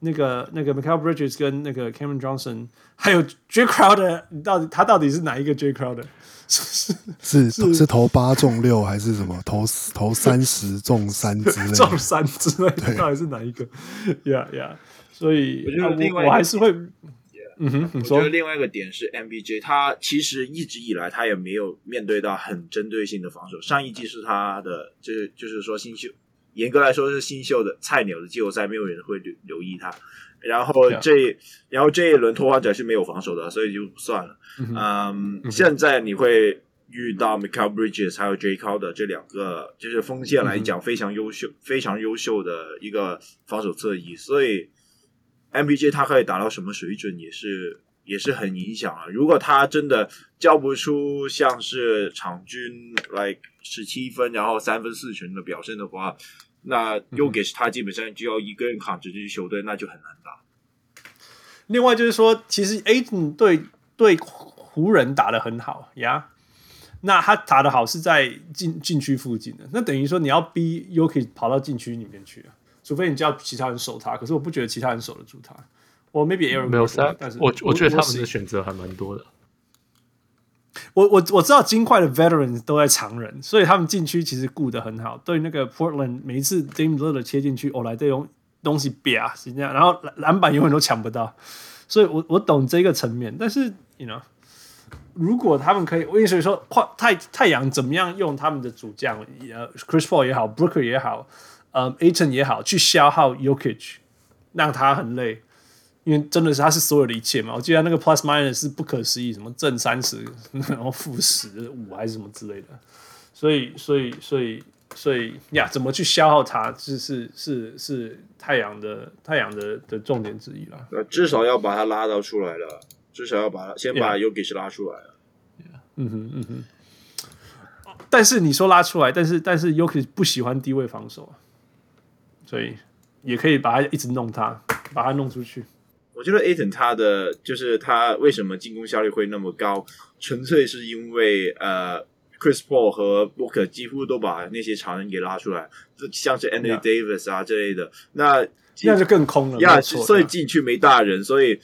那个那个 mikael Bridges 跟那个 Cameron Johnson 还有 Jae Crowder，你到底他到底是哪一个 Jae Crowder？是 是是，是投八中六还是什么投投三十中三之类的？中三之类的，到底是哪一个？呀呀，所以我觉得另外我还是会，yeah, 嗯哼，我觉得另外一个点是 MBJ，他其实一直以来他也没有面对到很针对性的防守。上一季是他的，就是就是说新秀，严格来说是新秀的菜鸟的季后赛，没有人会留留意他。然后这.然后这一轮拓荒者是没有防守的，所以就算了。嗯、um, mm-hmm. 现在你会遇到 Michael Bridges 还有 Jae Crowder 这两个，就是锋线来讲非常优秀、mm-hmm. 非常优秀的一个防守侧翼，所以 MBJ 他可以达到什么水准，也是也是很影响啊。如果他真的交不出像是场均来十七分，然后三分四成的表现的话。那又给他基本上就要一个人扛着这支球队，那就很难打。另外就是说，其实 Ayton 对对湖人打的很好呀。那他打的好是在禁禁区附近的，那等于说你要逼 Jokic 跑到禁区里面去啊，除非你叫其他人守他。可是我不觉得其他人守得住他。我 maybe Aaron 没有三，但是我我觉得他们的选择还蛮多的。我我我知道金块的 veterans 都在藏人，所以他们禁区其实顾得很好。对那个 Portland，每一次 Dame Lillard 切进去，我来这种东西啪是这样，然后篮板永远都抢不到。所以我我懂这个层面，但是 you know，如果他们可以，我跟你说，太太阳怎么样用他们的主将，呃，Chris Paul 也好，Booker 也好，呃，Ayton 也好，去消耗 Yokich，让他很累。因为真的是它是所有的一切嘛，我记得那个 plus minus 是不可思议，什么正三十，然后负十五还是什么之类的，所以所以所以所以呀，怎么去消耗它，是是是是太阳的太阳的的重点之一了。至少要把它拉到出来了，至少要把它先把 Jokic 拉出来了。Yeah. 嗯哼嗯哼。但是你说拉出来，但是但是 Jokic 不喜欢低位防守，所以也可以把它一直弄它，把它弄出去。我觉得 Ayton 他的就是他为什么进攻效率会那么高，纯粹是因为呃，Chris Paul 和 Booker 几乎都把那些常人给拉出来，像是 Anthony Davis 啊之类的，那那就更空了。呀，所以进去没大人，所以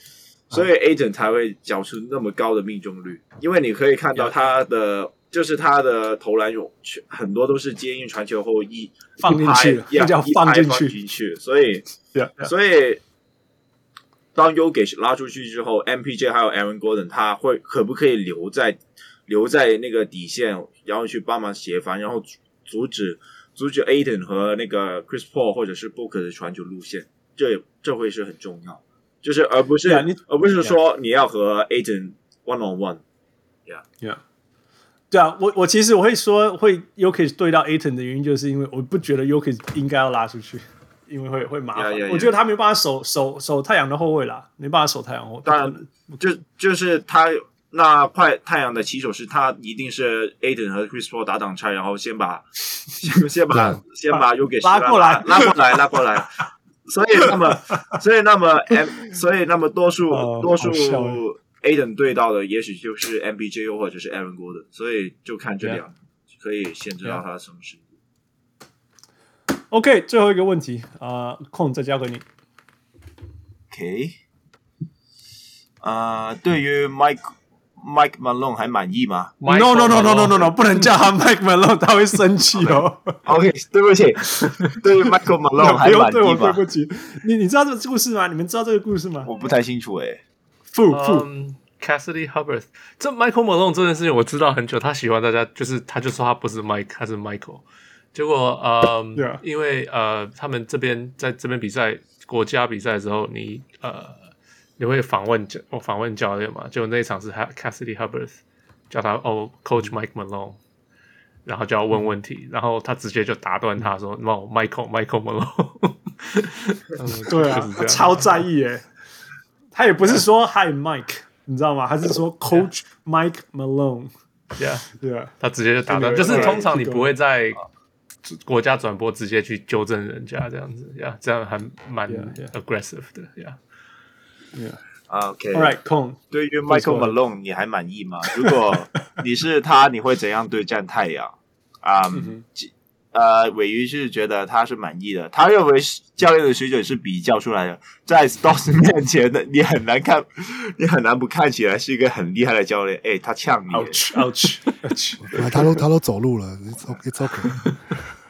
所以 Ayton 才会缴出那么高的命中率，因为你可以看到他的就是他的投篮有很多都是接应传球后一放进去，要放进去，所以所以。当 Jokic 拉出去之后，MPJ 还有 Aaron Gordon，他会可不可以留在留在那个底线，然后去帮忙协防，然后阻止阻止 Ayton 和那个 Chris Paul 或者是 Booker 的传球路线，这这会是很重要，就是而不是、yeah, 而不是说你要和 Ayton one on one，yeah yeah，对啊，我我其实我会说会 Jokic 对到 Ayton 的原因，就是因为我不觉得 Jokic 应该要拉出去。因为会会麻烦，yeah, yeah, yeah. 我觉得他没办法守守守太阳的后卫啦，没办法守太阳后卫。当然，就就是他那快太阳的起手是他一定是 Aiden 和 Chris Paul 打挡拆，然后先把先 先把先把 Jokic 拉过来，拉过来，拉过来。所以那么所以那么 M 所以那么多数、uh, 多数 Aiden 对到的也许就是 MBJ 或者是 Aaron Gordon，所以就看这两、yeah. 可以限制到他的什么程度。Yeah. OK，最后一个问题啊，空、呃、再交给你。OK，啊、呃，对于 Mike Mike Malone 还满意吗？No No No No No No No，不能叫他 Mike Malone，他会生气哦。OK，对不起，对于 Michael Malone 还满意吗？对我对不起，你你知道这个故事吗？你们知道这个故事吗？我不太清楚诶。负负 Cassidy Hubbarth，这 Michael Malone 这件事情我知道很久，他喜欢大家，就是他就说他不是 Mike，他是 Michael。结果呃，Yeah. 因为呃，他们这边在这边比赛国家比赛的时候，你呃，你会访问教访问教练嘛？就那一场是 Cassidy Hubbarth 叫他哦，Coach Mike Malone，然后就要问问题，嗯、然后他直接就打断他说：“No，Michael，Michael Malone。”对啊，他超在意耶，他也不是说 Hi Mike。你知道吗？他是说 Coach Mike Malone？Yeah，对啊，他直接就打断，就是通常你不会在国家转播直接去纠正人家这样子呀，这样还蛮 aggressive 的呀。Yeah，OK，All right，Kong，对于 Michael Malone 你还满意吗？如果你是他，你会怎样对战太阳？啊。呃，尾鱼是觉得他是满意的，他认为教练的水准是比较出来的，在 Stotts 面前的你很难看，你很难不看起来是一个很厉害的教练。哎，他呛你，ouch，ouch，ouch，他都他都走路了，it's okay，it's okay。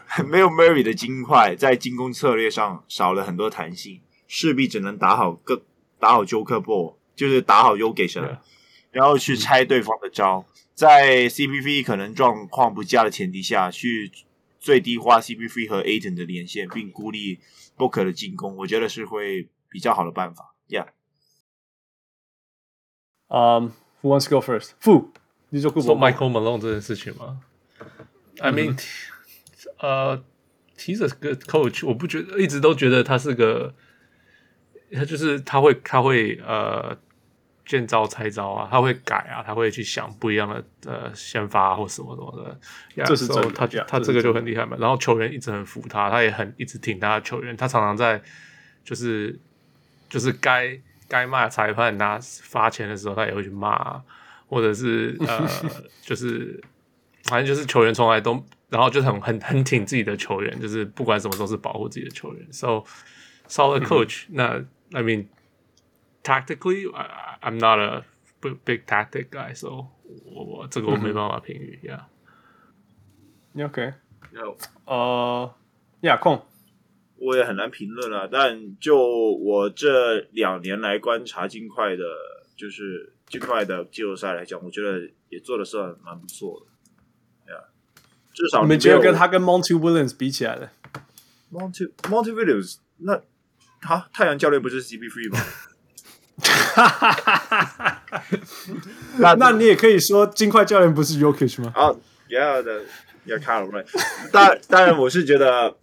没有 Murray 的金块，在进攻策略上少了很多弹性，势必只能打好个打好 Joker Ball，就是打好 Jokic 了，然后去拆对方的招，在 CPV 可能状况不佳的前提下去。最低化 CPV 和 Ayton 的连线，并孤立 Booker 的进攻，我觉得是会比较好的办法。Yeah。Um, who wants to go first? Fu，，你就说 Michael Malone 这件事情吗？I mean，呃、mm，he's a good coach，我不觉得，一直都觉得他是个，他就是他会他会呃。见招拆招啊，他会改啊，他会去想不一样的呃先发或什么什么的。Yeah, 这是真的，他他这个就很厉害嘛。然后球员一直很服他，他也很一直挺他的球员。他常常在就是就是该该骂裁判拿罚钱的时候，他也会去骂，或者是呃 就是反正就是球员从来都，然后就很很很挺自己的球员，就是不管什么都是保护自己的球员。So solid coach，、嗯、那 I mean。Tactically, I'm not a big tactic guy, so 我我这个我没办法评语，Yeah. OK. 呃，Yeah，空，我也很难评论了。但就我这两年来观察金块的，就是金块的季后赛来讲，我觉得也做的算蛮不错的。Yeah，至少你们觉得跟他跟 Monty Williams 比起来的，Monty Monty Williams 那他太阳教练不是 CP3 吗？哈哈哈哈哈！那那你也可以说金块教练不是 Jokic 吗？啊、oh,，Yeah 的，Yeah Kyle right。当当然，我是觉得，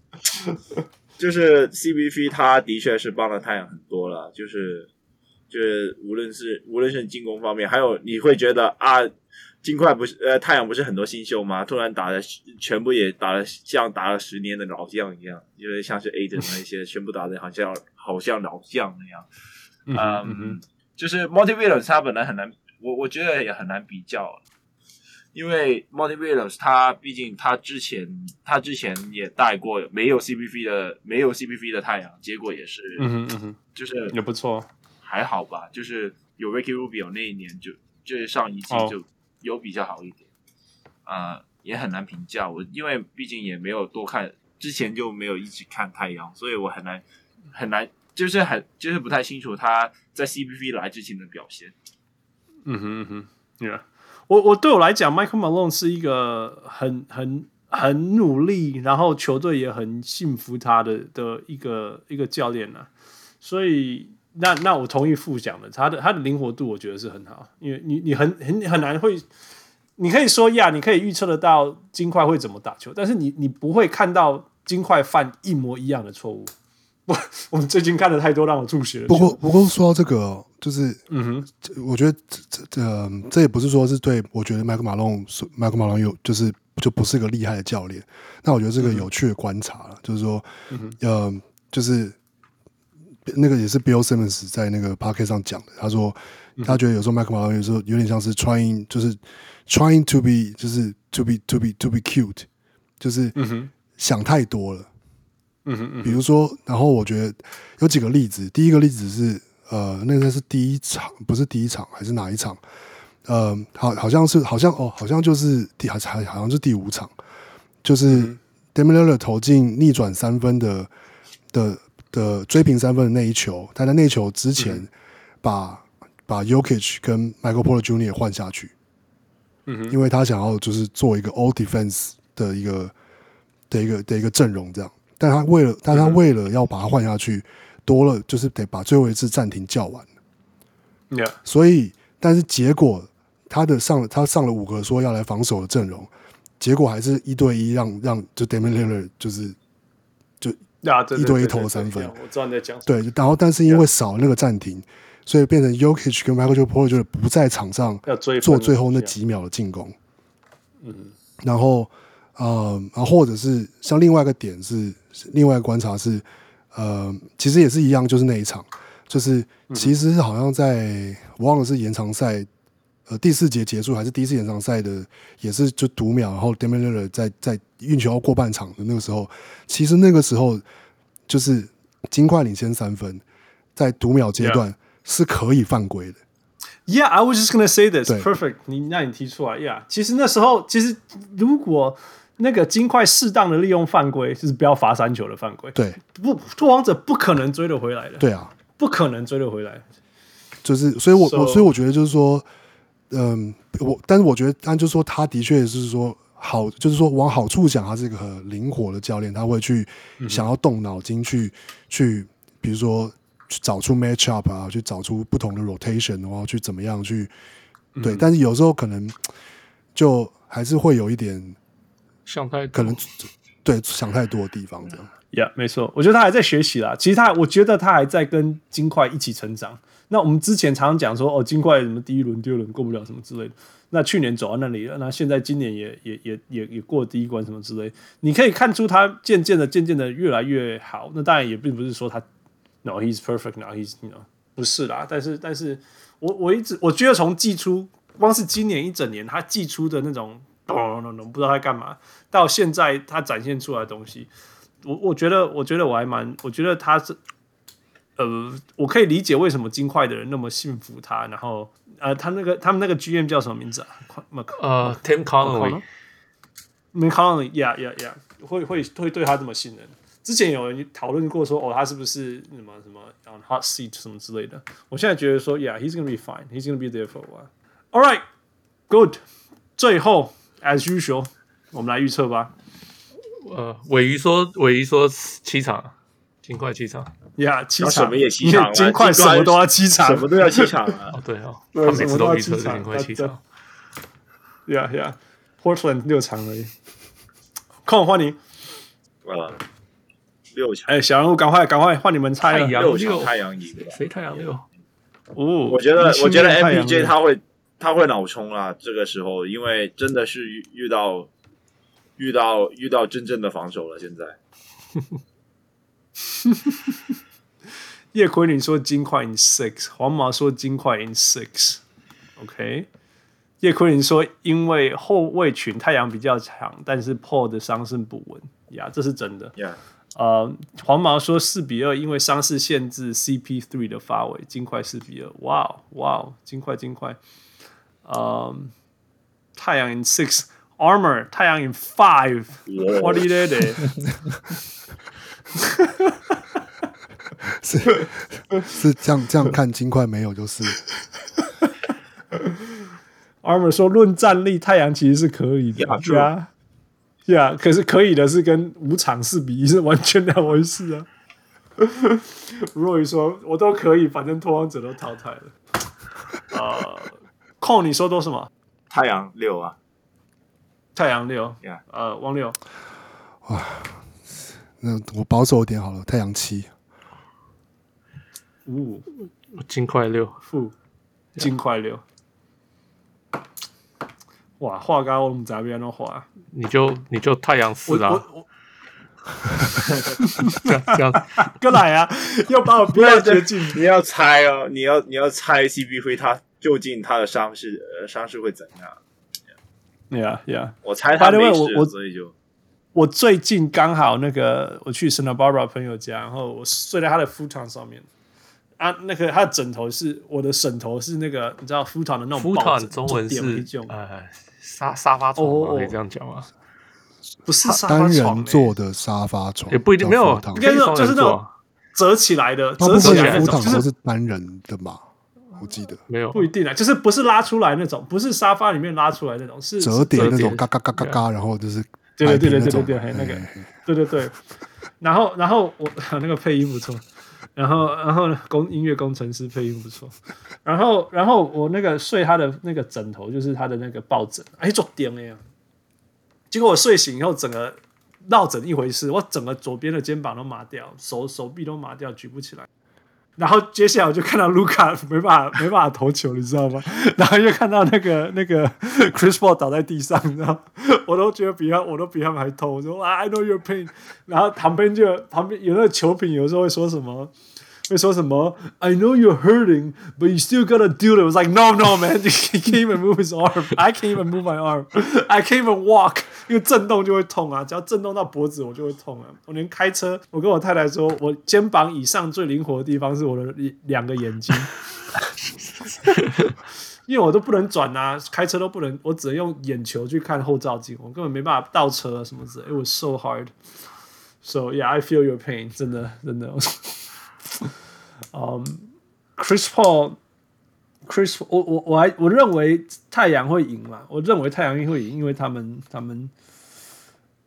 就是 CP3 他的确是帮了太阳很多了，就是就是无论是无论是进攻方面，还有你会觉得啊，金块不是呃太阳不是很多新秀吗？突然打的全部也打了像打了十年的老将一样，因为像是 Ayton 那些 全部打的好像好像老将那样。嗯嗯，就是 Monty Williams 他本来很难，我我觉得也很难比较，因为 Monty Williams 他毕竟他之前他之前也带过没有 CPV 的没有 CPV 的太阳，结果也是嗯哼嗯哼，就是也不错，还好吧，就是有 Ricky Rubio 那一年就就是上一季就有比较好一点，啊、也很难评价我，因为毕竟也没有多看，之前就没有一直看太阳，所以我很难很难。就是很，就是不太清楚他在 C B P 来之前的表现。嗯哼嗯哼，Yeah，我我对我来讲，Michael Malone 是一个很很很努力，然后球队也很信服他的的一个一个教练啊。所以，那那我同意傅讲的，他的他的灵活度我觉得是很好，因为你你很很很难会，你可以说呀，你可以预测得到金块会怎么打球，但是你你不会看到金块犯一模一样的错误。我，我们最近看的太多让我吐血了。不过，不过说到这个，就是，嗯哼，我觉得这这呃，这也不是说是对我觉得麦克马龙，麦克马龙有就是就不是个厉害的教练。那我觉得这个有趣的观察了，嗯、就是说，嗯呃，就是那个也是 Bill Simmons 在那个 Podcast 上讲的。他说，他觉得有时候麦克马龙有时候有点像是 trying，就是 trying to be，就是 to be to be to be cute，就是想太多了。嗯哼，嗯，比如说，然后我觉得有几个例子。第一个例子是，呃，那个是第一场，不是第一场，还是哪一场？呃，好，好像是，好像哦，好像就是第还还好像是第五场，就是 Damian Lillard 投进逆转三分的的的追平三分的那一球，他在那球之前把把 Jokic 跟 Michael Porter Jr. 换下去，嗯哼，因为他想要就是做一个 All Defense 的一个的一个的一个阵容这样，但他为了但他为了要把他换下去，多了就是得把最后一次暂停叫完，Yeah，所以但是结果他的上了他上了五个说要来防守的阵容，结果还是一对一让让就 Damian Lillard 就是。一堆一投三分，我知道你在讲。对，然后但是因为少那个暂停，所以变成 Jokic 跟 Michael Porter 就是不在场上做最后那几秒的进攻。嗯，然后呃，然后或者是像另外一个点是，另外一个观察是，呃，其实也是一样，就是那一场，就是其实好像在我忘了是延长赛。呃，第四节结束还是第一次延长赛的，也是就读秒，然后 Damian Lillard 在在运球要过半场的那个时候，其实那个时候就是金块领先三分，在读秒阶段是可以犯规的。Yeah, I was just gonna say this. Perfect. 你让你提出来，Yeah，其实那时候其实如果那个金块适当的利用犯规，就是不要罚三球的犯规，对，不拓荒者不可能追得回来的。对啊，不可能追得回来。就是，所以我我所以我觉得就是说。嗯，我但是我觉得，但就是说，他的确是说好，就是说往好处想，他是一个很灵活的教练，他会去想要动脑筋去、嗯、去，比如说去找出 match up 啊，去找出不同的 rotation，然后去怎么样去对。嗯、但是有时候可能就还是会有一点想太可能对想太多的地方这样。Yeah，没错，我觉得他还在学习啦。其实他，我觉得他还在跟金块一起成长。那我们之前常常讲说，哦，金块什么第一轮、第二轮过不了什么之类的。那去年走到那里了，那现在今年也也也也也过第一关什么之类。你可以看出他渐渐的、渐渐的越来越好。那当然也并不是说他，no，he's perfect，no he's you know 不是啦。但是，但是我我一直我觉得从季初，光是今年一整年，他季初的那种咚咚咚，不知道他干嘛，到现在他展现出来的东西，我我觉得，我觉得我还蛮，我觉得他是。呃，我可以理解为什么金块的人那么信服他。然后，呃，他那个他们那个剧院叫什么名字啊？呃，Tim Connelly。Tim Connelly，Yeah，Yeah，Yeah，会会会对他这么信任。之前有人讨论过说，哦，他是不是什么什么 on hot seat 什么之类的？我现在觉得说，Yeah，he's gonna be fine，he's gonna be there for a while。All right，good。最后，as usual，我们来预测吧。呃，尾鱼说，尾鱼说七场，金块七场。呀，七场什么也 七场，金块什么都要七场，什么都要七场啊！哦，对哦，他每次都预测金块七场。呀呀，Portland 六场而已。看换你，呃，六场。哎，小人物，赶快赶快换你们猜了。六场太阳赢，谁太阳六？哦，我觉得我觉得 MPJ 他会他会脑冲啊，这个时候，因为真的是遇遇到遇到遇到真正的防守了，现在。叶奎林说金块 in six，黄毛说金块 in six，OK。叶奎林说因为后卫群太阳比较强，但是 Paul 的伤势不稳，呀，这是真的。Yeah. 呃，黄毛说四比二，因为伤势限制 CP three 的发尾，金块四比二。哇哦哇哦，金块金块。呃，太阳 in six，Armor 太阳 in five，What did they？是是这样这样看金块没有就是。Armor 说论战力，太阳其实是可以的，对啊，对啊，可是可以的是跟五场四比一是完全两回事啊。Roy 说，我都可以，反正拓荒者都淘汰了。呃，控你说都什么？太阳六啊，太阳六，Yeah. 呃，王六，哇。那我保守一点好了，太阳七，五，金块六，负，金块六，哇，画高我们这边的话，你就你就太阳四啊，这样这样，哥 来啊，要把我逼到绝境，你要猜哦，你要你要猜 CP 会他究竟他的伤势呃伤势会怎样？Yeah Yeah，我猜他没事，所以就。我最近刚好那个我去 Santa Barbara 朋友家，然后我睡在他的 futon 上面。啊，那个他的枕头是我的枕头是那个你知道 futon 的那种 futon 中文是呃沙沙发床吗？可以这样讲吗？不是沙发床，单人坐的沙发床也不一定没有，应该是就是那种折起来的，折起来的 futon 都是单人的嘛？我记得。没有，不一定啊，就是不是拉出来那种，不是沙发里面拉出来那种，是折叠那种，嘎嘎嘎嘎嘎，然后就是对对对对对对对，那个，对对对。然后然后我 那个配音不错，然后然后工音乐工程师配音不错，然后然后我那个睡他的那个枕头就是他的那个抱枕，哎，做颠了呀。结果我睡醒以后，整个落枕一回事，我整个左边的肩膀都麻掉，手手臂都麻掉，举不起来。然后接下来我就看到卢卡 没办法没办法投球，你知道吗？然后又看到那个那个 Chris Paul 倒在地上，你知道，我都觉得比他我都比他们还痛。我说啊，I know your pain。然后旁边就旁边有那个球评，有时候会说什么。会说什么？I know you're hurting, but you still gotta do it. I was like, no, no, man, he can't even move his arm. I can't even move my arm. I can't even walk. 因为震动就会痛啊，只要震动到脖子，我就会痛啊。我连开车，我跟我太太说，我肩膀以上最灵活的地方是我的两个眼睛，因为我都不能转啊，开车都不能，我只能用眼球去看后照镜，我根本没办法倒车什么之类。It was so hard. So yeah, I feel your pain. 真的，真的。 嗯、，Chris Paul，Chris，我我我还我认为太阳会赢嘛？我认为太阳会赢，因为他们他们，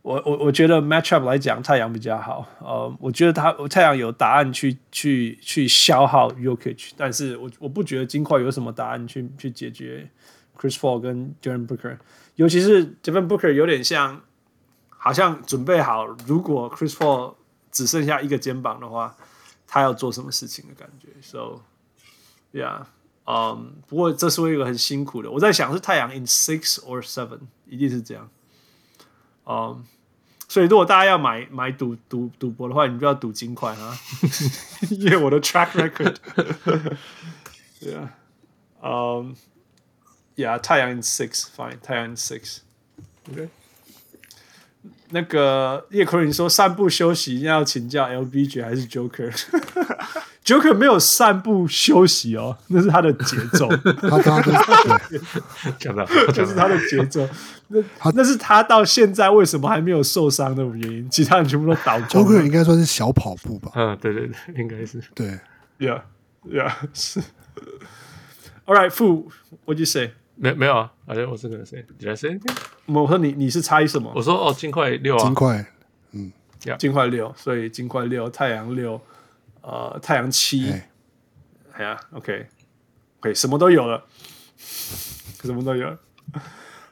我我我觉得 matchup 来讲，太阳比较好。呃、我觉得他太阳有答案去去去消耗 Jokic，但是我我不觉得金块有什么答案去去解决 Chris Paul 跟 Devin Booker，尤其是 Devin Booker 有点像，好像准备好，如果 Chris Paul 只剩下一个肩膀的话。他要做什么事情的感觉，so yeah，嗯、um,，不过这是会一个很辛苦的。我在想是太阳 in six or seven，一定是这样。嗯、um,，所以如果大家要买买赌赌赌博的话，你就要赌金块啊，因为我的 track record，yeah，嗯、um,，yeah，太阳 in six，fine，太阳 in six，OK。那个叶坤林说散步休息一定要请教 LBJ 还是 Joker？Joker 没有散步休息哦，那是他的节奏。他刚刚讲的，就是他的节奏。那那是他到现在为什么还没有受伤的原因？其他人全部都倒。Joker 应该算是小跑步吧？嗯，对对对，应该是。对，Yeah，Yeah，是。All right，Fu，What you say？没没有啊？好像我是跟谁？Did I say anything？我说你你是猜什么？我说哦，金块六啊，金块，嗯，金块六，所以金块六，太阳六，呃，太阳七，哎呀，OK，OK，什么都有了，什么都有了。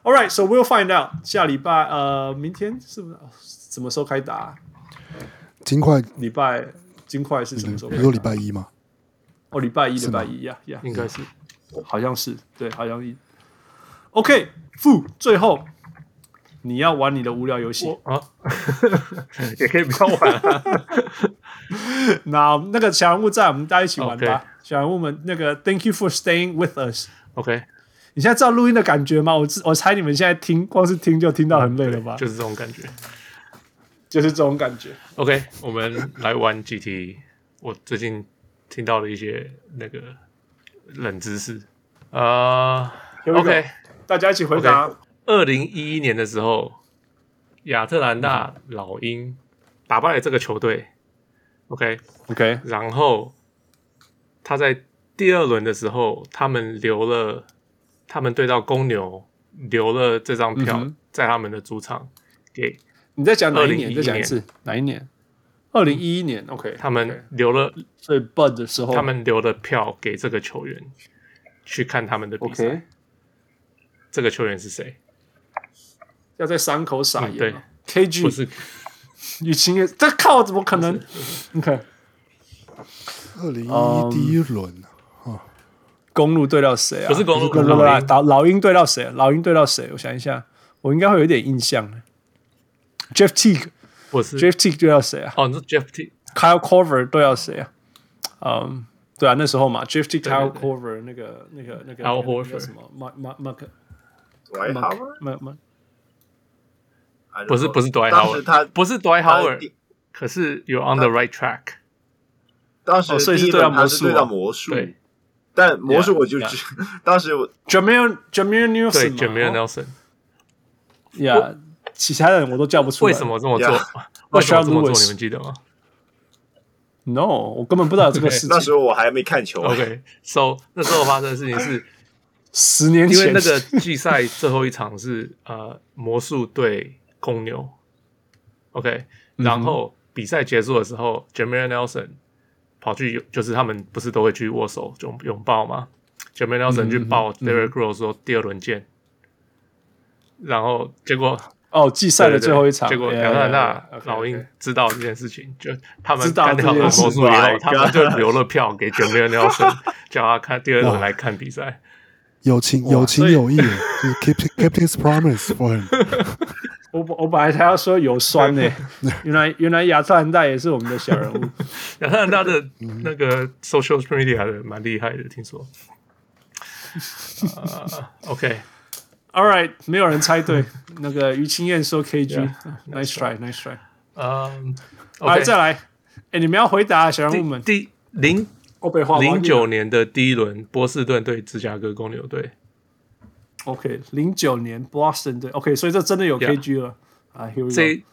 All right，so we'll find out。下礼拜呃，明天是不是？什么时候开打？金块礼拜金块是什么时候？比如说礼拜一吗？哦，礼拜一，礼拜一呀呀，应该是。好像是对，好像一。OK，负最后你要玩你的无聊游戏啊，也可以不要玩啊。那那个小人物在，我们大家一起玩吧。Okay. 小人物们，那个 Thank you for staying with us。OK，你现在知道录音的感觉吗？我我猜你们现在听，光是听就听到很累了吧？就是这种感觉，就是这种感觉。OK，我们来玩几题。我最近听到了一些那个。冷知识啊、uh,，OK，大家一起回答。二零一一年的时候，亚特兰大老鹰打败了这个球队? Okay. 然后他在第二轮的时候，他们留了，他们对到公牛留了这张票，在他们的主场给。你在讲哪一年？再讲一次，哪一年？二零一一年，OK，他们留了最 bud 的时候，他们留了票给这个球员去看他们的比赛。Okay. 这个球员是谁？要在伤口撒盐、嗯？对，KG 不是雨晴也，这靠怎么可能你看二零一一第一轮啊，公路对到谁啊？不是公鹿，老老老鹰对到谁？老鹰对到谁？我想一下，我应该会有点印象的。Jeff Teague。不是 Jeff Teague 对到谁啊？哦，你说 Jeff Teague，Kyle Korver 对到谁啊？嗯，对啊，那时候嘛，Jeff Teague，Kyle Korver 那个那个那个 Al Horford 什么？Mark Mark Mark Dwight Howard？不是不是 Dwight Howard，不是 Dwight Howard，可是 You're on the right track。当时所以是对到魔术，对到魔术。对，但魔术我就当时我 Nelson，对 Jameer Nelson。Yeah。其他人我都叫不出来，为什么这么做？为什么这么做？你们记得吗？No，我根本不知道这个事情。那时候我还没看球。OK，So 那时候发生的事情是十年前，因为那个季赛最后一场是呃魔术对公牛。OK，然后比赛结束的时候，Jameer Nelson 跑去，就是他们不是都会去握手、拥拥抱吗？Jameer Nelson 去抱 Derrick Rose 说第二轮见。然后结果哦，季赛的最后一场，结果亚特兰大老鹰知道这件事情，就他们干掉了魔术以后，他们就留了票给 Jameer Nelson，叫他看第二轮来看比赛。有情有情有义，就是 keep keep his promise for him。我我本来还要说有酸呢，原来原来亚特兰大也是我们的小人物。亚特兰大的那个 social media 的蛮厉害的，听说。OK。All right，没有人猜对。那个于清燕说 KG，nice try，nice try。嗯，来再来。哎，你们要回答小人物们。第零零九年的第一轮，波士顿对芝加哥公牛队。OK，零九年 Boston 队。OK，所以这真的有 KG 了。啊，这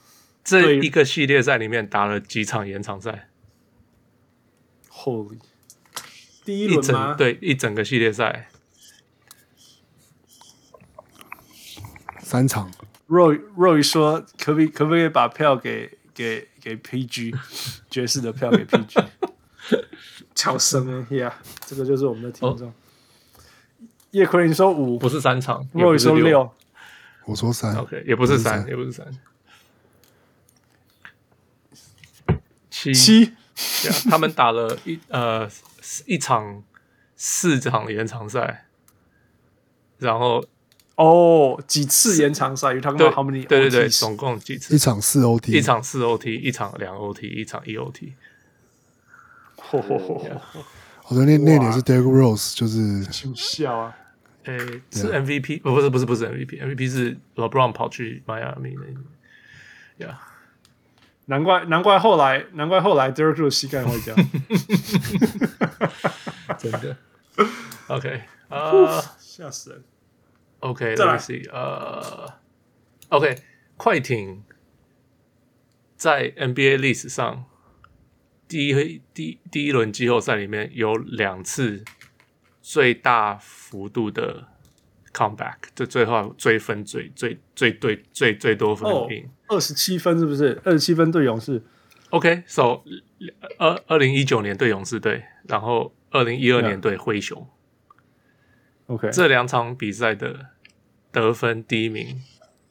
这一个系列赛里面打了几场延长赛？Holy，第一轮吗？对，一整个系列赛。三场，Roy Roy 说可不可以可不可以把票给给给 PG 爵士的票给 PG？巧生啊呀，这个就是我们的听众。叶奎你说五，不是三场莫宇说六，我说三，OK，也不是三，也不是三，七七，他们打了一呃一场四场延长赛，然后。哦，几次延长赛？因为他们 how many？对对对，总共几次？一场四 OT，一场四 OT，一场两 OT，一场一 OT。嚯嚯嚯！我说那那年是 Derrick Rose，就是笑啊！诶，是 MVP？不不是不是不是 MVP，MVP 是 LeBron 跑去迈阿密的。呀，难怪难怪后来难怪后来 Derrick Rose 膝盖坏掉。真的？OK 啊，吓死人！OK，Let me see，呃，OK，快艇在 NBA 历史上第一第第一轮季后赛里面有两次最大幅度的 comeback，就最后追分最最最对最最多分赢，二十七分是不是？二十七分对勇士。OK，So，二二零一九年对勇士队，然后二零一二年对灰熊。OK，这两场比赛的得分第一名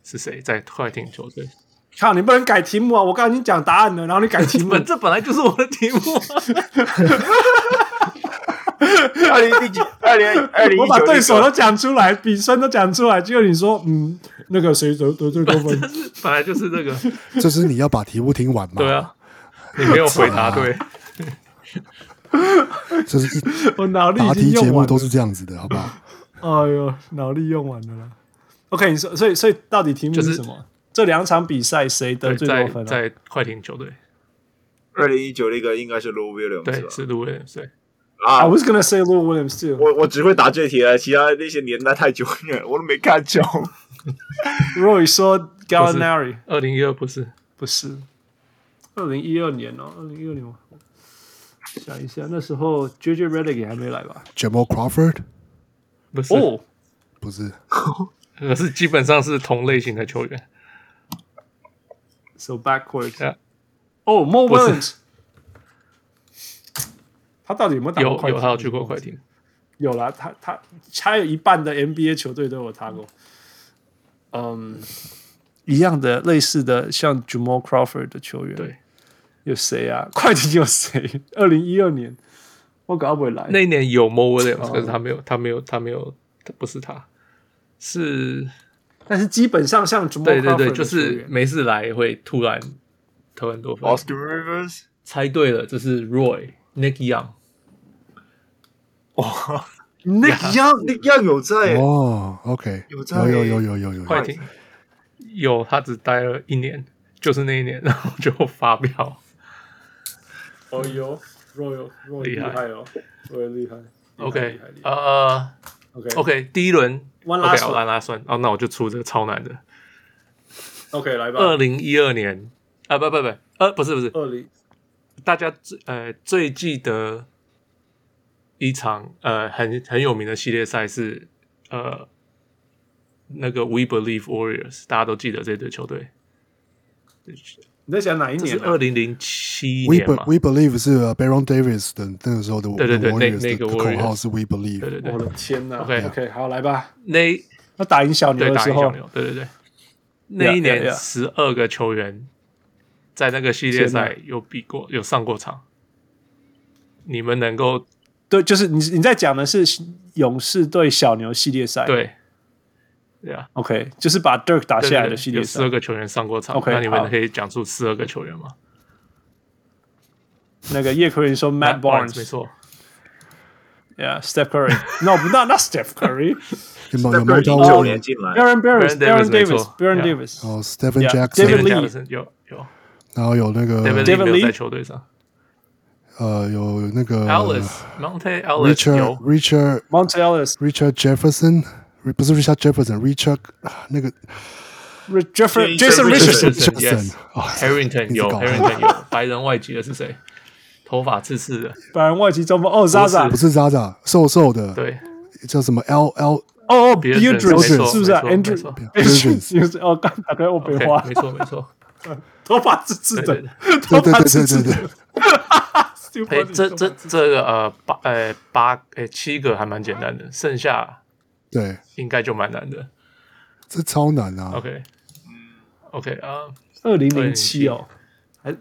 是谁？在快艇球队。靠，你不能改题目啊！我刚刚已经讲答案了，然后你改题目，这本来就是我的题目。二零一九，二零 二零，我把对手都讲出来，比分都讲出来，结果你说，嗯，那个谁得得最多分？本来就是这个，就是你要把题目听完嘛。对啊，你没有回答对。这是一我脑力答题节目都是这样子的，好不好？哎呦，脑力用完了啦。OK，你说，所以所以到底题目是什么？就是、这两场比赛谁得最多分、啊？在快艇球队，二零一九那个应该是 Lou Williams，对，是 Lou Williams。对啊，I was gonna say Lou Williams too。我我只会答这题了，其他那些年代太久远，我都没看球。Roy 说 Gallinari，二零一二不是，不是，二零一二年哦，二零一二年我想一下，那时候 JJ Redick 还没来吧？Jamal Crawford，不是，哦，不是。可是基本上是同类型的球员。So backwards，哦，Mo Williams，他到底有没有打过快艇？有，有他有去过快艇。有啦，他他他有一半的 NBA 球队都有他过。嗯，一样的类似的，像 Jamal Crawford 的球员。对，有谁啊？快艇有谁？二零一二年，我搞不会来。那一年有 Mo Williams，可是他没有，他没有，他没有，他不是他。是，但是基本上像对对对，就是没事来会突然投很多分。Austin Rivers 猜对了，这是 Roy Nick Young。哇，Nick Young，Nick Young 有在。哦，OK，有在，有有有有有快艇有，他只待了一年，就是那一年，然后就发表。哦哟，Roy Roy 厉害哦，Roy 厉害。OK，呃，OK，第一轮。我来拉算哦，那我就出这个超难的。OK，来吧。二零一二年啊，不不不，呃，不是不是，二零大家最呃最记得一场呃很很有名的系列赛是呃那个 We Believe Warriors，大家都记得这队球队。你在想哪一年？是二零零七年嘛 We Believe 是 Baron Davis 的那个时候的，对对对，那那个口号是 We Believe。对对对，我的天哪！OK OK，好来吧。那那打赢小牛的时候，对对对，那一年十二个球员在那个系列赛有比过，有上过场。你们能够对，就是你你在讲的是勇士对小牛系列赛，对。对啊，OK，就是把 Dirk 打下来的系列赛，十二个球员上过场。OK，那你们可以讲出十二个球员吗？那个叶奎林说 Matt Barnes，没错。Yeah，Steph Curry，No，不那那 Steph Curry，有没有有没有九年进来？Baron Davis，Baron Davis，Baron Davis，哦，Stephen Jackson，David Lee，有有。然后有那个 David Lee 在球队上。呃，有那个 Alice，Monte Alice，Richard，Richard，Monte Alice，Richard Jefferson。 不是 Richard Jefferson，Richard 那个 Jefferson，Jason Richardson，Harrington 有 Harrington 有白人外籍的是谁？头发刺刺的白人外籍中锋哦，Zaza 不是 Zaza，瘦瘦的，对，叫什么 L L 哦哦，Bjorkgren 是不是？Andrew，哦，刚打开我北花，没错没错，头发刺刺的，对对对对对对。哎，这这这个呃八呃八哎七个还蛮简单的，剩下。对，应该就蛮难的，这超难啊。OK，嗯，OK 啊，二零零七哦，还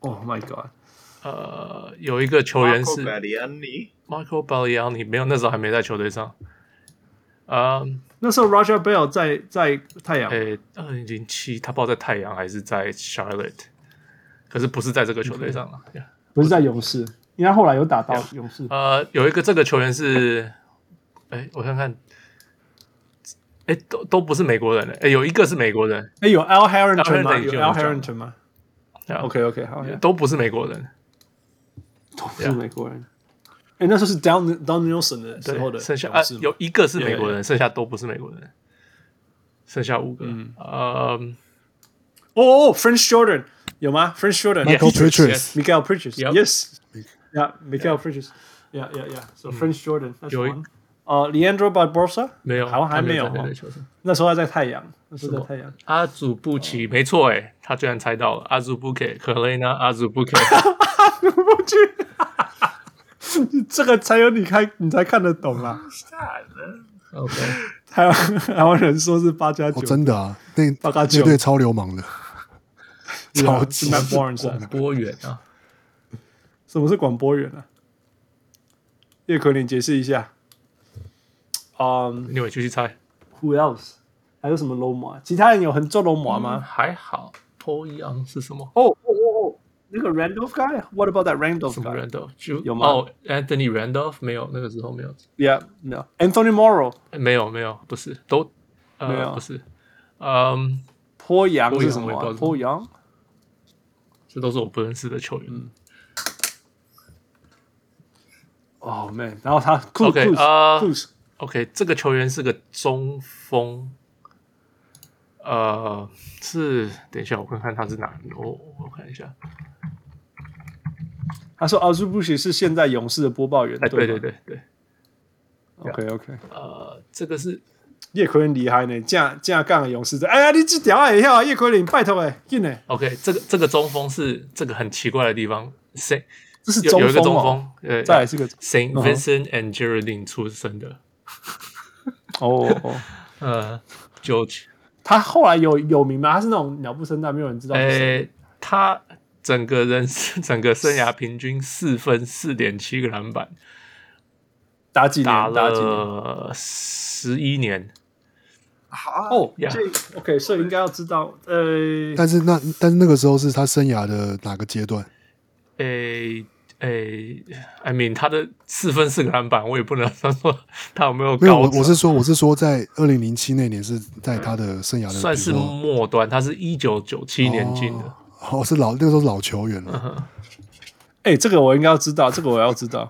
，Oh my God，呃，有一个球员是 Michael Baliani，没有，那时候还没在球队上。啊，那时候 Roger Bell 在在太阳，诶，二零零七他不知道在太阳还是在 Charlotte，可是不是在这个球队上了，不是在勇士，因为他后来有打到勇士。呃，有一个这个球员是，哎，我看看。哎，都都不是美国人哎，有一个是美国人，哎，有 Al Harrington 吗？有 Al Harrington 吗？OK OK，好，都不是美国人，都不是美国人。哎，那时候是 Don Don Nelson 的时候的，剩下啊有一个是美国人，剩下都不是美国人，剩下五个。嗯，呃，哦，French Jordan 有吗？French Jordan，Michael Pritchard，Michael Pritchard，Yes，Yeah，Michael Pritchard，Yeah Yeah Yeah，So French Jordan，有一。哦，Leandro Barbosa 没有，好像还没有。那时候还在太阳，那时候在太阳。阿祖布奇，没错，哎，他居然猜到了。阿祖布奇，可雷呢，阿祖布奇，阿祖布奇，这个才有你看，你才看得懂啊。OK，台湾台湾人说是八加九，真的啊，那八加九对超流氓的，超级广播员啊。什么是广播员啊？叶可林解释一下。嗯，你会继续猜？Who else？还有什么龙马？其他人有很做龙马吗？还好。托扬是什么？哦哦哦哦，那个 Randolph guy？What about that Randolph guy？Randolph 就有吗？哦，Anthony Randolph 没有，那个时候没有。Yeah，no。Anthony Morrow 没有没有，不是都没有不是。嗯，托扬是什么？托扬，这都是我不认识的球员。嗯哦，man，然后他 OK 啊。OK，这个球员是个中锋，呃，是等一下我看看他是哪，我我看一下。他说阿祖布奇是现在勇士的播报员，哎，对对对对。OK OK，呃，这个是叶奎林厉害呢，这样这样干勇士的，哎呀，你去调一下叶奎林，拜托哎，进来。OK，这个这个中锋是这个很奇怪的地方，谁？这是有一个中锋，呃，再来是个 Saint Vincent and Grenadine 出生的。哦哦，呃，就他后来有有名吗？他是那种鸟不生蛋，没有人知道。诶，他整个人 整个生涯平均四分四点七个篮板，打几年？打了十一年。哦，这 OK，所以应该要知道。呃，但是那但是那个时候是他生涯的哪个阶段？诶。哎，I mean，他的四分四个篮板，我也不能说他有没有高。没有，我我是说，我是说，在二零零七那年是在他的生涯的算是末端，他是一九九七年进的，哦，是老那个时候老球员了。哎、uh 这个我应该要知道，这个我要知道。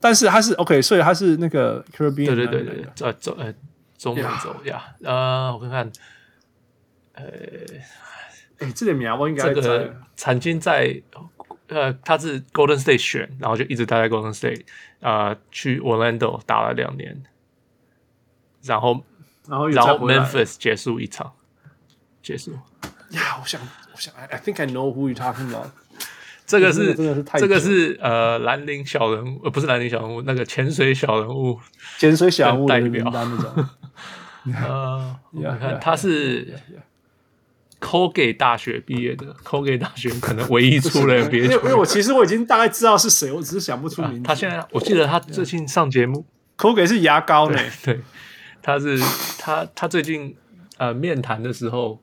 但是他是 OK，所以他是那个 Caribbean，对对对对，呃，中呃中美洲呀，呃，我看看。呃，哎、欸，这个名我应该这个曾经在呃，他是 Golden State 选，然后就一直待在 Golden State，呃，去 Orlando 打了两年，然后然后然后 Memphis 结束一场，结束。呀，我想我想，I I think I know who you talking about。这个是真的是太这个是呃兰陵小人物，呃不是兰陵小人物，那个潜水小人物，潜水小人物代表那种。呃，你看他是 Colgate 大学毕业的，Colgate 大学可能唯一出了别的。因为我其实我已经大概知道是谁，我只是想不出名字。他现在我记得他最近上节目，Colgate 是牙膏呢。对，他是他他最近呃面谈的时候，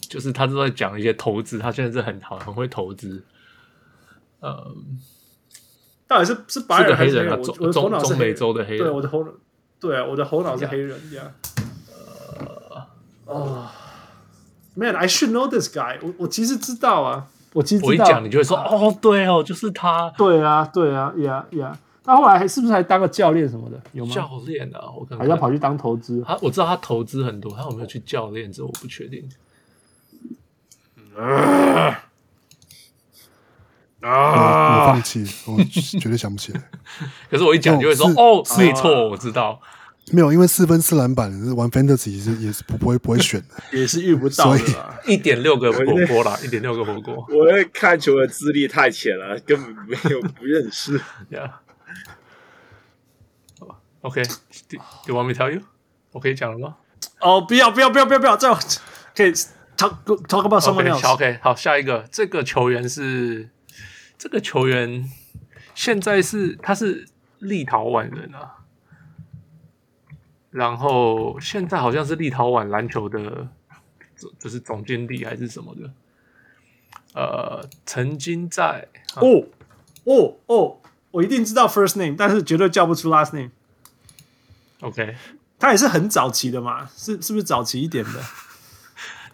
就是他都在讲一些投资，他现在是很好很会投资。呃，到底是是白人还是黑人？中中中美洲的黑人。对，我的头脑，对啊，我的头脑是黑人呀。呃，哦，Man，I should know this guy 我。我我其实知道啊，我其实我一讲你就会说哦，对哦，就是他。对啊，对啊，呀呀。他后来还是不是还当个教练什么的？有吗？教练啊，我可能还要跑去当投资。他我知道他投资很多，他有没有去教练？这我不确定。啊啊！我放弃，我绝对想不起来。可是我一讲就会说哦，没错，我知道。没有，因为四分四篮板玩 Fantasy 是也是不不会不会选的，也是遇不到的。一点六个火锅啦，一点六个火锅。我会看球的资历太浅了，根本没有不认识。呀。OK，Do you want me tell you？我可以讲了吗？哦，不要不要不要不要不要，这样可以 talk talk about someone else。OK，好，下一个，这个球员是。这个球员现在是他是立陶宛人啊，然后现在好像是立陶宛篮球的，就是总经理还是什么的，呃，曾经在哦哦哦，我一定知道 first name，但是绝对叫不出 last name。OK，他也是很早期的嘛，是是不是早期一点的？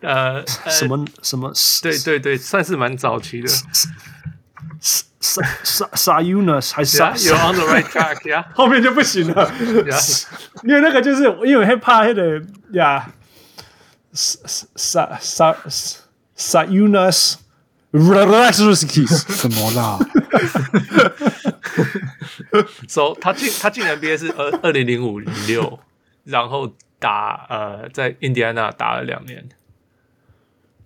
呃，什么什么？对对对，算是蛮早期的。撒撒撒 Unis 还是撒？You're on the right track，呀，后面就不行了，因为那个就是因为害怕那个呀，撒撒撒撒 Unis Rashevskis 什么啦？So 他进他进 NBA 是二二零零五零六，然后打呃在印第安纳打了两年，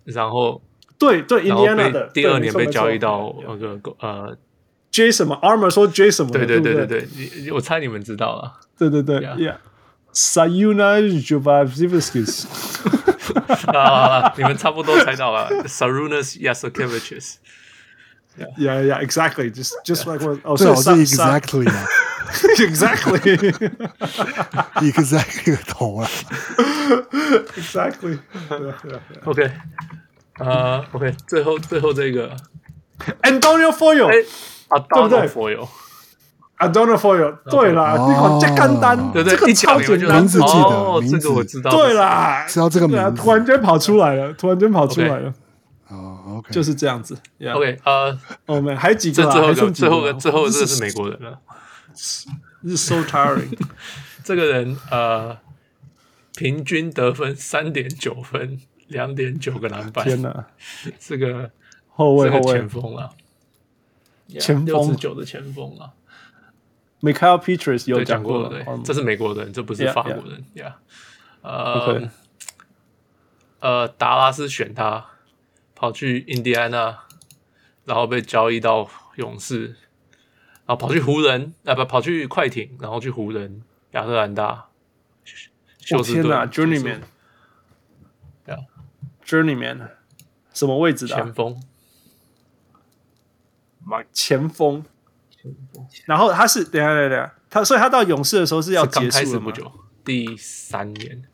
然后。对对，印第安纳的第二年被交易到那个呃，J 什么？Armour 说 J 什么？对对对对对，你我猜你们知道了。对对对，Yeah，Sayuna Juvavskis。啊，你们差不多猜到了，Sarunas Jasikevičius。Yeah yeah exactly just just like what 哦，是 exactly 啊，exactly，exactly 头啊，exactly。OK。 啊、uh,，OK，最后最后这个。Antonio Foyle，啊，对不对？Foyle，对啦，这个这简单，对对，这个超简单，名字记得，哦，这个我知道，对啦，知道这个名字，突然间跑出来了，突然间跑出来了，哦，OK，就是这样子，OK，呃，我们还几个，最后一个，最后个，最后这个是美国人了，是 so tiring，这个人呃，平均得分三点九分。两点九个篮板！天哪，这个后卫后卫前锋啊，前锋六十九的前锋啊。Mickael Pietrus 有讲过对，这是美国人，这不是法国人呀。呃，呃，达拉斯选他，跑去印第安纳，然后被交易到勇士，然后跑去湖人，啊不，跑去快艇，然后去湖人、亚特兰大。我天哪，Journeyman。Journeyman，什么位置的、啊？前锋。妈，前锋。然后他是，等下等下，他所以他到勇士的时候是要结束了吗？不久，第三年。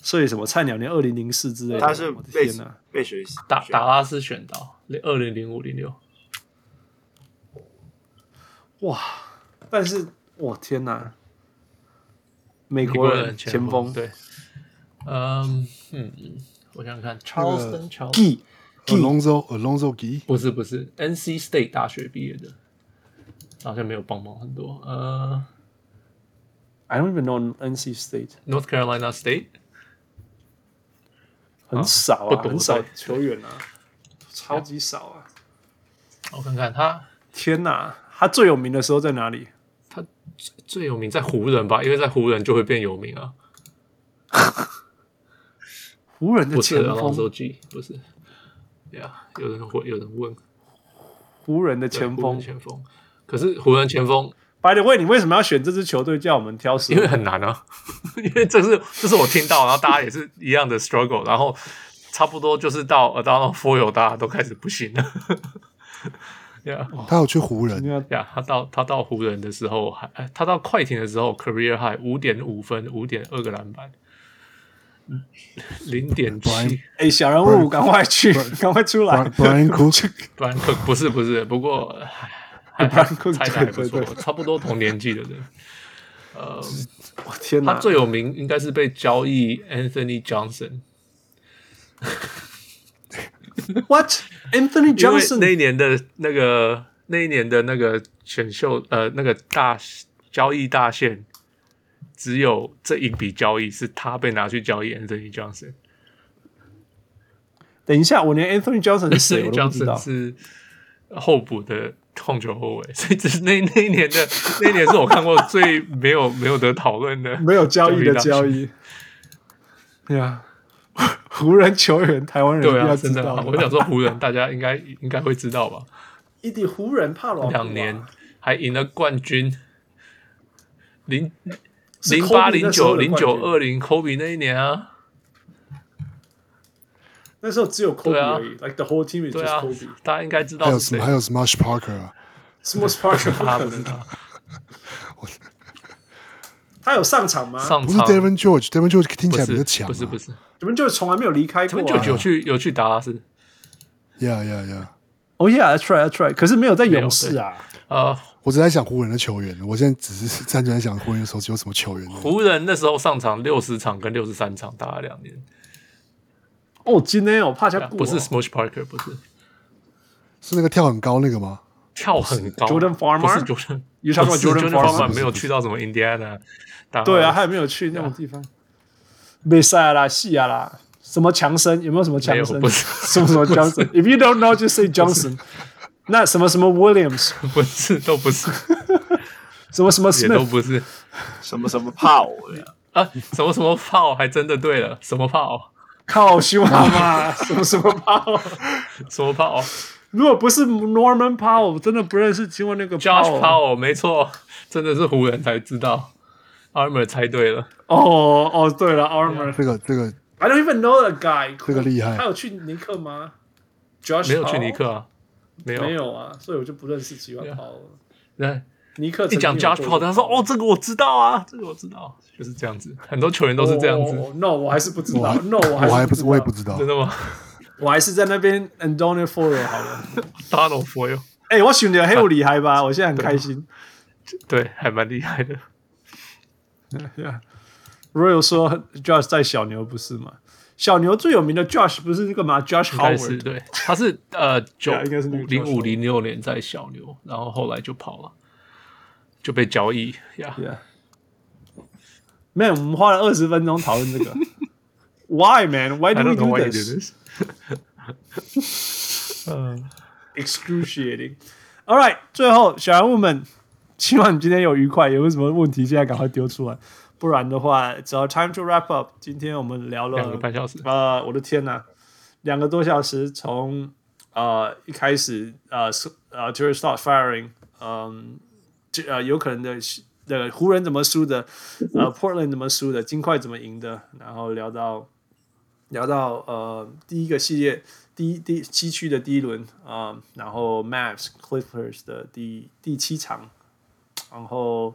所以什么菜鸟年二零零四之类的，他是被被谁打打拉斯选到？二零零五零六。哇！但是，我天哪！美国人前锋对。嗯嗯，我想想看，Charleston Gee，Alonzo，Alonzo Gee，不是不是，NC State 大学毕业的，好像没有帮忙很多。呃，I don't even know NC State，North Carolina State，很少啊，很少球员啊，超级少啊。我看看他，天哪，他最有名的时候在哪里？他最最有名在湖人吧，因为在湖人就会变有名啊。湖人的前锋，不是，对啊，有人会有人问，湖人的前锋，前锋，可是湖人前锋。By the way，你为什么要选这支球队叫我们挑食？因为很难啊，因为这是这是我听到，然后大家也是一样的 struggle，然后差不多就是到呃到 four 有大家都开始不行了。Yeah, 他有去湖人。呀，yeah, 他到他到湖人的时候还，他到快艇的时候，career high 五点五分，五点二个篮板，零点七。哎，小人物，赶快去，赶快出来。Brian Cook，Brian Cook 不是不是，不过。还猜的还不错，差不多同年纪的人。呃，我天哪，他最有名应该是被交易 Anthony Johnson。What Anthony Johnson？那一年的那个那一年的那个选秀呃那个大交易大限，只有这一笔交易是他被拿去交易 Anthony Johnson。等一下，我连 Anthony Johnson 是谁 我都不知道，是候补的。控球后卫，所以这是那那一年的那一年是我看过最没有没有得讨论的 没有交易的交易。对啊，湖人球员，台湾人对啊，真的，我想说湖人，大家应该应该会知道吧？一定湖人怕了两年还赢了冠军，零零八零九零九二零，Kobe 那一年啊。那时候只有 Kobe 而已，like the whole team is just Kobe。大家应该知道还有什么？还有 Smush Parker 啊？Smush Parker 他不知道。他有上场吗？上场不是 Devin George，Devin George 听起来比较强。不是不是，Devin George 从来没有离开过。Devin George 有去有去达拉斯。Yeah yeah yeah。Oh yeah, that's right, that's right。可是没有在勇士啊。呃，我只在想湖人的球员，我现在只是 单纯在想湖人的时候有什么球员。湖人那时候上场六十场跟六十三场，打了两年。哦，今天我怕他不是 Smush Parker，不是，是那个跳很高那个吗？跳很高，Jordan Farmer，不是 Jordan，Jordan Farmer 没有去到什么 Indiana，对啊，他也没有去那种地方。没赛啦，西亚啦，什么强森？有没有什么强森？不是，什么什么 Johnson？If you don't know, just say Johnson。那什么什么 Williams？不是，都不是。什么什么 Smith？都不是。什么什么炮呀？啊，什么什么炮？还真的对了，什么炮？靠，希望嘛，什么什么 Powell，什么 Powell？如果不是 Norman Powell，真的不认识。请问那个 Josh Powell，没错，真的是湖人才知道。Armor 猜对了。哦哦，对了，Armor 这个这个，I don't even know the guy，这个厉害。他有去尼克吗？Josh 没有去尼克啊，没有没有啊，所以我就不认识吉万 Powell 了。对。尼克一讲 Josh Powell，他说：“哦，这个我知道啊，这个我知道，就是这样子。很多球员都是这样子。Oh, no，我还是不知道。No，我还不是，我也不知道。真的吗？我还是在那边 Antonio Foyle 好了。Donald Foyle，哎，我选的很有厉害吧？我现在很开心。对，还蛮厉害的。Royal 说 Josh 在小牛不是吗？小牛最有名的 Josh 不是那个吗？Josh Howard，对，他是呃九 零五零六年在小牛，然后后来就跑了。”就被交易呀。Yeah. Man，，我们花了二十分钟讨论这个。Why man? Why do we do this? 嗯，excruciating. All right，最后小人物们，希望你今天有愉快。有什么问题，现在赶快丢出来，不然的话只要 time to wrap up。今天我们聊了两个半小时。呃，我的天呐，两个多小时，从呃一开始呃呃 to start firing，嗯。就呃，有可能的，那个湖人怎么输的，呃，Portland 怎么输的，金块怎么赢的，然后聊到聊到呃第一个系列第一第七区的第一轮啊、呃，然后 Mavs Clippers 的第第七场，然后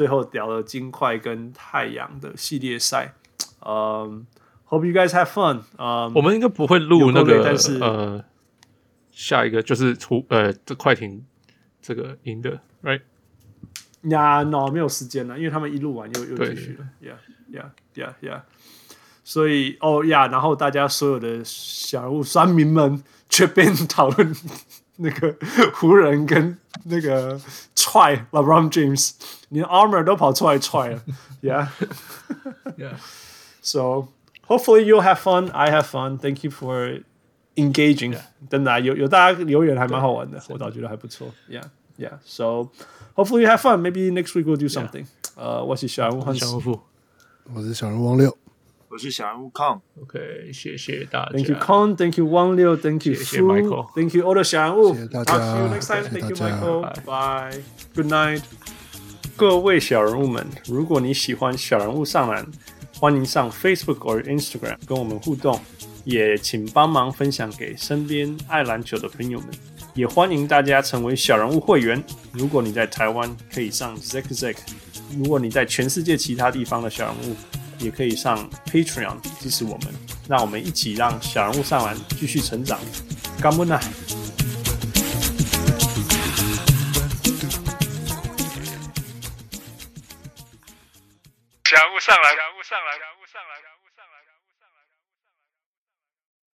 最后聊了金块跟太阳的系列赛，嗯、呃、，Hope you guys have fun，啊、呃，我们应该不会录那个，但是呃，下一个就是出呃这快艇这个赢的，right。呀，no，没有时间了，因为他们一录完又又继续了，yeah，yeah，yeah，yeah，所以哦呀，然后大家所有的小人物酸民们却变讨论那个湖人跟那个踹 LeBron James，连 Armor 都跑出来踹了，yeah，yeah，so hopefully you'll have fun. I have fun. Thank you for engaging. 真的有有大家留言还蛮好玩的，我倒觉得还不错。Yeah, yeah. So hopefully you have fun. Maybe next week we'll do something. 呃，我是小人物汉斯，我是小人物王六， 我是小人物康。OK，谢谢大家。Thank you, Con. Thank you, 王六。Thank you, 谢谢 Michael. Thank you, all the 小人物。谢谢大家。See you next time. Thank you, Michael. Bye. Good night. 各位小人物们，如果你喜欢小人物上篮，欢迎上 Facebook 或 Instagram 跟我们互动，也请帮忙分享给身边爱篮球的朋友们。也欢迎大家成为小人物会员。如果你在台湾，可以上 Zack Zack；如果你在全世界其他地方的小人物，也可以上 Patreon 支持我们。让我们一起让小人物上完继续成长。干杯呐！小人物上来，小人物上来，